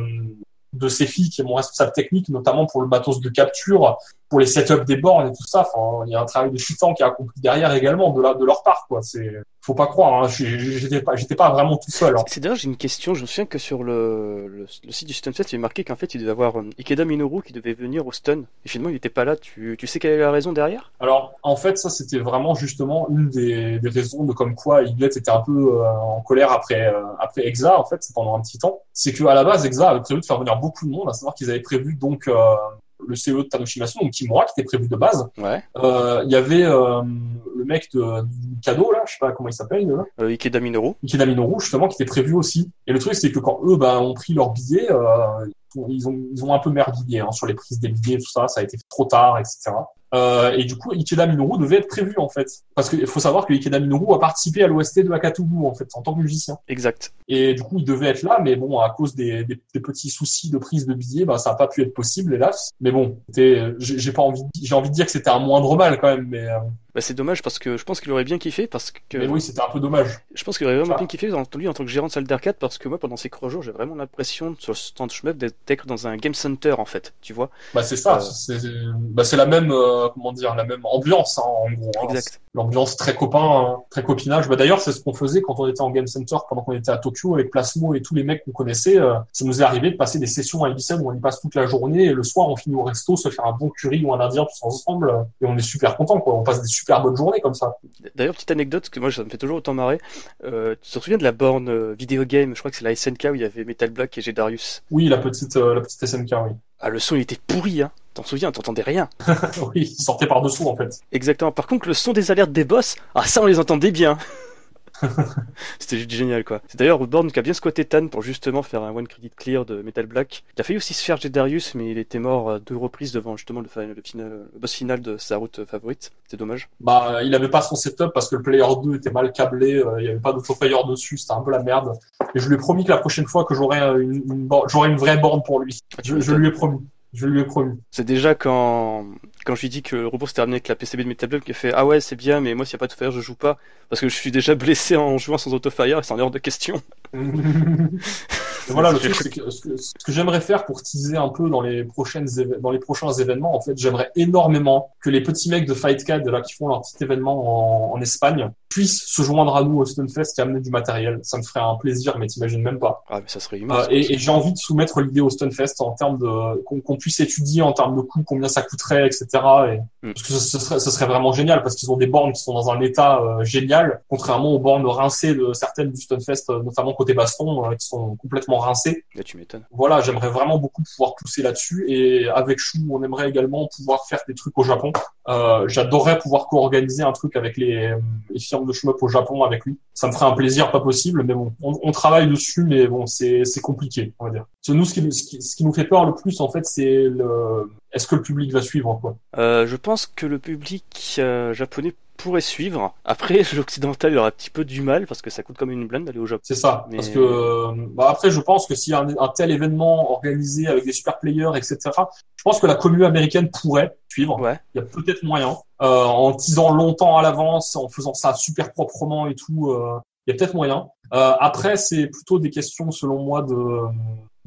de ces filles qui est mon responsable technique notamment pour le matos de capture pour les setups des bornes et tout ça enfin il y a un travail de titan qui a accompli derrière également de la de leur part quoi c'est faut pas croire, hein. j'étais pas, j'étais pas vraiment tout seul. Hein. C'est d'ailleurs j'ai une question. Je me souviens que sur le, le, site du Stunfest, il est marqué qu'en fait il devait avoir euh, Ikeda Minoru qui devait venir au Stun. Et finalement il était pas là. Tu, tu sais quelle est la raison derrière? Alors en fait ça c'était vraiment justement une des, des, raisons de comme quoi Iglet était un peu euh, en colère après euh, après Exa en fait pendant un petit temps. C'est que à la base Exa avait prévu de faire venir beaucoup de monde, à savoir qu'ils avaient prévu donc le CEO de Tanoshimasu, donc Kimura, qui était prévu de base. Ouais. Euh, il y avait euh, le mec de, du cadeau, là, je sais pas comment il s'appelle. Euh, Ikeda Minoru. Ikeda Minoru, justement, qui était prévu aussi. Et le truc, c'est que quand eux bah, ont pris leur billet, euh, ils, ont, ils ont un peu merdillé hein, sur les prises des billets, tout ça, ça a été trop tard, etc. Euh, et du coup, Ikeda Minoru devait être prévu en fait, parce qu'il faut savoir que Ikeda Minoru a participé à l'OST de Akatubu en fait en tant que musicien. Exact. Et du coup, il devait être là, mais bon, à cause des, des, des petits soucis de prise de billets, bah ça n'a pas pu être possible hélas. Mais bon, j'ai pas envie, j'ai envie de dire que c'était un moindre mal quand même, mais. Euh, bah, c'est dommage parce que je pense qu'il aurait bien kiffé parce que. Mais oui, c'était un peu dommage. Je pense qu'il aurait vraiment bien kiffé lui en tant que gérant de salle d'arcade parce que moi pendant ces trois jours j'ai vraiment l'impression sur le stand shmup d'être dans un game center en fait, tu vois. Bah c'est ça, euh... c'est bah, la même euh, comment dire la même ambiance hein, en gros. Hein. Exact. L'ambiance très copain, hein, très copinage. Bah d'ailleurs c'est ce qu'on faisait quand on était en game center pendant qu'on était à Tokyo avec Plasmo et tous les mecs qu'on connaissait. Euh, ça nous est arrivé de passer des sessions à Ibiza où on y passe toute la journée et le soir on finit au resto se faire un bon curry ou un indien tous ensemble et on est super content quoi. On passe des super bonnes journées comme ça. D'ailleurs, petite anecdote, que moi ça me fait toujours autant marrer. Euh, tu te souviens de la borne euh, vidéo game? Je crois que c'est la SNK où il y avait Metal Block et Darius. Oui, la petite, euh, la petite SNK, oui. Ah, le son il était pourri, hein. T'en souviens, t'entendais rien. *laughs* oui, il sortait par dessous en fait. Exactement. Par contre, le son des alertes des boss, ah ça on les entendait bien. *laughs* C'était juste génial quoi. C'est d'ailleurs Born qui a bien squatté Tan pour justement faire un one credit clear de Metal Black. Il a failli aussi se faire Darius mais il était mort à deux reprises devant justement le, final, le, boss final de sa route favorite. C'est dommage. Bah il avait pas son setup parce que le player 2 était mal câblé, euh, il y avait pas d'autofire dessus, c'était un peu la merde. Et je lui ai promis que la prochaine fois que j'aurai une, une, vraie borne pour lui. Ah, je, je lui ai promis. Je lui ai promis. C'est déjà quand quand je lui dis que le repos s'est terminé avec la PCB de Metal Block, qu'il fait ah ouais c'est bien mais moi s'il n'y a pas d'autofire je joue pas parce que je suis déjà blessé en jouant sans autofire et c'est en hors de question. Voilà le truc c'est que ce que, que j'aimerais faire pour teaser un peu dans les prochaines dans les prochains événements en fait j'aimerais énormément que les petits mecs de Fightcad là qui font leur petit événement en, en Espagne puissent se joindre à nous au Stunfest et amener du matériel. Ça me ferait un plaisir, mais t'imagines même pas. Ah, mais ça serait immense. Euh, et, et j'ai envie de soumettre l'idée au Stunfest en termes de qu'on puisse étudier en termes de coûts combien ça coûterait, etc. Et, mm. Parce que ce, serait, ce serait vraiment génial parce qu'ils ont des bornes qui sont dans un état euh, génial, contrairement aux bornes rincées de certaines du Stunfest, euh, notamment côté baston, euh, qui sont complètement rincées. Là, tu m'étonnes. Voilà, j'aimerais vraiment beaucoup pouvoir pousser là-dessus et avec Chou, on aimerait également pouvoir faire des trucs au Japon. J'adorerais pouvoir co-organiser un truc avec les, les firmes de shmup au Japon avec lui. Ça me ferait un plaisir pas possible, mais bon, on, on travaille dessus, mais bon, c'est compliqué, on va dire. Nous, ce qui, ce qui, ce qui nous fait peur le plus, en fait, c'est le est-ce que le public va suivre quoi? Euh, Je pense que le public euh, japonais pourrait suivre. Après, *laughs* l'occidental il aura un petit peu du mal parce que ça coûte comme une blinde d'aller au Japon. C'est ça. Parce que bah après, je pense que s'il y a un, tel événement organisé avec des super players, etc., je pense que la commune américaine pourrait suivre. Ouais. Il y a peut-être moyen. Euh, en teasant longtemps à l'avance, en faisant ça super proprement et tout, euh, il y a peut-être moyen. Euh, après, c'est plutôt des questions, selon moi, de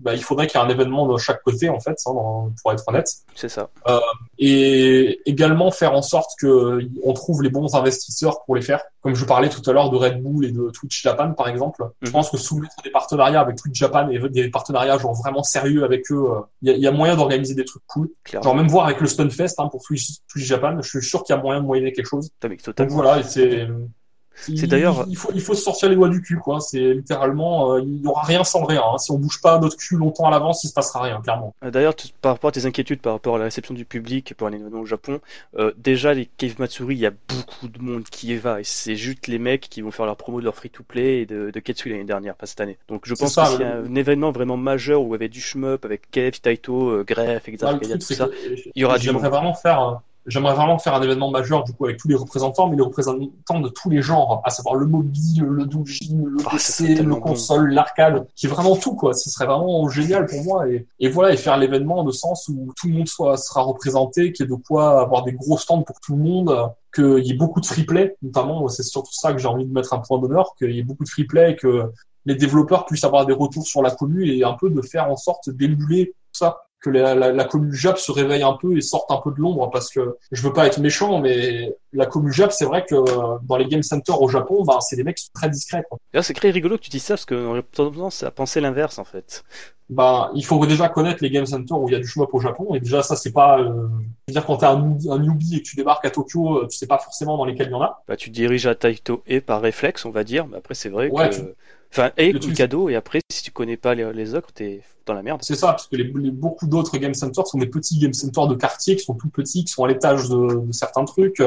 bah, il faudrait qu'il y ait un événement de chaque côté en fait, hein, pour être honnête. C'est ça. Euh, et également faire en sorte que on trouve les bons investisseurs pour les faire. Comme je parlais tout à l'heure de Red Bull et de Twitch Japan par exemple, je mhm. pense que soumettre des partenariats avec Twitch Japan et des partenariats genre vraiment sérieux avec eux, euh, il y, a, moyen d'organiser des trucs cool. Genre même voir avec le Stunfest hein, pour Twitch, Twitch Japan, je suis sûr qu'il y a moyen de moyenner quelque chose. Donc voilà, c'est c'est d'ailleurs. Il faut, il faut se sortir les doigts du cul, quoi. C'est littéralement, euh, il n'y aura rien sans rien. Hein. Si on bouge pas notre cul longtemps à l'avance, il se passera rien, clairement. Euh, d'ailleurs, par rapport à tes inquiétudes par rapport à la réception du public pour un événement au Japon, euh, déjà les Cave Matsuri, il y a beaucoup de monde qui y va et c'est juste les mecs qui vont faire leur promo de leur free-to-play et de, de Ketsu l'année dernière, pas cette année. Donc je pense que s'il y a un événement vraiment majeur où il y avait du shmup avec Kev, Taito, Gref, etc. tout ça, il y aura du monde. vraiment faire J'aimerais vraiment faire un événement majeur du coup avec tous les représentants, mais les représentants de tous les genres, à savoir le mobile, le doujin, le ah, PC, le console, l'arcade, qui est vraiment tout quoi. Ce serait vraiment génial pour moi. Et, et voilà et faire l'événement de sens où tout le monde soit sera représenté, qu'il y ait de quoi avoir des gros stands pour tout le monde, qu'il y ait beaucoup de free play, notamment. C'est surtout ça que j'ai envie de mettre un point d'honneur, qu'il y ait beaucoup de free play, que les développeurs puissent avoir des retours sur la commune et un peu de faire en sorte d'émuler tout ça que la, la, la commune Jap se réveille un peu et sorte un peu de l'ombre parce que je veux pas être méchant, mais la commune Jap, c'est vrai que dans les game centers au Japon, ben, c'est des mecs qui sont très discrets. C'est très rigolo que tu dis ça parce aurait tendance à penser l'inverse en fait. Bah, il faut déjà connaître les game centers où il y a du shmup au Japon et déjà ça c'est pas euh... dire quand t'es un, un, newbie et que tu débarques à Tokyo, euh, tu sais pas forcément dans lesquels il y en a. Bah tu diriges à Taito et par réflexe on va dire, mais après c'est vrai que Enfin, et cadeau, et après, si tu connais pas les, les autres, t'es dans la merde. C'est ça, parce que les, beaucoup d'autres game centers sont des petits game centers de quartier qui sont tout petits, qui sont à l'étage de, de, certains trucs.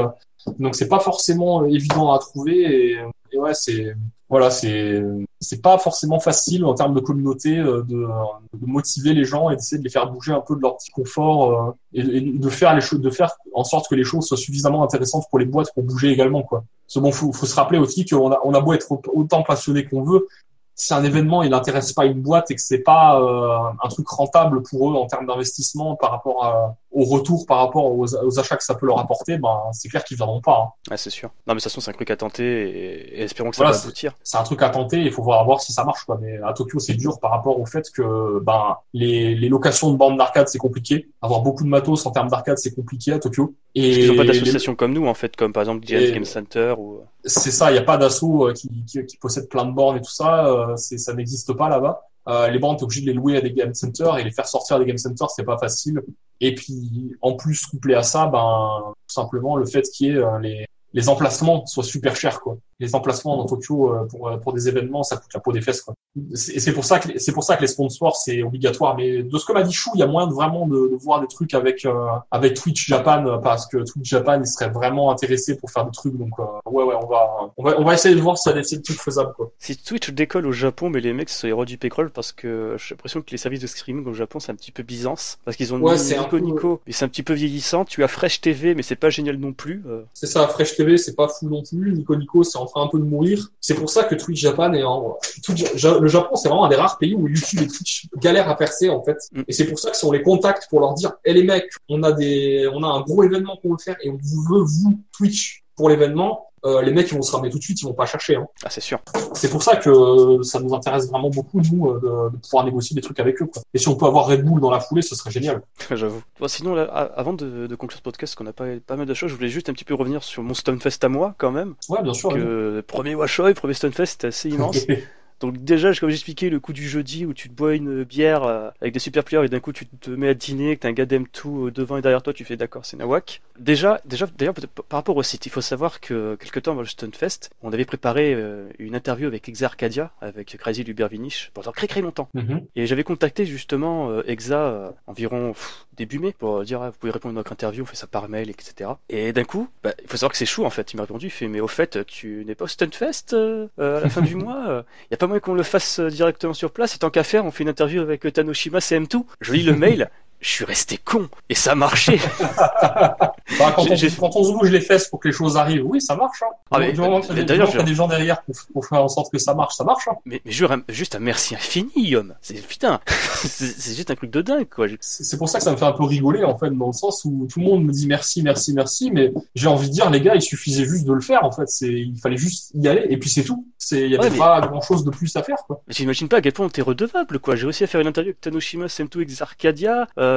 Donc c'est pas forcément évident à trouver. Et, ouais, c'est voilà, c'est c'est pas forcément facile en termes de communauté euh, de, de motiver les gens et d'essayer de les faire bouger un peu de leur petit confort euh, et, de faire les choses, de faire en sorte que les choses soient suffisamment intéressantes pour les boîtes pour bouger également quoi. Bon, faut, se rappeler aussi qu'on a on a beau être autant passionné qu'on veut, si un événement il n'intéresse pas une boîte et que c'est pas euh, un truc rentable pour eux en termes d'investissement par rapport à, au retour par rapport aux, achats que ça peut leur apporter, ben c'est clair qu'ils viendront pas. Hein. Ah, c'est sûr. Non mais de toute façon c'est un truc à tenter et, espérons que ça va aboutir. C'est un truc à tenter, il faut voir, voir si ça marche quoi. Mais à Tokyo c'est dur par rapport au fait que ben les, les locations de bandes d'arcade c'est compliqué, avoir beaucoup de matos en termes d'arcade c'est compliqué à Tokyo. Et ils n'ont pas d'association comme nous en fait, comme par exemple DS Game Center ou. C'est ça, il n'y a pas d'asso euh, qui, qui, qui, possède plein de bornes et tout ça, euh, ça n'existe pas là-bas. Euh, les bornes, t'es obligé de les louer à des game centers et les faire sortir des game centers, c'est pas facile. Et puis, en plus, couplé à ça, ben, tout simplement, le fait qu'il y ait euh, les, les emplacements soient super chers, quoi les emplacements dans Tokyo euh, pour, euh, pour des événements, ça coûte la peau des fesses. Quoi. Et c'est pour ça que c'est pour ça que les sponsors c'est obligatoire. Mais de ce que m'a dit Chou, il y a moyen de vraiment de, de voir des trucs avec euh, avec Twitch Japan parce que Twitch Japan il serait vraiment intéressé pour faire des trucs. Donc ouais ouais on va on va on va essayer de voir si ça des trucs faisables quoi. Si Twitch décolle au Japon, mais les mecs sont rois du pétrole parce que j'ai l'impression que les services de streaming au Japon c'est un petit peu byzance parce qu'ils ont ouais, Nico Nico, mais c'est un petit peu vieillissant. Tu as Fresh TV, mais c'est pas génial non plus. C'est ça, Fresh TV, c'est pas fou non plus. Nico Nico, c'est en train un peu de mourir. C'est pour ça que Twitch Japan est en le Japon, c'est vraiment un des rares pays où YouTube et Twitch galèrent à percer en fait. Mm. Et c'est pour ça que si on les contacte pour leur dire, "Eh les mecs, on a des, on a un gros événement qu'on veut faire et on vous veut vous Twitch pour l'événement." Euh, les mecs ils vont se ramener tout de suite, ils vont pas chercher. Hein. Ah c'est sûr. C'est pour ça que ça nous intéresse vraiment beaucoup nous euh, de, pouvoir négocier des trucs avec eux. Quoi. Et si on peut avoir Red Bull dans la foulée, ce serait génial. *laughs* J'avoue. Bon, sinon là, avant de, de conclure ce podcast, qu'on a pas pas mal de choses, je voulais juste un petit peu revenir sur mon Stonefest à moi quand même. Ouais bien sûr. Que, Premier Washoy, premier Stonefest, c'était assez immense. *laughs* Donc déjà, comme j'expliquais, le coup du jeudi où tu te bois une bière euh, avec des super players et d'un coup tu te mets à dîner, que t'as un gars d'M2 devant et derrière toi, tu fais d'accord, c'est Nawak. Déjà, déjà, d'ailleurs, par rapport au site, il faut savoir que quelque temps avant le Stunfest, on avait préparé euh, une interview avec Exa Arcadia, avec Crazy Lubervinich, pendant très très longtemps. Mm-hmm. Et j'avais contacté justement euh, Exa environ début mai pour dire ah, vous pouvez répondre à notre interview, on fait ça par mail, etc. Et d'un coup, bah, il faut savoir que c'est chou en fait. Il m'a répondu, il fait mais au fait tu n'es pas au Stunfest à la fin du *laughs* mois, il y a pas moyen qu'on le fasse euh, directement sur place. Et tant qu'à faire, on fait une interview avec euh, Tanoshima CM2. Je lis le mail. Je suis resté con et ça marchait. *laughs* bah, quand, on, quand, on, se bouge les fesses pour que les choses arrivent, oui, ça marche. Hein. Ah, mais, D'ailleurs, il y a des gens derrière pour, pour, faire en sorte que ça marche, ça marche. Hein. Mais, mais juste un merci infini, Guillaume. C'est putain, *laughs* c'est juste un truc de dingue, quoi. C'est pour ça que ça me fait un peu rigoler, en fait, dans le sens où tout le monde me dit merci, merci, merci, mais j'ai envie de dire, les gars, il suffisait juste de le faire, en fait. C'est, il fallait juste y aller, et puis c'est tout. C'est, il y avait pas grand chose de plus à faire, quoi. J'imagine pas à quel point t'es redevable, quoi. J'ai réussi à faire une interview avec Tanoshima Sentu Arcadia. Euh,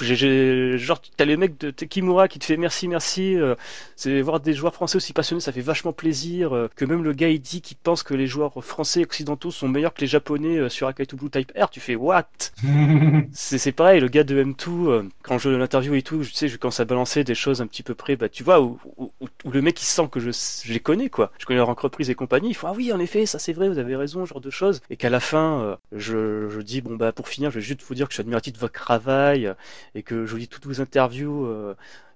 j'ai, genre, t'as le mec de Tekimura qui te fait merci, merci. Euh, c'est voir des joueurs français aussi passionnés, ça fait vachement plaisir. Euh, que même le gars il dit qu'il pense que les joueurs français occidentaux sont meilleurs que les japonais euh, sur Akaitu Blue Type R. Tu fais what? *laughs* C'est pareil, le gars de M2, quand je l'interview et tout, je sais, je commence à balancer des choses un petit peu près, bah tu vois, où, où, le mec il sent que je, je, les connais quoi. Je connais leur entreprise et compagnie. Il faut ah oui en effet, ça c'est vrai, vous avez raison, genre de choses. Et qu'à la fin, je, je dis bon bah pour finir, je vais juste vous dire que je suis admiratif de votre travail et que je dis toutes vos interviews.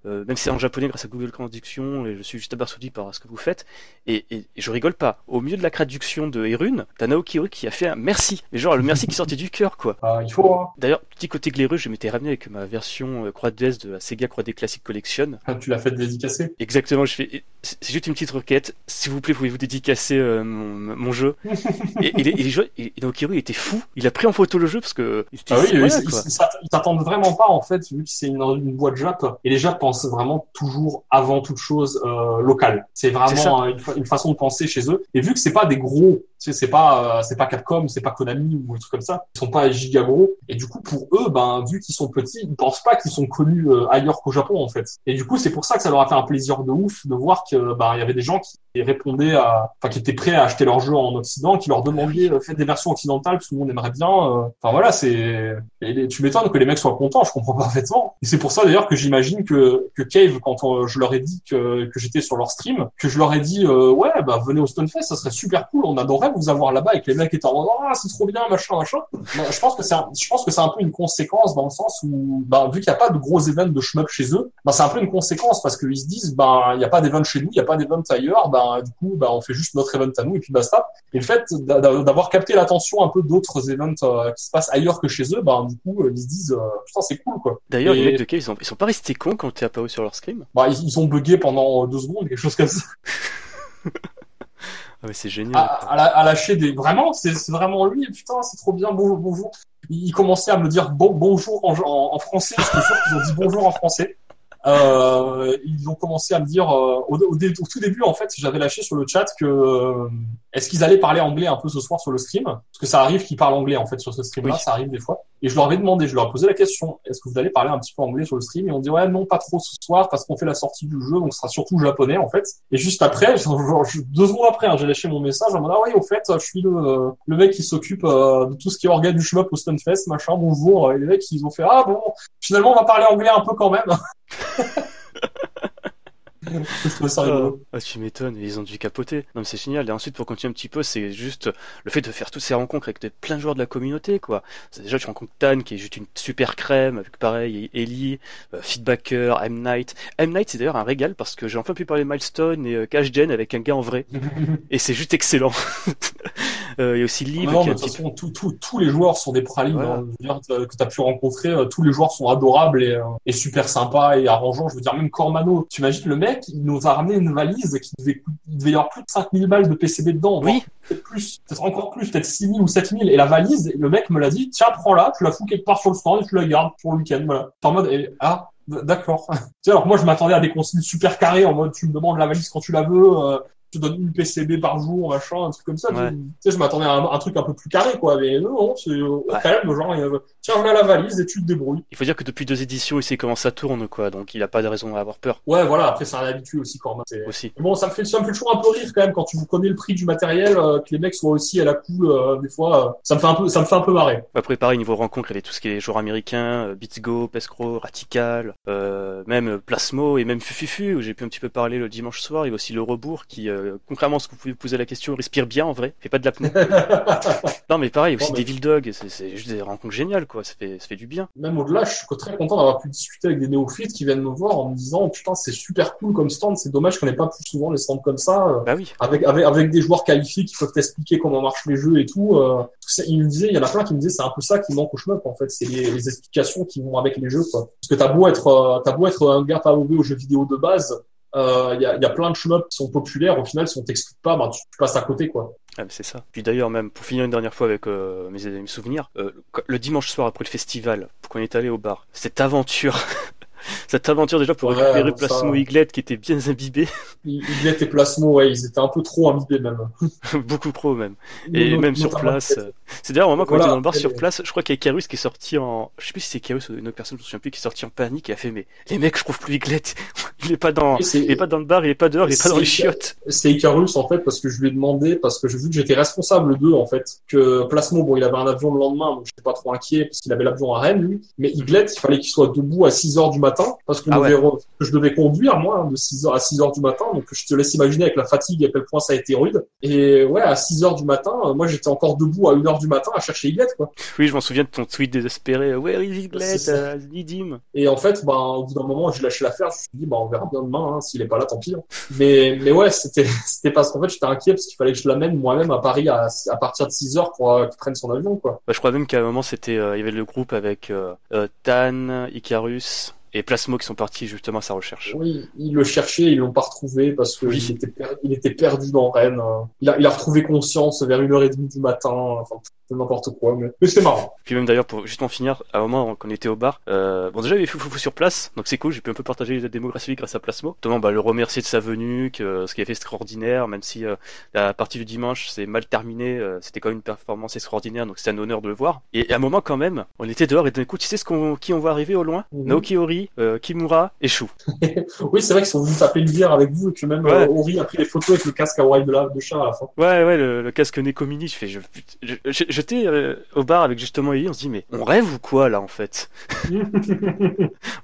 Euh, même si c'est en japonais grâce à Google Traduction, et je suis juste abasourdi par ce que vous faites. Et, et, et, je rigole pas. Au milieu de la traduction de Erun, t'as Naoki qui a fait un merci. Mais genre le merci qui sortait du cœur, quoi. Ah, il faut. Hein. D'ailleurs, petit côté glaireux, je m'étais ramené avec ma version euh, Croix de de la Sega Croix des Classic Collection. Ah, tu l'as fait dédicacer Exactement. Je fais. C'est juste une petite requête. S'il vous plaît, pouvez-vous dédicacer euh, mon, mon, jeu? *laughs* Et, et, les, joueurs, et Naoki il était fou. Il a pris en photo le jeu parce que. Ah oui, ils t'attendent vraiment pas en fait, vu que c'est une, une boîte Jap. Et les Jap pensent vraiment toujours avant toute chose euh, locale. C'est vraiment une, façon de penser chez eux. Et vu que c'est pas des gros, c'est pas euh, c'est pas Capcom, c'est pas Konami ou des trucs comme ça, ils sont pas giga gros. Et du coup pour eux, ben vu qu'ils sont petits, ils pensent pas qu'ils sont connus euh, ailleurs qu'au Japon en fait. Et du coup c'est pour ça que ça leur a fait un plaisir de ouf de voir que ben il y avait des gens qui répondaient à, enfin qui étaient prêts à acheter leur jeu en Occident, qui leur demandaient euh, faites des versions occidentales, tout le monde aimerait bien. Enfin voilà, c'est tu m'étonnes que les mecs soient contents, je comprends *laughs* parfaitement. Et c'est pour ça d'ailleurs que j'imagine que que Cave quand je leur ai dit que, que j'étais sur leur stream, que je leur ai dit euh, ouais bah venez au Stonefest, ça serait super cool, on adorerait vous avoir là-bas que les mecs mode ah c'est trop bien machin machin. Je pense que c'est je pense que c'est un peu une conséquence dans le sens où bah vu qu'il n'y a pas de gros événements de shmup chez eux, bah c'est un peu une conséquence parce qu'ils se disent bah il n'y a pas d'événement chez nous, il n'y a pas d'événement ailleurs, bah du coup bah on fait juste notre event à nous et puis basta. Et le fait d'avoir capté l'attention un peu d'autres événements euh, qui se passent ailleurs que chez eux, bah du coup ils se disent euh, putain c'est cool quoi. D'ailleurs les mecs de K ils sont, ils sont pas restés cons quand t'es apparu sur leur stream? Bah ils, ont bugué pendant deux secondes, quelque chose comme ça. *laughs* ah c'est génial. À, lâcher des. Vraiment, c'est vraiment lui. Putain, c'est trop bien. Bonjour, bonjour. Il commençait à me dire bon, bonjour en, français. Je suis sûr qu'ils ont dit bonjour en français. Euh, ils ont commencé à me dire euh, au, au, tout début en fait j'avais lâché sur le chat que euh, est-ce qu'ils allaient parler anglais un peu ce soir sur le stream? Parce que ça arrive qu'ils parlent anglais en fait sur ce stream là ça arrive des fois et je leur avais demandé je leur ai posé la question est-ce que vous allez parler un petit peu anglais sur le stream? Et on dit ouais non pas trop ce soir parce qu'on fait la sortie du jeu donc ce sera surtout japonais en fait. Et juste après *laughs* deux secondes après hein, j'ai lâché mon message en mode ah oui au fait je suis le, le mec qui s'occupe de tout ce qui est organe du shmup au Stunfest machin bonjour et les mecs ils ont fait ah bon finalement on va parler anglais un peu quand même *laughs* *laughs* ah, tu m'étonnes, ils ont dû capoter. Non, mais c'est génial. Et ensuite, pour continuer un petit peu, c'est juste le fait de faire toutes ces rencontres avec plein de joueurs de la communauté, quoi. Déjà, tu rencontres Tan, qui est juste une super crème, avec pareil, Ellie, euh, Feedbacker, M. Night. M. Night, c'est d'ailleurs un régal parce que j'ai enfin pu parler Milestone et euh, Cash Gen avec un gars en vrai. *laughs* et c'est juste excellent. *laughs* euh, il y a aussi Liv. Non, de toute façon, tous les joueurs sont des pralines. Hein. que tu as pu rencontrer, tous les joueurs sont adorables et, et super sympas et arrangeants. Je veux dire, même Cormano, tu imagines le mec, il nous a ramené une valise qui devait, il devait y avoir plus de 5000 balles de PCB dedans. Oui. Peut-être plus, peut-être encore plus, peut-être 6000 ou 7000. Et la valise, le mec me l'a dit, tiens, prends-la, tu la fous quelque part sur le stand et tu la gardes pour le week-end. Voilà. en mode, ah, D'accord. *laughs* alors moi je m'attendais à des consignes super carrées en mode tu me demandes la valise quand tu la veux, euh, te donne une PCB par jour, machin, un truc comme ça. Tu sais, je m'attendais à un, truc un peu plus carré, quoi. Mais non, c'est au calme, genre, tiens, on a la valise et tu te débrouilles. Il faut dire que depuis deux éditions, il sait comment ça tourne, quoi. Donc, il a pas de raison d'avoir peur. Ouais, voilà. Après, c'est un habitué aussi, Corma. Aussi. bon, ça me fait, ça me fait toujours un peu rire, quand même, quand tu vous connais le prix du matériel, euh, que les mecs soient aussi à la cool, euh, des fois, euh, ça me fait un peu, ça me fait un peu marrer. Après, pareil, niveau rencontre, il y avait tout ce qui est joueurs américains, Beatsgo, Pescro, Ratical, même Plasmo et même Fufufu, où j'ai pu un petit peu parler le dimanche soir. Il y a aussi le Rebours qui, euh, contrairement à ce que vous pouvez poser la question, respire bien en vrai, fait pas de l'apnée. *laughs* non mais pareil, aussi des mais- Dog, c'est- juste des rencontres géniales quoi, ça fait, ça fait du bien. Même au-delà, je suis très content d'avoir pu discuter avec des néophytes qui viennent me voir en me disant, putain, c'est super cool comme stand, c'est dommage qu'on ait pas plus souvent les stands comme ça. euh, Bah oui, avec, avec, avec des joueurs qualifiés qui peuvent t'expliquer comment marchent les jeux et tout. Euh, il me disait, il y en a plein qui me disaient, c'est un peu ça qui manque au shmup, en fait. C'est les, les explications qui vont avec les jeux, quoi. Parce que t'as beau être, t'as beau être un gars pas mauvais aux jeux vidéo de base, euh, il y, a, plein de shmups qui sont populaires. Au final, si on t'explique pas, bah, tu, passes à côté, quoi. Ah, c'est ça. Puis d'ailleurs même, pour finir une dernière fois avec euh, mes, souvenirs, euh, le dimanche soir après le festival, pour qu'on est allé au bar, cette aventure... *laughs* *laughs* Cette aventure déjà pour Ouais, récupérer ça- Plasmo Iglet qui était bien imbibé, Ils, ils étaient Plasmo, ouais, ils étaient un peu trop imbibés, même. *laughs* beaucoup trop même. Et même sur place. euh, C'est d'ailleurs au moment quand on Voilà, était dans le bar sur place, je crois qu'il y a Icarus qui est sorti en. Je sais plus si c'est Icarus ou une autre personne, je me souviens plus, qui est sorti en panique et a fait Mais les mecs, je trouve plus Iglet. *laughs* il est pas dans. Et Il est pas dans le bar, il est pas dehors, il est pas dans les chiottes. C'est Icarus en fait parce que je lui ai demandé parce que j'ai vu que j'étais responsable d'eux en fait que Plasmo bon il avait un avion le lendemain donc j'étais pas trop inquiet parce qu'il avait l'avion à Rennes lui mais Iglet il fallait qu'il soit debout à 6 heures du matin parce qu'on Ah ouais. que je devais conduire moi de 6 heures à 6 heures du matin donc je te laisse imaginer avec la fatigue à quel point ça a été rude et ouais à 6 heures du matin euh, moi j'étais encore debout à 1 heure du matin à chercher Iglet quoi Oui, je m'en souviens de ton tweet désespéré. Where is Iglet? C'est ça. Uh, need him. Et en fait, ben, au bout d'un moment, j'ai lâché l'affaire. Je me suis dit, ben, on verra bien demain. Hein, S'il est pas là, tant pis. hein. Mais, mais ouais, c'était, *laughs* c'était parce qu'en fait, j'étais inquiet parce qu'il fallait que je l'amène moi-même à Paris à, à partir de 6 heures pour euh, qu'il prenne son avion, quoi. Bah, je crois même qu'à un moment, c'était, euh, il y avait le groupe avec euh, Tan, Icarus et Plasmo qui sont partis justement à sa recherche. Oui, ils le cherchaient, ils l'ont pas retrouvé parce que Oui. il était, per- il était perdu dans Rennes. Il a, il a retrouvé conscience vers une heure et demie du matin. Enfin, n'importe quoi, mais, mais c'était marrant. Puis même d'ailleurs, pour justement finir, à un moment quand on était au bar, euh, bon déjà il y avait Foufoufou sur place, donc c'est cool, j'ai pu un peu partager la démographie grâce à Plasmo. Notamment bah, le remercier de sa venue, que ce qu'il a fait extraordinaire, même si euh, la partie du dimanche s'est mal terminée, euh, c'était quand même une performance extraordinaire, donc c'était un honneur de le voir. Et à un moment quand même, on était dehors et d'un coup, tu sais ce qu'on, qui on voit arriver au loin? Mhm. Naoki Ori, euh, Kimura et Shu. *laughs* Oui, c'est vrai qu'ils sont venus taper une bière avec vous et que même Ouais. euh, Ori a pris des photos avec le casque à de, la, de chat à la fin. Ouais, ouais, le, le casque Neko Mini, je fais, je, je- je- j'étais euh, au bar avec justement Eli, on se dit, mais on rêve ou quoi là en fait? *laughs*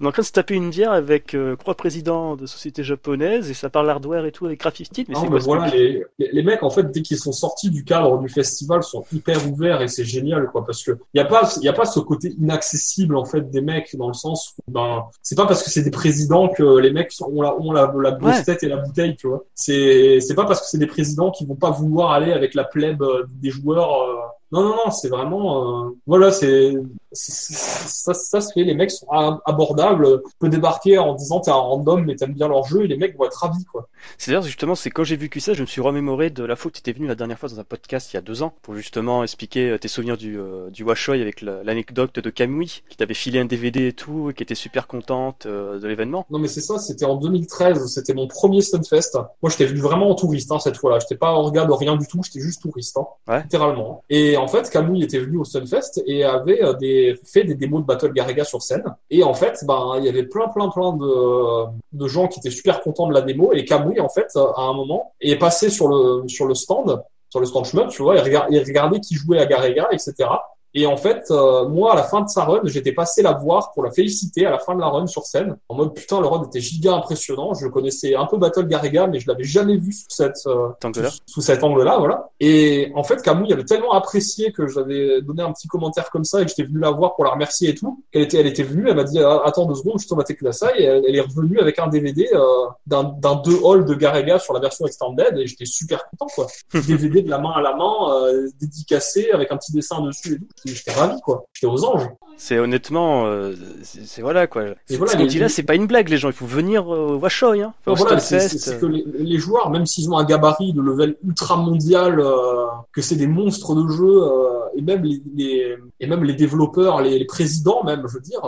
On est en train de se taper une bière avec euh, trois présidents de sociétés japonaises et ça parle hardware et tout avec Graphifty, mais Non, c'est mais quoi voilà, les, mecs, en fait, dès qu'ils sont sortis du cadre du festival, sont hyper ouverts et c'est génial, quoi, parce que y a pas, y a pas ce côté inaccessible, en fait, des mecs, dans le sens où, ben, c'est pas parce que c'est des présidents que les mecs ont la, ont la, la grosse Ouais. tête et la bouteille, tu vois. C'est, c'est pas parce que c'est des présidents qui vont pas vouloir aller avec la plèbe euh, des joueurs, euh, non, non, non, c'est vraiment, euh, voilà, c'est, ça, ça se fait, les mecs sont abordables, tu peux débarquer en disant t'es un random mais t'aimes bien leur jeu et les mecs vont être ravis, quoi. C'est d'ailleurs justement, c'est quand j'ai vécu ça, je me suis remémoré de la fois que tu étais venu la dernière fois dans un podcast il y a deux ans pour justement expliquer euh, tes souvenirs du, euh, du Washoi avec la- l'anecdote de Kamui qui t'avait filé un DVD et tout, et qui était super contente euh, de l'événement. Non mais c'est ça, c'était en 2013, c'était mon premier Stunfest. Moi j'étais venu vraiment en touriste hein, cette fois-là, j'étais pas orga de rien du tout, j'étais juste touriste, hein, Ouais. littéralement. Et en fait, Camouille était venu au Stunfest et avait euh, fait des démos de Battle Garega sur scène. Et en fait, ben il y avait plein plein plein de, gens qui étaient super contents de la démo et Camouille en fait à un moment est passé sur le stand, sur le stand shmup, tu vois, et, rega- et regardait qui jouait à Garega, etc. Et en fait, euh, moi, à la fin de sa run, j'étais passé la voir pour la féliciter à la fin de la run sur scène. En mode, putain, le run était giga impressionnant. Je connaissais un peu Battle Garega, mais je l'avais jamais vu sous cette, euh, sous, sous cet angle-là, voilà. Et en fait, Camouille avait tellement apprécié que j'avais donné un petit commentaire comme ça et que j'étais venu la voir pour la remercier et tout, qu'elle était, elle était venue, elle m'a dit, Ah, attends deux secondes, je tombe à tes ça et elle, elle est revenue avec un DVD, euh, d'un, d'un deux hall de Garega sur la version extended et j'étais super content, quoi. *laughs* DVD de la main à la main, euh, dédicacé avec un petit dessin dessus et tout. J'étais- ravi, quoi. J'étais aux anges. C'est honnêtement, euh, c'est voilà quoi. Voilà, ce qu'on dit là, c'est pas une blague, les gens. Il faut venir euh, au Washoi, hein. Enfin, voilà, c'est euh. que les, les joueurs, même s'ils ont un gabarit de level ultra mondial, euh, que c'est des monstres de jeu, euh, et même les, les- et même les développeurs, les, les présidents même, je veux dire,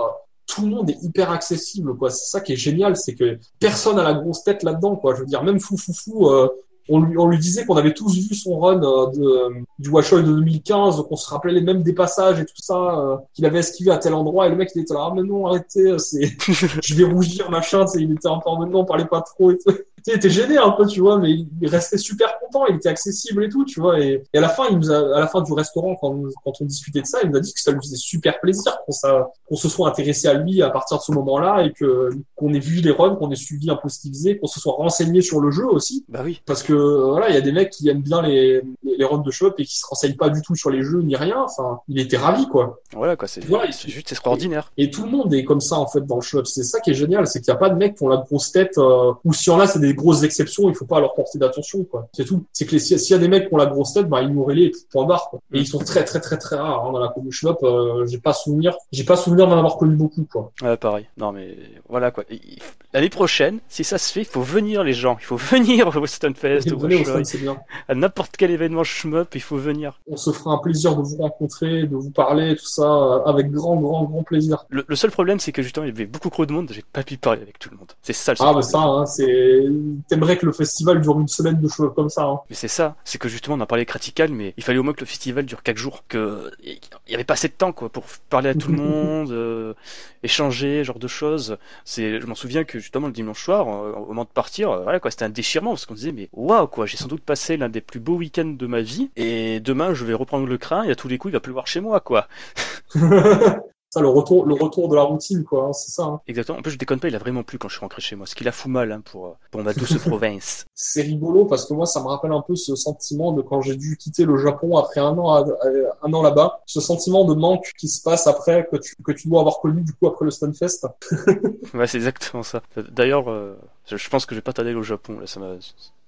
tout le monde est hyper accessible, quoi. C'est ça qui est génial, c'est que personne a la grosse tête là-dedans, quoi. Je veux dire, même Fou Fou Fou, euh, on lui, on lui disait qu'on avait tous vu son run euh, de, du Watch de 2015, qu'on se rappelait les mêmes des passages et tout ça, euh, qu'il avait esquivé à tel endroit, et le mec il était là, ah mais non, arrêtez, c'est, *laughs* je vais rougir, machin, tu sais, il était un peu en non, parlez pas trop et tout. Il était gêné un peu, tu vois, mais il restait super content, il était accessible et tout, tu vois. Et, à la fin, il nous a, à la fin du restaurant, quand, quand on discutait de ça, il nous a dit que ça lui faisait super plaisir qu'on qu'on se soit intéressé à lui à partir de ce moment-là et que qu'on ait vu les runs, qu'on ait suivi un peu ce qu'il faisait, qu'on se soit renseigné sur le jeu aussi. Bah oui. Parce que voilà, il y a des mecs qui aiment bien les les, runs de shop et qui se renseignent pas du tout sur les jeux ni rien. Enfin, il était ravi quoi. Voilà quoi, c'est juste extraordinaire. Et, tout le monde est comme ça en fait dans le shop. C'est ça qui est génial, c'est qu'il n'y a pas de mecs qui ont la grosse tête euh, ou si en a, c'est des grosses exceptions. Il faut pas leur porter d'attention quoi. C'est tout. C'est que s'il y a des mecs qui ont la grosse tête, bah ignorez-les point barre. Quoi. Et ils sont très très très très rares hein, dans la commune shop. Euh, j'ai pas souvenir, j'ai pas souvenir d'en avoir connu beaucoup quoi. Ouais, pareil. Non mais voilà quoi. L'année prochaine, si ça se fait, il faut venir les gens. Il faut *laughs* venir au Stunfest, au à n'importe quel événement shmup, il faut venir. On se fera un plaisir de vous rencontrer, de vous parler, tout ça, euh, avec grand grand grand plaisir. Le, seul problème, c'est que justement, il y avait beaucoup trop de monde. J'ai pas pu parler avec tout le monde. C'est ça le Ah bah ça, hein, c'est. T'aimerais que le festival dure une semaine de choses comme ça. Hein. Mais c'est ça. C'est que justement, on en parlait critical, mais il fallait au moins que le festival dure 4 jours. Que il y avait pas assez de temps quoi pour parler à tout le *laughs* monde, euh, échanger, genre de choses. C'est, je m'en souviens que justement le dimanche soir, euh, au moment de partir, euh, voilà quoi, c'était un déchirement parce qu'on disait mais waouh quoi, j'ai sans doute passé l'un des plus beaux week-ends de ma vie et demain je vais reprendre le train et à tous les coups il va pleuvoir chez moi quoi. *laughs* ça le retour le retour de la routine quoi hein, c'est ça hein. exactement. En plus je déconne pas il a vraiment plu quand je suis rentré chez moi. Ce qu'il a fou mal hein, pour pour ma douce *laughs* province. C'est rigolo parce que moi ça me rappelle un peu ce sentiment de quand j'ai dû quitter le Japon après un an un an là-bas. Ce sentiment de manque qui se passe après que tu que tu dois avoir connu du coup après le Stunfest. *laughs* Ouais c'est exactement ça. D'ailleurs euh, je pense que je vais pas t'aller au Japon là ça m'a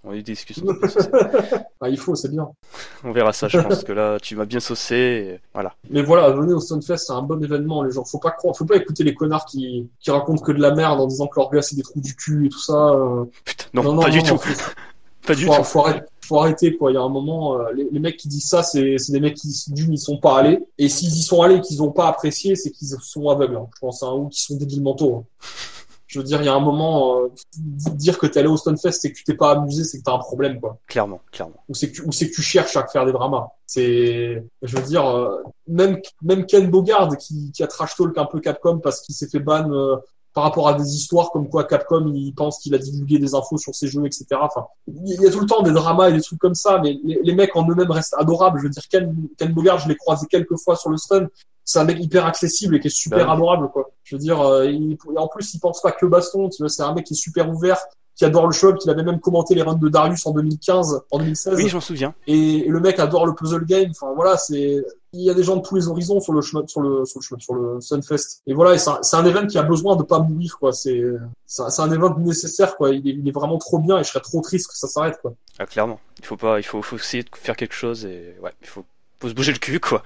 on a eu des discussions. *laughs* ah, il faut, c'est bien. On verra ça, je pense que là, tu m'as bien saucé, voilà. Mais voilà, venez au Stonefest, c'est un bon événement, les gens. Faut pas croire, faut pas écouter les connards qui, qui racontent que de la merde en disant que leur gars c'est des trous du cul et tout ça. Euh. Putain, non, pas du tout. *laughs* pas du tout. Faut arrêter, faut arrêter, quoi. Il y a un moment, euh, les, mecs qui disent ça, c'est, c'est des mecs qui, d'une, ils sont pas allés. Et s'ils y sont allés et qu'ils ont pas apprécié, c'est qu'ils sont aveugles, hein. je pense, hein, ou qu'ils sont débiles mentaux. Hein. Je veux dire, il y a un moment, euh, dire que t'es allé au Stonefest et que tu t'es pas amusé, c'est que t'as un problème, quoi. Clairement, clairement. Ou c'est que, ou c'est que tu cherches à faire des dramas. C'est, je veux dire, euh, même même Ken Bogard qui, qui a trash talk un peu Capcom parce qu'il s'est fait ban euh, par rapport à des histoires comme quoi Capcom il pense qu'il a divulgué des infos sur ses jeux, etc. Enfin, il y a tout le temps des dramas et des trucs comme ça, mais les, les mecs en eux-mêmes restent adorables. Je veux dire, Ken, Ken Bogard, je l'ai croisé quelques fois sur le stun c'est un mec hyper accessible et qui est super bah adorable quoi. Je veux dire, euh, il, en plus il pense pas que baston, tu vois, c'est un mec qui est super ouvert, qui adore le shop, qui avait même commenté les runs de Darius en 2015, en 2016. Oui, j'en souviens. Et, le mec adore le puzzle game. Enfin voilà, c'est il y a des gens de tous les horizons sur le sur le sur le sur le Sunfest. Et voilà, c'est un, un événement qui a besoin de pas mourir quoi. C'est c'est un événement nécessaire quoi. Il est, il est, vraiment trop bien et je serais trop triste que ça s'arrête quoi. Ah clairement. Il faut pas, il faut, faut essayer de faire quelque chose et ouais, il faut faut se bouger le cul quoi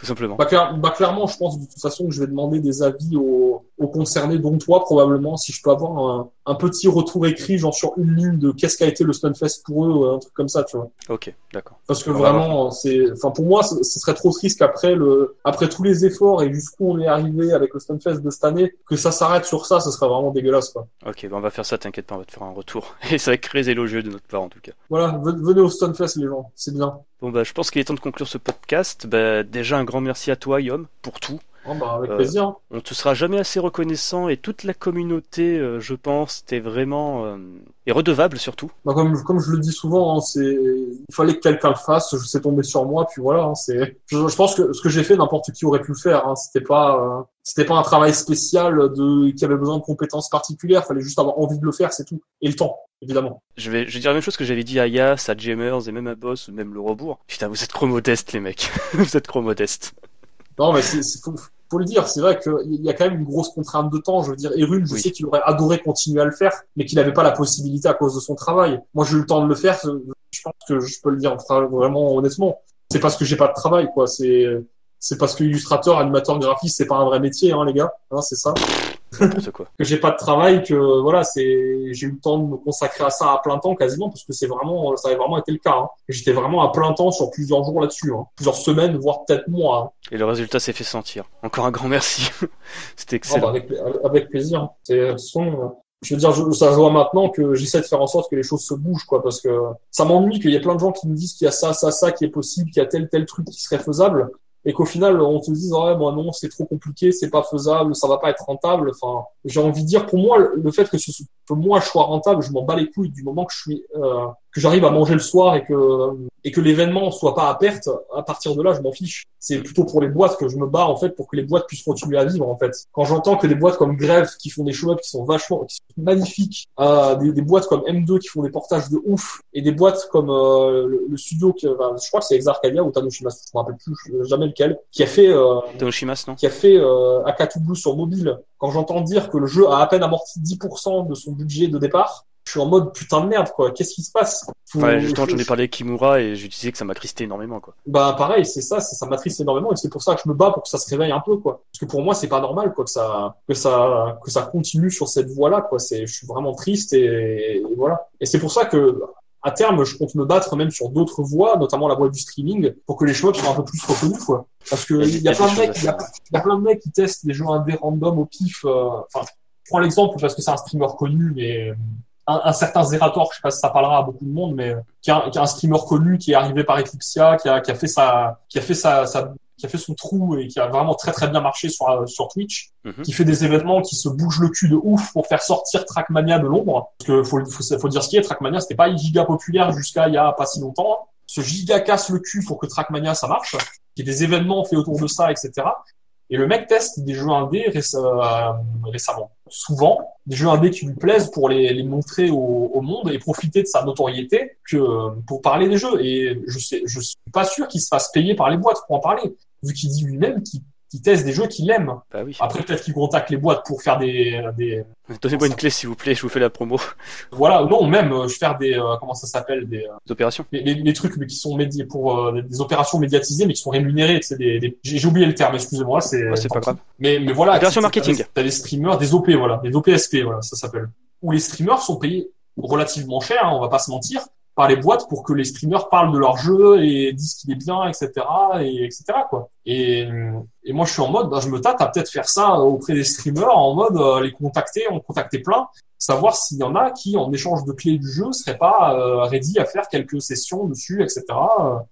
tout simplement. Bah, bah, clairement, je pense de toute façon que je vais demander des avis aux, aux concernés, dont toi probablement, si je peux avoir un, un, petit retour écrit, genre sur une ligne de qu'est-ce qu'a été le Stunfest pour eux, un truc comme ça, tu vois. Ok, d'accord. Parce que vraiment, c'est, enfin pour moi, ce serait trop triste qu'après le, après tous les efforts et jusqu'où on est arrivé avec le Stunfest de cette année, que ça s'arrête sur ça, ce serait vraiment dégueulasse, quoi. Ok, bah on va faire ça, t'inquiète pas, on va te faire un retour. *laughs* Et ça va être très élogieux de notre part en tout cas. Voilà, venez au Stunfest les gens, c'est bien. Bon bah je pense qu'il est temps de conclure ce podcast. Bah, déjà un grand merci à toi Yom pour tout. Oh bah avec plaisir. Euh, on te sera jamais assez reconnaissant et toute la communauté, euh, je pense, t'es vraiment euh, et redevable surtout. Bah comme comme je le dis souvent, hein, c'est il fallait que quelqu'un le fasse. Je sais tomber sur moi, puis voilà. Hein, c'est je, pense que ce que j'ai fait, n'importe qui aurait pu le faire. Hein, c'était pas euh, c'était pas un travail spécial de qui avait besoin de compétences particulières. Fallait juste avoir envie de le faire, c'est tout. Et le temps, évidemment. Je vais je vais dire la même chose que j'avais dit à Yas, à Jamers et même à Boss ou même le Rebours. Putain, vous êtes trop modestes les mecs. *laughs* vous êtes trop modestes. Non, mais c'est, faut, faut le dire. C'est vrai qu'il y a quand même une grosse contrainte de temps. Je veux dire, Erune, je sais qu'il aurait adoré continuer à le faire, mais qu'il n'avait pas la possibilité à cause de son travail. Moi, j'ai eu le temps de le faire. Je pense que je peux le dire vraiment honnêtement. C'est parce que j'ai pas de travail, quoi. C'est, c'est parce que illustrateur, animateur, graphiste, c'est pas un vrai métier, hein, les gars. Hein, c'est ça. Quoi. *laughs* que j'ai pas de travail, que voilà, c'est, j'ai eu le temps de me consacrer à ça à plein temps quasiment, parce que c'est vraiment, ça avait vraiment été le cas. Hein. J'étais vraiment à plein temps sur plusieurs jours là-dessus, hein. plusieurs semaines, voire peut-être mois. Hein. Et le résultat s'est fait sentir. Encore un grand merci. *laughs* C'était excellent. Ah, bah, avec, plaisir. C'est son, je veux dire, je, ça se voit maintenant que j'essaie de faire en sorte que les choses se bougent, quoi, parce que ça m'ennuie qu'il y ait plein de gens qui me disent qu'il y a ça, ça, ça qui est possible, qu'il y a tel, tel truc qui serait faisable et qu'au final on te dise ouais moi non c'est trop compliqué c'est pas faisable ça va pas être rentable. Enfin j'ai envie de dire pour moi le fait que ce que moi je sois rentable je m'en bats les couilles du moment que je suis euh, que j'arrive à manger le soir et que et que l'événement soit pas à perte à partir de là je m'en fiche. C'est plutôt pour les boîtes que je me bats en fait pour que les boîtes puissent continuer à vivre en fait. Quand j'entends que des boîtes comme Grève qui font des show qui sont vachement qui sont magnifiques euh, des, des, boîtes comme M2 qui font des portages de ouf et des boîtes comme euh, le, studio qui enfin, je crois que c'est Exarcadia ou Tanoshimas je me rappelle plus jamais lequel qui a fait euh, Tanoshimas non. qui a fait euh, sur mobile. Quand j'entends dire que le jeu a à peine amorti 10% de son budget de départ je suis en mode putain de merde quoi. Qu'est-ce qui se passe? Ouais, justement, j'en ai parlé avec Kimura et je disais que ça m'a tristé énormément quoi. Bah pareil, c'est ça, ça m'attriste énormément et c'est pour ça que je me bats pour que ça se réveille un peu quoi. Parce que pour moi, c'est pas normal quoi que ça que ça que ça continue sur cette voie-là quoi. C'est je suis vraiment triste et, voilà. Et c'est pour ça que à terme, je compte me battre même sur d'autres voies, notamment la voie du streaming, pour que les choix soient un peu plus reconnus, quoi. Parce que il y, a plein de mecs, il y, a, plein de mecs qui testent des jeux indés random au pif. Euh, enfin, je prends l'exemple parce que c'est un streamer connu, mais un, certain Zerator, je sais pas si ça parlera à beaucoup de monde, mais qui a, qui a un streamer connu qui est arrivé par Eclipsia, qui a, qui a fait sa, qui a fait sa, sa qui a fait son trou et qui a vraiment très très bien marché sur sur Twitch, mhm. qui fait des événements qui se bougent le cul de ouf pour faire sortir Trackmania de l'ombre. Parce que faut, faut, faut dire ce qui est, Trackmania c'était pas giga populaire jusqu'à il y a pas si longtemps. Ce giga casse le cul pour que Trackmania ça marche. Il y a des événements faits autour de ça, etc. Et le mec teste des jeux indés euh, récemment. Souvent, des jeux indés qui lui plaisent pour les, montrer au, monde et profiter de sa notoriété que pour parler des jeux. Et je je suis pas sûr qu'il se fasse payer par les boîtes pour en parler, vu qu'il dit lui-même qu'il qui teste des jeux qu'il aime. Bah oui. Après, peut-être qu'il contacte les boîtes pour faire des. des... Donnez-moi une clé, s'il vous plaît, je vous fais la promo. Voilà, non, même, euh, je faire des. Euh, comment ça s'appelle Des, des opérations les, les, trucs mais qui sont médi pour euh, des opérations médiatisées, mais qui sont rémunérées. C'est des, des... J'ai oublié le terme, excusez-moi. C'est ouais, pas grave. Mais, mais voilà. Opération marketing. T'as des streamers, des OP, voilà. Des OPSP, voilà, ça s'appelle. Où les streamers sont payés relativement cher, hein, on va pas se mentir, par les boîtes pour que les streamers parlent de leur jeu et disent qu'il est bien, etc. et etc. quoi. Et, et moi je suis en mode, bah, je me tâte à peut-être faire ça auprès des streamers en mode euh, les contacter, en contacter plein savoir s'il y en a qui, en échange de clés du jeu, seraient pas euh, ready à faire quelques sessions dessus, etc.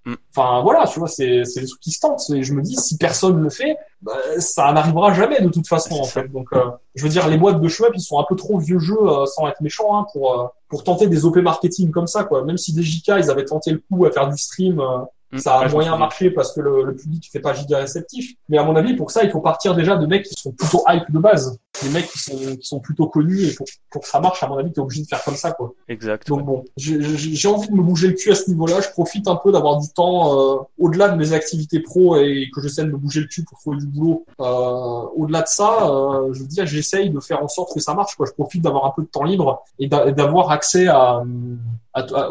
Mm. Enfin voilà, tu vois, c'est c'est des trucs qui se tentent. Et je me dis, si personne le fait, bah, ça n'arrivera jamais de toute façon en fait. Donc, euh, je veux dire, les boîtes de shmup, ils sont un peu trop vieux jeux, euh, sans être méchants, hein, pour euh, pour tenter des OP marketing comme ça, quoi. Même si des JK, ils avaient tenté le coup à faire du stream Mm. Ça a moyen marché parce que le, le public fait pas giga réceptif. Mais à mon avis, pour ça, il faut partir déjà de mecs qui sont plutôt hype de base. Des mecs qui sont, qui sont plutôt connus et pour, pour que ça marche, à mon avis, t'es obligé de faire comme ça, quoi. Exact. Donc bon, j'ai envie de me bouger le cul à ce niveau-là. Je profite un peu d'avoir du temps euh, au-delà de mes activités pro et que j'essaie de me bouger le cul pour trouver du boulot. Euh, au-delà de ça, euh, je veux dire, j'essaye de faire en sorte que ça marche, quoi. Je profite d'avoir un peu de temps libre et d'avoir accès à, à, à,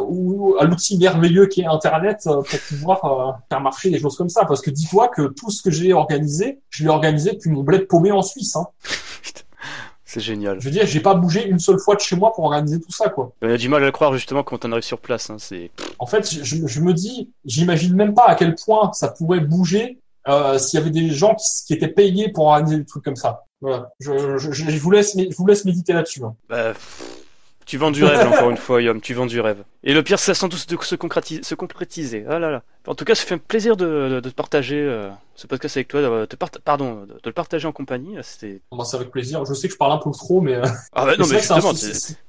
à l'outil merveilleux qui est Internet euh, pour pouvoir euh, faire marcher des choses comme ça. Parce que dis-toi que tout ce que j'ai organisé, je l'ai organisé depuis mon bled paumé en Suisse. Hein. C'est génial. Je veux dire, j'ai pas bougé une seule fois de chez moi pour organiser tout ça, quoi. On a du mal à le croire justement quand on arrive sur place. Hein, c'est. En fait, je, je me dis, j'imagine même pas à quel point ça pourrait bouger euh, s'il y avait des gens qui, qui, étaient payés pour organiser des trucs comme ça. Voilà. Je, je, je vous laisse, je vous laisse méditer là-dessus. Hein. Bah, tu vends du rêve, encore une fois, Yom, tu vends du rêve. Et le pire, ça sent tous se, concrétiser, se concrétiser. Ah là là. En tout cas, ça fait un plaisir de, de, partager euh, ce podcast avec toi, de, pardon, de, le partager en compagnie. C'était. Moi, c'est avec plaisir. Je sais que je parle un peu trop, mais. Euh, ah bah non, mais, justement,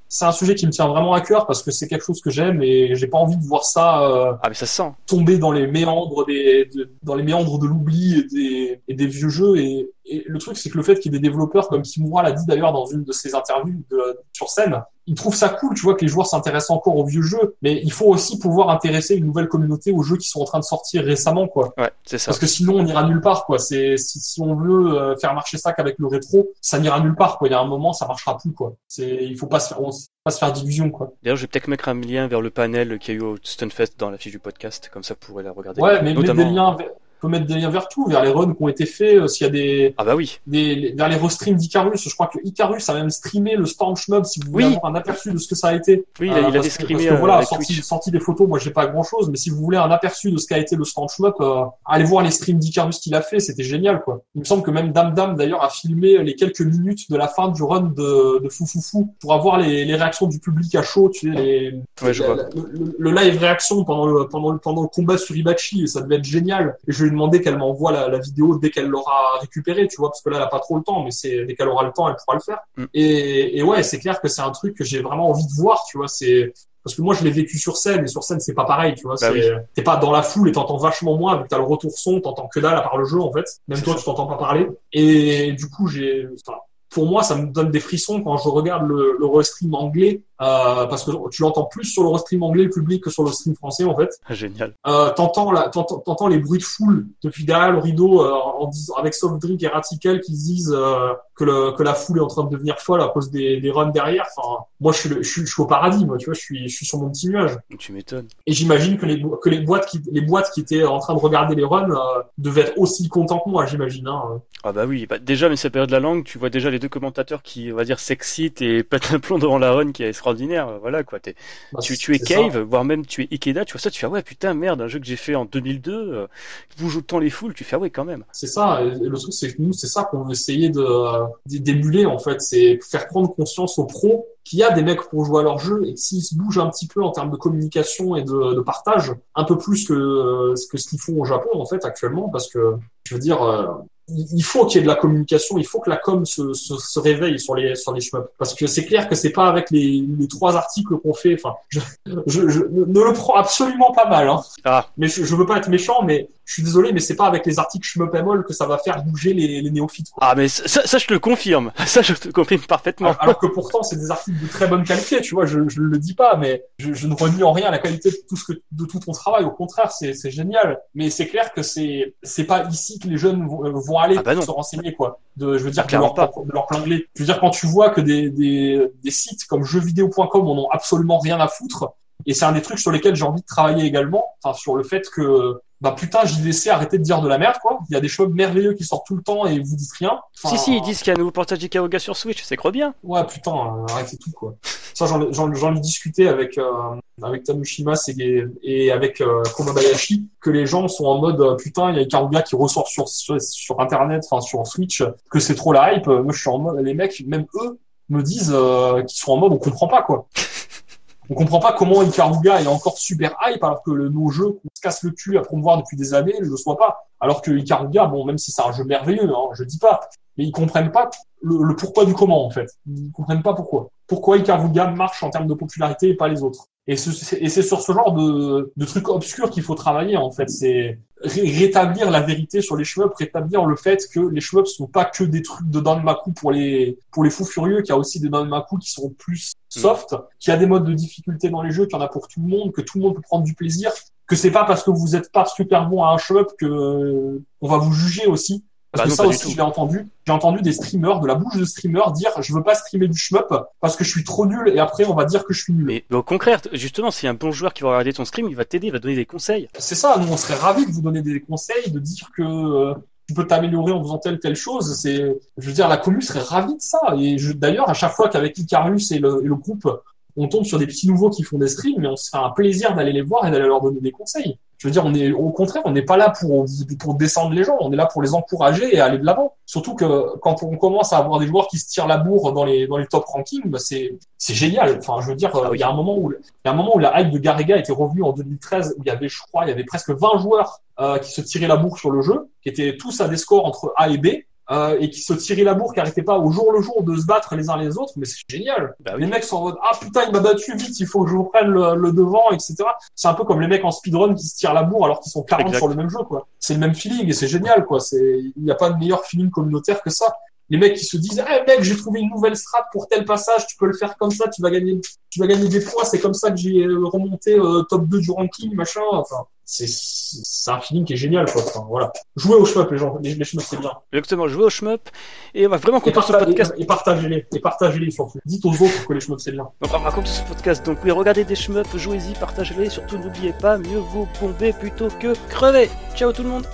c'est un sujet qui me tient vraiment à cœur parce que c'est quelque chose que j'aime et j'ai pas envie de voir ça, euh, ah, mais ça sent. tomber dans les méandres des de, dans les méandres de l'oubli et des, et des vieux jeux et, et le truc c'est que le fait qu'il y ait des développeurs comme Kimura l'a dit d'ailleurs dans une de ses interviews de, sur scène il trouve ça cool tu vois que les joueurs s'intéressent encore aux vieux jeux mais il faut aussi pouvoir intéresser une nouvelle communauté aux jeux qui sont en train de sortir récemment quoi. Ouais c'est ça. Parce que sinon on n'ira nulle part quoi. C'est si, si on veut euh, faire marcher ça qu'avec le rétro ça n'ira nulle part quoi. Il y a un moment ça marchera plus quoi. C'est il faut pas se faire pas se faire d'illusions quoi. D'ailleurs, je vais peut-être mettre un lien vers le panel qu'il y a eu au Stunfest dans la fiche du podcast, comme ça vous pourrez la regarder. Ouais, mais notamment... des liens peut mettre des liens vers tout, vers les runs qui ont été faits, euh, s'il y a des ah bah oui, des vers les restreams d'Icarus. Je crois que Icarus a même streamé le Storm Shmup si vous voulez avoir un aperçu de ce que ça a été. Oui, il a, euh, il a streamé. voilà, sorti, sorti, des photos. Moi, j'ai pas grand chose, mais si vous voulez un aperçu de ce qu'a été le Storm Shmup, euh, allez voir les streams d'Icarus qu'il a fait. C'était génial, quoi. Il me semble que même Dam Dam d'ailleurs a filmé les quelques minutes de la fin du run de, de Foufoufou pour avoir les, les réactions du public à chaud. Tu sais, les, ouais, je le, le, live réaction pendant le pendant le pendant le combat sur Ibachi, et ça devait être génial. Et je lui ai demandé qu'elle m'envoie la, la, vidéo dès qu'elle l'aura récupérée, tu vois, parce que là, elle a pas trop le temps, mais c'est dès qu'elle aura le temps, elle pourra le faire. Mm. Et, et ouais, c'est clair que c'est un truc que j'ai vraiment envie de voir, tu vois. C'est parce que moi, je l'ai vécu sur scène, et sur scène, c'est pas pareil, tu vois. Bah T'es pas dans la foule et t'entends vachement moins, vu que t'as le retour son, t'entends que dalle à part le jeu, en fait. Même toi, tu t'entends pas parler. Et du coup, j'ai, enfin, pour moi, ça me donne des frissons quand je regarde le, le restream anglais euh, parce que tu l'entends plus sur le stream anglais le public que sur le stream français en fait. Ah, génial. Euh, t'entends la, t'entends, les bruits de foule depuis derrière le rideau euh, en disant avec Soft Drink et Ratical qui disent euh, que le que la foule est en train de devenir folle à cause des, des runs derrière. Enfin, moi je suis, je suis, je suis au paradis moi, tu vois, je suis je suis sur mon petit nuage. Tu m'étonnes. Et j'imagine que les que les boîtes qui les boîtes qui étaient en train de regarder les runs euh, devaient être aussi contents que moi, j'imagine. Hein. Ah bah oui, bah déjà mais cette période de la langue, tu vois déjà les deux commentateurs qui on va dire s'excitent et *laughs* pètent un plomb devant la run qui est extraordinaire. Voilà quoi. Bah, tu, tu es Cave, voire même tu es Ikeda, tu vois ça, tu fais ouais putain merde, un jeu que j'ai fait en 2002, euh, vous jouez tant les foules, tu fais ouais quand même. C'est ça. Et le truc c'est que nous c'est ça qu'on veut essayer de d'émuler en fait, c'est faire prendre conscience aux pros qu'il y a des mecs pour jouer à leur jeu et s'ils se bougent un petit peu en termes de communication et de, de partage, un peu plus que, que ce qu'ils font au Japon en fait actuellement, parce que je veux dire, euh, il faut qu'il y ait de la communication, il faut que la com se, se, se réveille sur les sur les shmups. Parce que c'est clair que c'est pas avec les, les trois articles qu'on fait. Enfin, je, je, je, ne le prends absolument pas mal. Hein. Ah. Mais je, je veux pas être méchant, mais je suis désolé, mais c'est pas avec les articles Shmup que ça va faire bouger les, les néophytes. Quoi. Ah, mais ça, ça, je te le confirme. *laughs* Ça, je te confirme parfaitement. Alors, que pourtant, c'est des articles de très bonne qualité, tu vois, je, je le dis pas, mais je, je ne renie en rien la qualité de tout ce que, de tout ton travail. Au contraire, c'est, c'est génial. Mais c'est clair que c'est, c'est pas ici que les jeunes vont, aller ah bah pour se renseigner, quoi. De, je veux dire, de leur, de leur plein Je veux dire, quand tu vois que des, des, des sites comme jeuxvideo.com en ont absolument rien à foutre, et c'est un des trucs sur lesquels j'ai envie de travailler également, enfin, sur le fait que bah putain, JVC, arrêtez de dire de la merde, quoi. Il y a des choses merveilleux qui sortent tout le temps et vous dites rien. si, si, ils disent qu'il y a un nouveau portage d'Ikaruga sur Switch, c'est trop bien. Ouais, putain, euh, arrêtez tout, quoi. Ça, j'en ai discuté avec, euh, avec Tanushima et, et avec euh, Komabayashi, que les gens sont en mode, euh, putain, il y a Ikaruga qui ressort sur, sur, sur Internet, enfin, sur Switch, que c'est trop la hype. Moi, je suis en mode, les mecs, même eux, me disent euh, qu'ils sont en mode, on comprend pas, quoi. On comprend pas comment Ikaruga est encore super hype alors que le, nos jeux qu'on se casse le cul à promouvoir depuis des années ne le soient pas. Alors que Ikaruga, bon, même si c'est un jeu merveilleux, hein, je dis pas, mais ils comprennent pas le, pourquoi du comment en fait. Ils comprennent pas pourquoi. Pourquoi Ikaruga marche en termes de popularité et pas les autres. Et c'est sur ce genre de, de trucs obscurs qu'il faut travailler en fait. C'est rétablir la vérité sur les shmups, rétablir le fait que les shmups sont pas que des trucs de Danmaku pour les pour les fous furieux, qu'il y a aussi des Danmaku qui sont plus mm. soft, qu'il y a des modes de difficulté dans les jeux, qu'il y en a pour tout le monde, que tout le monde peut prendre du plaisir, que c'est pas parce que vous êtes pas super bon à un shmup que euh, on va vous juger aussi. Parce bah que ça aussi, je l'ai entendu. J'ai entendu des streamers, de la bouche de streamers, dire je veux pas streamer du shmup parce que je suis trop nul et après on va dire que je suis nul. Mais, au contraire, justement, s'il y a un bon joueur qui va regarder ton stream, il va t'aider, il va donner des conseils. C'est ça, nous on serait ravis de vous donner des conseils, de dire que euh, tu peux t'améliorer en faisant telle telle chose. C'est, je veux dire, la commune serait ravie de ça. Et d'ailleurs, à chaque fois qu'avec Icarus et le, et le groupe, on tombe sur des petits nouveaux qui font des streams, mais on se fait un plaisir d'aller les voir et d'aller leur donner des conseils. Je veux dire, on est au contraire, on n'est pas là pour pour descendre les gens, on est là pour les encourager et aller de l'avant. Surtout que quand on commence à avoir des joueurs qui se tirent la bourre dans les dans les top rankings, bah c'est c'est génial. Enfin, je veux dire, ah il y a un moment où il y a un moment où la hype de Garriga était revenue en 2013 où il y avait, je crois, il y avait presque 20 joueurs euh, qui se tiraient la bourre sur le jeu, qui étaient tous à des scores entre A et B euh, et qui se tiraient la bourre, qui n'arrêtaient pas au jour le jour de se battre les uns les autres, mais c'est génial. Bah les mecs sont en mode ah putain il m'a battu vite, il faut que je reprenne le, le devant, etc. C'est un peu comme les mecs en speedrun qui se tirent la bourre alors qu'ils sont 40 sur le même jeu quoi. C'est le même feeling et c'est génial quoi. C'est il n'y a pas de meilleur feeling communautaire que ça. Les mecs qui se disent eh mec j'ai trouvé une nouvelle strat pour tel passage, tu peux le faire comme ça, tu vas gagner tu vas gagner des points, c'est comme ça que j'ai euh, remonté euh, top 2 du ranking machin. Enfin c'est c'est un feeling qui est génial quoi. Enfin, voilà. Jouez au shmup les gens, les, les shmup c'est bien. Exactement, jouez au shmup et on va vraiment conclure ce podcast. Et, partagez-les, et partagez-les surtout. Dites aux autres que les shmup c'est bien. Donc on va conclure ce podcast. Donc oui, regardez des shmup, jouez-y, partagez-les, surtout n'oubliez pas, mieux vous bomber plutôt que crever. Ciao tout le monde.